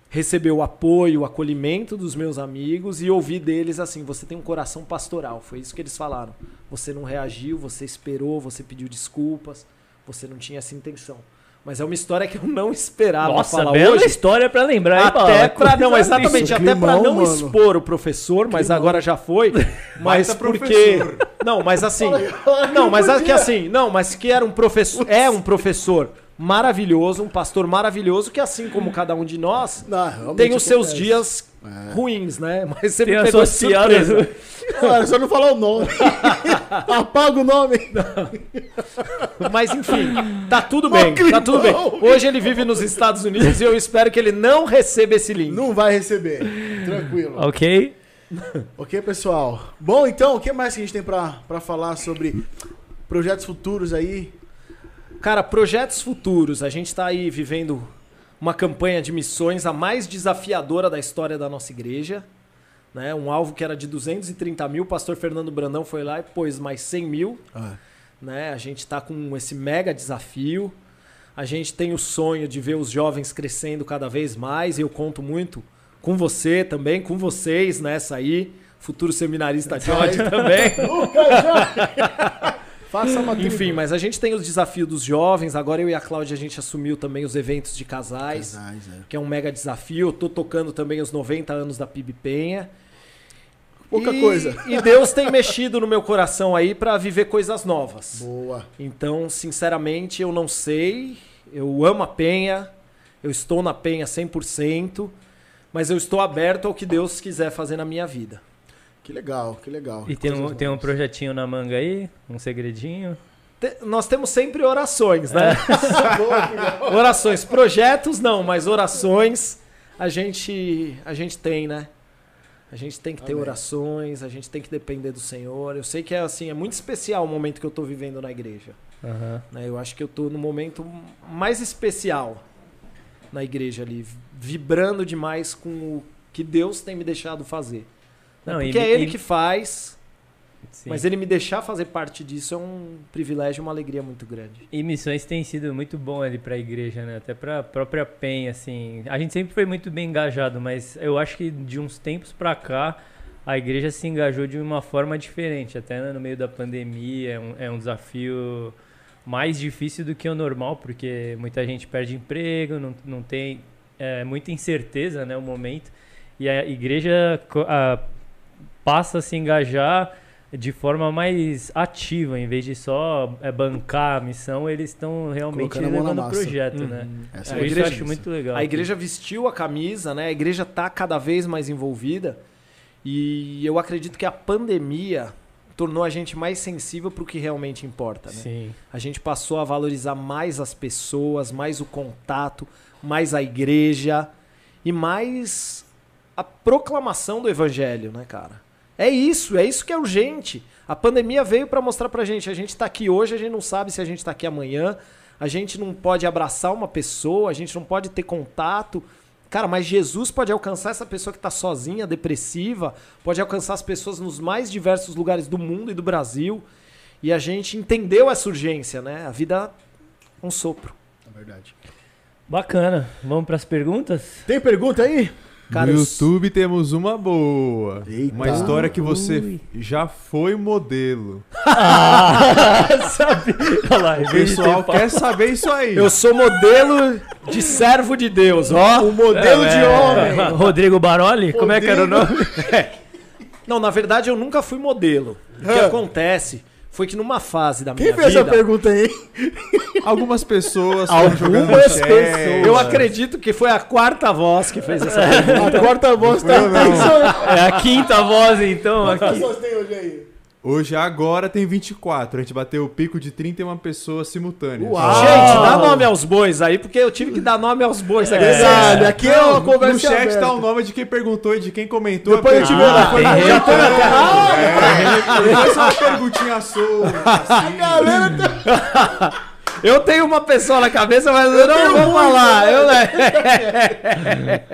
receber o apoio, o acolhimento dos meus amigos e ouvir deles assim: você tem um coração pastoral. Foi isso que eles falaram. Você não reagiu, você esperou, você pediu desculpas, você não tinha essa intenção. Mas é uma história que eu não esperava Nossa, falar bela hoje. história pra lembrar, hein, Até Paula? pra, não, exatamente, Isso, até pra climão, não mano. expor o professor, mas Climão. agora já foi. Mas Baita porque. professor. Não, mas assim. Não, mas que assim, não, mas que era um professor. É um professor maravilhoso, um pastor maravilhoso, que assim como cada um de nós, Não, tem os seus acontece. dias É. ruins, né? Mas você Tem me pegou surpresa. Cara, só não falar o nome. Apaga o nome. Mas enfim, tá tudo Mó bem, tá tudo bem. Hoje ele vive nos Estados Unidos e eu espero que ele não receba esse link. Não vai receber. Tranquilo. Ok? Ok, pessoal? Bom, então, o que mais que a gente tem pra, pra falar sobre projetos futuros aí? Cara, projetos futuros. A gente está aí vivendo uma campanha de missões a mais desafiadora da história da nossa igreja. Né? Um alvo que era de 230 mil, o pastor Fernando Brandão foi lá e pôs mais 100 mil. Ah, Né? A gente está com esse mega desafio. A gente tem o sonho de ver os jovens crescendo cada vez mais. E eu conto muito com você também, com vocês nessa aí. Futuro seminarista George também. Faça uma Enfim, mas a gente tem os desafios dos jovens. Agora eu e a Cláudia, a gente assumiu também os eventos de casais, Casais, é. que é um mega desafio. Eu tô tocando também os 90 anos da PIB Penha. Pouca E- coisa. E Deus tem mexido no meu coração aí pra viver coisas novas. Boa. Então, sinceramente, eu não sei. Eu amo a Penha. Eu estou na Penha 100%. Mas eu estou aberto ao que Deus quiser fazer na minha vida. Que legal, que legal. E tem um, tem um projetinho na manga aí? Um segredinho? Te- nós temos sempre orações, né? Que legal. orações. Projetos não, mas orações a gente, a gente tem, né? A gente tem que ter Amém. orações, a gente tem que depender do Senhor. Eu sei que é assim, é muito especial o momento que eu tô vivendo na igreja. Né? Eu acho que eu tô no momento mais especial na igreja ali, vibrando demais com o que Deus tem me deixado fazer. Né? Não, Porque e- é Ele e- que faz, Sim. mas Ele me deixar fazer parte disso é um privilégio, uma alegria muito grande. E missões tem sido muito bom ali pra igreja, né? Até pra própria PEN, assim. A gente sempre foi muito bem engajado, mas eu acho que de uns tempos pra cá a igreja se engajou de uma forma diferente. Até né, no meio da pandemia é um, é um desafio mais difícil do que o normal, porque muita gente perde emprego, não, não tem é, muita incerteza, né? O momento. E a igreja a- passa a se engajar de forma mais ativa, em vez de só é, bancar a missão, eles estão realmente levando o projeto, né? Essa É, Isso a eu igreja- acho muito legal. A igreja vestiu a camisa, né? A igreja tá cada vez mais envolvida. E eu acredito que a pandemia tornou a gente mais sensível para o que realmente importa, né? Sim. A gente passou a valorizar mais as pessoas, mais o contato, mais a igreja e mais a proclamação do evangelho, né, cara? É isso, é isso que é urgente. A pandemia veio para mostrar pra gente, a gente tá aqui hoje, a gente não sabe se a gente tá aqui amanhã, a gente não pode abraçar uma pessoa, a gente não pode ter contato. Cara, mas Jesus pode alcançar essa pessoa que tá sozinha, depressiva, pode alcançar as pessoas nos mais diversos lugares do mundo e do Brasil. E a gente entendeu essa urgência, né? A vida é um sopro. É verdade. Bacana. Vamos pras perguntas? Tem pergunta aí? Cara, no eu- YouTube temos uma boa. Eita. Uma história que você Ui. já foi modelo. Sabe? Olha lá, O pessoal quer saber isso aí. Eu sou modelo de servo de Deus, ó. O modelo de É, homem. Rodrigo Baroli? Como é que era o nome? Não, na verdade eu nunca fui modelo. O que Ah. acontece foi que numa fase da minha Quem fez vida... essa pergunta aí? Algumas pessoas Algumas pessoas. Eu acredito que foi a quarta voz que fez essa pergunta. A quarta voz tá. É a quinta voz, então. Quantas pessoas tem hoje aí? Hoje, agora, tem 24. A gente bateu o pico de 31 pessoas simultâneas. Uau. Gente, dá nome aos bois aí, porque eu tive que dar nome aos bois aqui. Verdade, aqui é uma conversa No chat aberta. tá o nome de quem perguntou e de quem comentou. Depois a gente vê pergunta. lá. tem Já tô na tela. É, depois uma perguntinha solta, assim. Galera, tá- Eu tenho uma pessoa na cabeça, mas eu, não vou falar. Eu,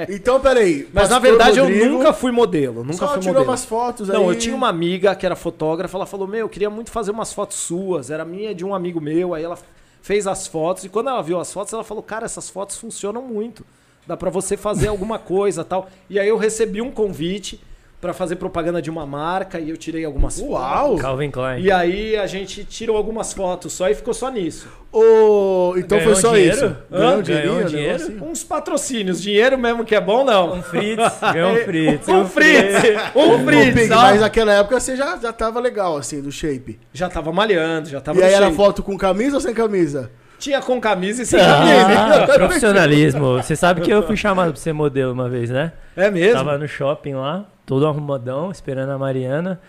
Então, peraí. mas na verdade Rodrigo eu nunca fui modelo. Nunca Só fui tirou modelo. umas fotos aí. Não, eu tinha uma amiga que era fotógrafa, ela falou: Meu, eu queria muito fazer umas fotos suas. Era minha de um amigo meu. Aí ela fez as fotos e quando ela viu as fotos, ela falou: Cara, essas fotos funcionam muito. Dá pra você fazer alguma coisa tal. E aí eu recebi um convite pra fazer propaganda de uma marca e eu tirei algumas Uau! fotos. Calvin Klein. E aí a gente tirou algumas fotos só e ficou só nisso. Ô, então Ganhou foi só dinheiro? isso. Ganhou Ganhou um dinheiro? negocinho? Uns patrocínios, dinheiro mesmo que é bom, não. Um Fritz. Ganhou um Fritz. Um Fritz! Um Fritz! Mas naquela época você já, já tava legal, assim, do shape. Já tava malhando, já tava e aí no era shape. foto com camisa ou sem camisa? Tinha com camisa e sem camisa. Ah, profissionalismo. Você sabe que eu fui chamado pra ser modelo uma vez, né? É mesmo? Tava no shopping lá, todo arrumadão, esperando a Mariana.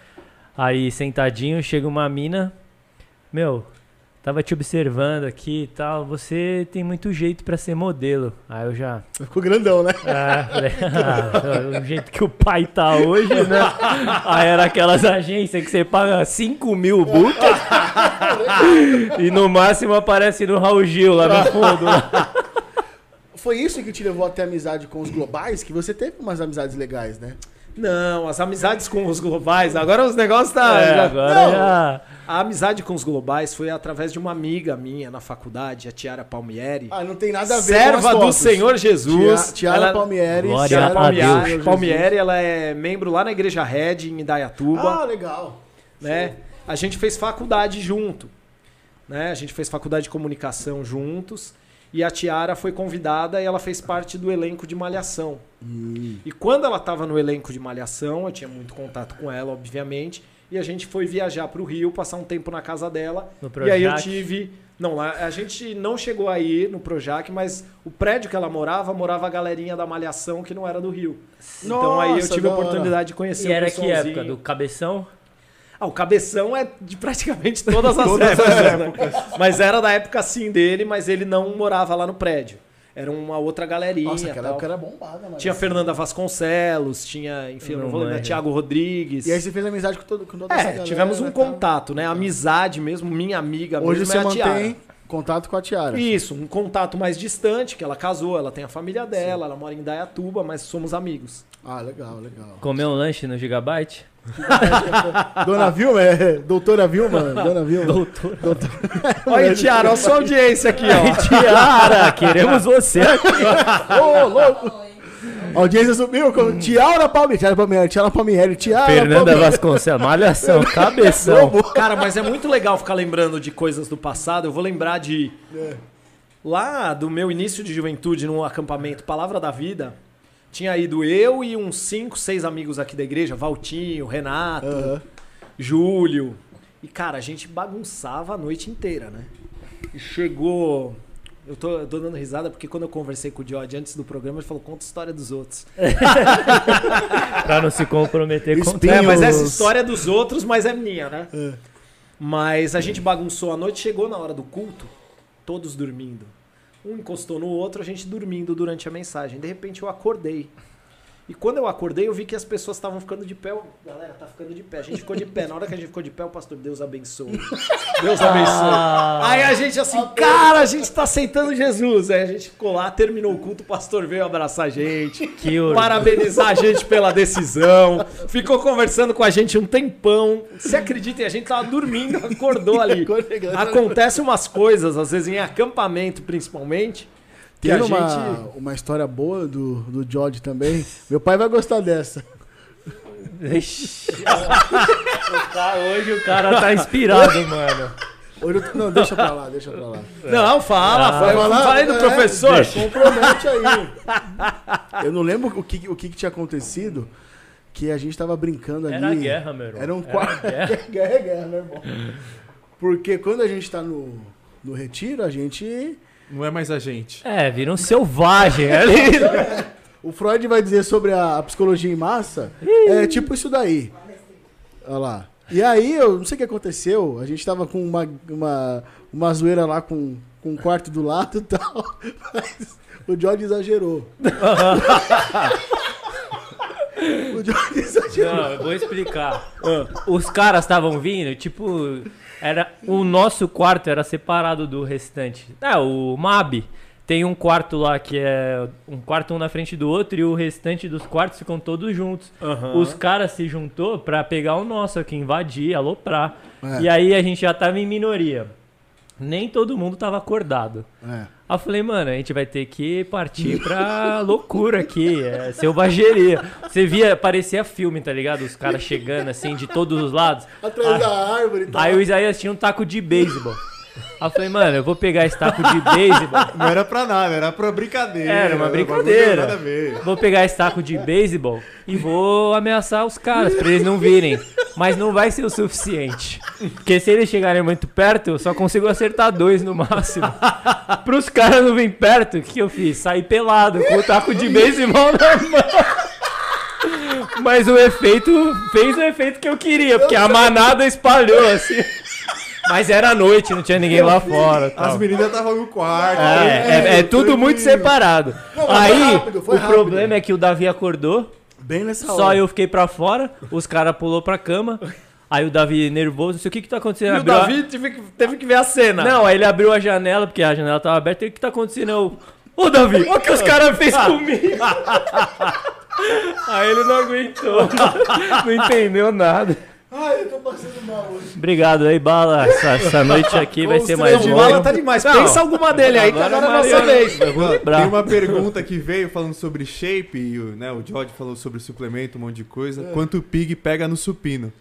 Aí, sentadinho, chega uma mina. Meu, tava te observando aqui e tal. Você tem muito jeito pra ser modelo. Aí eu já. Ficou grandão, né? Ah, falei, ah, o jeito que o pai tá hoje, né? Aí era aquelas agências que você paga 5 mil bucas e no máximo aparece no Raul Gil lá no fundo. lá. Foi isso que te levou até amizade com os globais? Que você teve umas amizades legais, né? Não, as amizades com os globais. Agora os negócios tá. É, agora Não, já. A amizade com os globais foi através de uma amiga minha na faculdade, a Tiara Palmieri. Ah, não tem nada a ver serva com as do. Senhor Jesus. Tia- Tiara Ela- Palmieri. Glória serva a do Palmieri, Jesus. Palmieri, ela é membro lá na Igreja Red, em Indaiatuba. Ah, legal. né? A gente fez faculdade junto, né? A gente fez faculdade de comunicação juntos e a Tiara foi convidada e ela fez parte do elenco de Malhação. E quando ela estava no elenco de Malhação, eu tinha muito contato com ela, obviamente, e a gente foi viajar para o Rio, passar um tempo na casa dela. No e aí eu Projac. tive, não, lá a gente não chegou aí no Projac, mas o prédio que ela morava, morava a galerinha da Malhação que não era do Rio. então aí eu Nossa, tive a hora. oportunidade de conhecer E era o que pessoalzinho. época? Do cabeção? Ah, o cabeção é de praticamente todas as épocas. né? Mas era da época assim dele, mas ele não morava lá no prédio. Era uma outra galerinha. Nossa, aquela tal. época era bombada, mano. Tinha Fernanda Vasconcelos, tinha, enfim, eu não Não vou lembrar, manjo. Thiago Rodrigues. E aí você fez amizade com, todo, com toda essa é, galera. tivemos um tá? contato, né? Amizade mesmo, minha amiga Hoje mesmo você é a Tiara. mantém contato com a Tiara. Isso, um contato mais distante, que ela casou, ela tem a família dela, ela mora em Dayatuba, mas somos amigos. Ah, legal, legal. Comeu um lanche no Gigabyte? Dona Vilma, é, doutora Vilma, Dona Vilma. Doutor. Olha aí, Tiara, olha a sua audiência aqui, ó. Tiara, queremos você aqui. Ô, louco! A audiência subiu com Tiara Palmieri, Tiara Palmieri, Tiara Palmieri, Tiara Fernanda Palmieri. Vasconcelos, malhação, cabeção. Cara, mas é muito legal ficar lembrando de coisas do passado. Eu vou lembrar de. Lá do meu início de juventude no acampamento Palavra da Vida, tinha ido eu e uns 5, 6 amigos aqui da igreja, Valtinho, Renato, Aham. Júlio. E, cara, a gente bagunçava a noite inteira, né? E chegou. Eu tô, eu tô dando risada porque quando eu conversei com o George antes do programa, ele falou: conta a história dos outros. Pra não se comprometer com Espinho. É, mas essa história é dos outros, mas é minha, né? É. Mas a gente bagunçou a noite, chegou na hora do culto, todos dormindo. Um encostou no outro, a gente dormindo durante a mensagem. De repente eu acordei. E quando eu acordei, eu vi que as pessoas estavam ficando de pé. Eu, Galera, tá ficando de pé. A gente ficou de pé. Na hora que a gente ficou de pé, o pastor, Deus abençoe. Deus abençoe. Ah. Aí a gente assim, cara, a gente tá aceitando Jesus. Aí a gente ficou lá, terminou o culto, o pastor veio abraçar a gente Que parabenizar a gente pela decisão. Ficou conversando com a gente um tempão. Se acreditem, a gente tava dormindo, acordou ali. Acontece umas coisas, às vezes em acampamento principalmente, Tem a uma, gente. uma história boa do, do George também. Meu pai vai gostar dessa. Ixi. Cara- hoje o cara tá inspirado, mano. Hoje eu- não, deixa pra lá, deixa pra lá. Não, fala, Ah, fala, Vai lá, falei do é, professor. deixa, Compromete aí. Eu não lembro o que, o que que tinha acontecido, que a gente tava brincando ali. Era guerra, meu irmão. Era um quarto. guerra. guerra é guerra, meu irmão. Porque quando a gente tá no, no retiro, a gente. Não é mais a gente. É, vira um selvagem ali. O Freud vai dizer sobre a, a psicologia em massa. É tipo isso daí. Olha lá. E aí, eu não sei o que aconteceu. A gente tava com uma, uma, uma zoeira lá com, com um quarto do lado e tal. Mas o George exagerou. o George Não, eu vou explicar. Os caras estavam vindo, tipo, era o nosso quarto era separado do restante. Ah, o Mab tem um quarto lá que é um quarto um na frente do outro e o restante dos quartos ficam todos juntos. Os caras se juntou pra pegar o nosso aqui, invadir, aloprar. É. E aí a gente já tava em minoria. Nem todo mundo tava acordado. É. Aí eu falei, mano, a gente vai ter que partir pra loucura aqui, é selvageria. Você via, parecia filme, tá ligado? Os caras chegando assim de todos os lados. Atrás Aí- da árvore e tal. Aí o Isaías tinha um taco de beisebol. Aí eu falei, mano, eu vou pegar esse taco de beisebol. Não era pra nada, era pra brincadeira. Era uma um brincadeira. Nada. Vou pegar esse taco de beisebol e vou ameaçar os caras pra eles não virem. Mas não vai ser o suficiente. Porque se eles chegarem muito perto, eu só consigo acertar dois no máximo. Pros caras não virem perto, o que eu fiz? Saí pelado com o taco de beisebol na mão. Mas o efeito fez o efeito que eu queria, porque a manada espalhou assim. Mas era noite, não tinha ninguém lá fora. tal. As meninas estavam no quarto. É, é, é tudo muito separado. Não, Aí, rápido, foi o rápido. problema é que o Davi acordou, Bem nessa só hora. eu fiquei pra fora, os caras pulou pra cama. Aí o Davi nervoso, não sei o que que tá acontecendo. E o Abriu a- Davi teve que, teve que ver a cena. Não, aí ele abriu a janela, porque a janela tava aberta, e o que tá acontecendo? Eu, Ô Davi, olha o que os caras fez comigo. Aí ele não aguentou. não entendeu nada. Ai, eu tô passando mal hoje. Obrigado aí, Bala. Essa, essa noite aqui vai ser mais. O Bala tá demais. Não, Pensa alguma dele aí, que agora é a nossa vez. Tem uma pergunta que veio falando sobre shape, e o, né, o George falou sobre suplemento, um monte de coisa. É. Quanto o Pig pega no supino?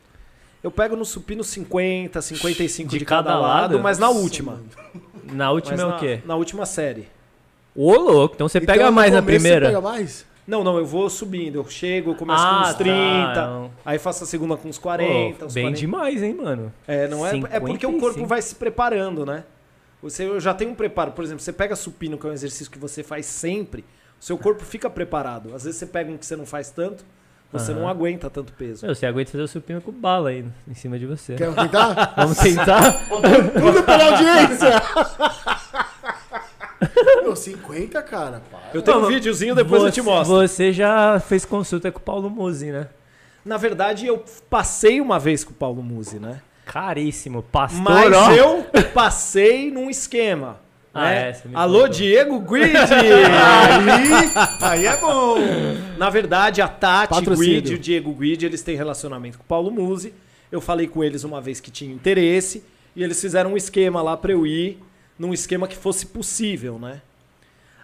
Eu pego no supino 50, 55 de, De cada, cada lado, lado? mas na última. Na última Mas é na, o quê? Na última série. Ô, louco. Então você Então, pega mais na primeira? Você pega mais? Não, não, eu vou subindo. Eu chego, eu começo Ah, com uns 30, tá, aí faço a segunda com uns Pô, 40, uns bem 40. demais, hein, mano? É, não é, é porque o corpo 55. vai se preparando, né? Você eu já tem um preparo. Por exemplo, você pega supino, que é um exercício que você faz sempre, o seu corpo fica preparado. Às vezes você pega um que você não faz tanto, você Aham. não aguenta tanto peso. Meu, você aguenta fazer o supino com bala aí em cima de você. Quer tentar? Vamos tentar? Tudo pela audiência! Meu, 50, cara. Para. Eu tenho um videozinho, depois eu te Você- mostro. Você já fez consulta com o Paulo Musi, né? Na verdade, eu passei uma vez com o Paulo Musi, né? Caríssimo. Pastor, Mas ó. eu passei num esquema. Ah, né? é, você Alô, contou. Diego Guidi! Aí, aí é bom! Na verdade, a Tati Patrocínio. Guidi e o Diego Guidi, eles têm relacionamento com o Paulo Musi. Eu falei com eles uma vez que tinha interesse e eles fizeram um esquema lá pra eu ir, num esquema que fosse possível, né?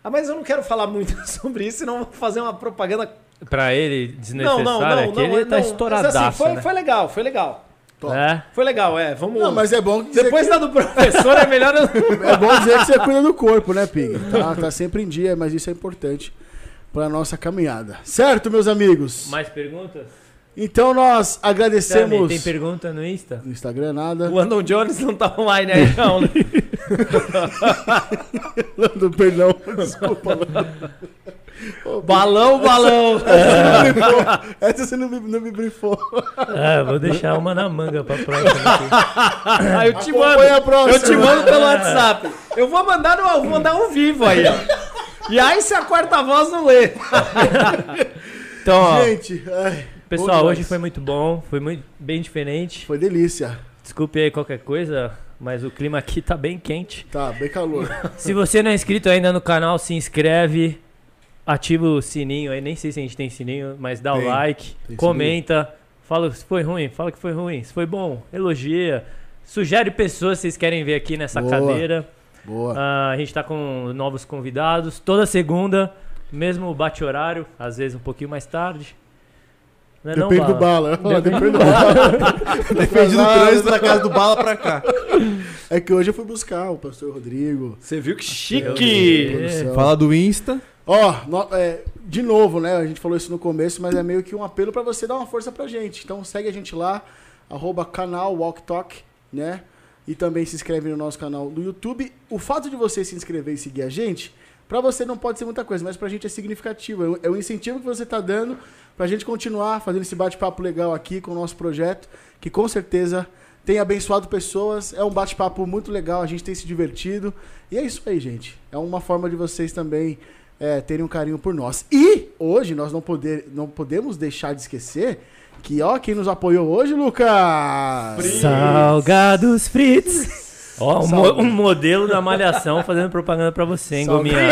Ah, mas eu não quero falar muito sobre isso, senão vou fazer uma propaganda Pra ele, Não, desnecessária, não, não, é que ele não, tá não. Mas, estouradaço, assim, foi, né? foi legal, foi legal. É. Foi legal, é. Vamos. Não, mas é bom dizer Depois que, da do professor é melhor eu... é bom dizer que você cuida do corpo, né, Pig? Tá, tá sempre em dia, mas isso é importante pra nossa caminhada. Certo, meus amigos? Mais perguntas? Então nós agradecemos. tem pergunta no Insta? No Instagram nada. O Andon Jones não tá online aí, não. né? Lando, perdão, desculpa. balão, balão. Essa você não me, não me brifou. Ah, vou deixar uma na manga pra próxima. aqui. Aí eu te mando. A próxima. Eu te mando pelo WhatsApp. Eu vou mandar no, vou mandar ao vivo aí, ó. E aí se a quarta voz não lê. Então, ó, Gente, ai, pessoal, hoje foi muito bom, foi muito bem diferente. Foi delícia. Desculpe aí qualquer coisa, mas o clima aqui tá bem quente. Tá, bem calor. Se você não é inscrito ainda no canal, se inscreve, ativa o sininho aí, nem sei se a gente tem sininho, mas dá Tem, o like, comenta, fala se foi ruim, fala que foi ruim, se foi bom, elogia, sugere pessoas que vocês querem ver aqui nessa Boa. cadeira. Boa. Ah, a gente tá com novos convidados toda segunda, mesmo bate-horário, às vezes um pouquinho mais tarde. Não é não, Depende do Bala? bala. Depende do bala. Depende do trânsito da casa do bala pra cá. É que hoje eu fui buscar o pastor Rodrigo. Você viu que chique. Produção. Fala do Insta. Ó, no- é, de novo, né? A gente falou isso no começo, mas é meio que um apelo pra você dar uma força pra gente. Então segue a gente lá, arroba canal Walk Talk, né? E também se inscreve no nosso canal do YouTube. O fato de você se inscrever e seguir a gente, pra você não pode ser muita coisa, mas pra gente é significativo. É um- É um incentivo que você tá dando pra gente continuar fazendo esse bate-papo legal aqui com o nosso projeto, que com certeza tem abençoado pessoas. É um bate-papo muito legal, a gente tem se divertido. E é isso aí, gente. É uma forma de vocês também é, terem um carinho por nós. E hoje nós não, poder, não podemos deixar de esquecer que, ó, quem nos apoiou hoje, Lucas! Salgados Fritz. Ó, um, mo- Salve. um modelo da malhação fazendo propaganda pra você, hein. Gominha?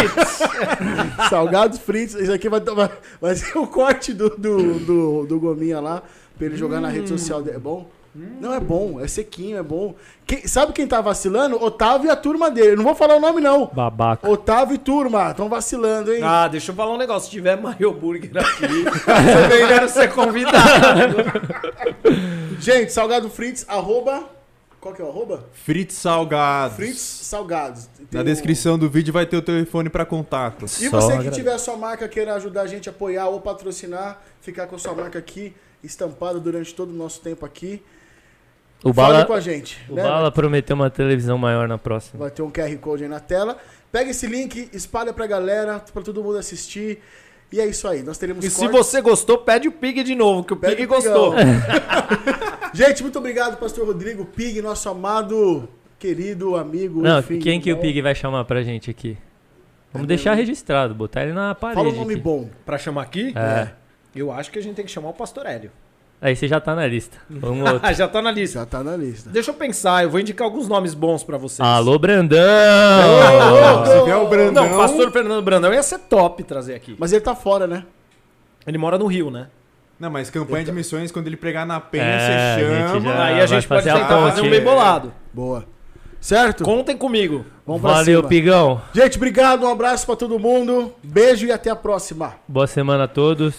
Salgados fritos. Isso aqui vai, vai, vai ser o corte do, do, do, do Gominha lá, pra ele jogar na rede social dele. É bom? Não, é bom. É sequinho, é bom. Quem- sabe quem tá vacilando? Otávio e a turma dele. Eu Não vou falar o nome, não. Babaca. Otávio e turma. Estão vacilando, hein? Ah, deixa eu falar um negócio. Se tiver Mario Burger aqui, você vem quero ser convidado. Gente, Salgado Fritos, arroba... Qual que é o arroba? Fritz Salgados. Fritos Salgados. Tem Na o- descrição do vídeo vai ter o telefone pra contato. E Só você que agradeço. tiver a sua marca, queira ajudar a gente a apoiar ou patrocinar, ficar com a sua marca aqui estampada durante todo o nosso tempo aqui, O fale Bala, com a gente. o né? Bala prometeu uma televisão maior na próxima. Vai ter um QR Code aí na tela. Pega esse link, espalha pra galera, pra todo mundo assistir. E é isso aí. Nós teremos E se cortes. você gostou, pede o Pig de novo, que o Pede Pig o gostou. Gente, muito obrigado, pastor Rodrigo Pig, nosso amado, querido amigo. Não, enfim, quem que o irmão. Pig vai chamar pra gente aqui? Vamos deixar registrado, botar ele na parede. Fala um nome aqui. bom. Pra chamar aqui, É. eu acho que a gente tem que chamar o Pastor Hélio. Aí você já tá na lista. Um outro. Ah, já tá na lista. Já tá na lista. Deixa eu pensar, eu vou indicar alguns nomes bons pra vocês. Alô, Brandão! Se vier o Brandão... Não, Pastor Fernando Brandão ia ser top trazer aqui. Mas ele tá fora, né? Ele mora no Rio, né? Não, mas campanha de missões, quando ele pregar na penha, É, a você gente chama. já- Aí vai a gente pode fazer a tentar fazer um bem bolado. Boa. Certo? Contem comigo. Vamos pra Valeu, cima. Pigão. Gente, obrigado, um abraço pra todo mundo. Beijo e até a próxima. Boa semana a todos.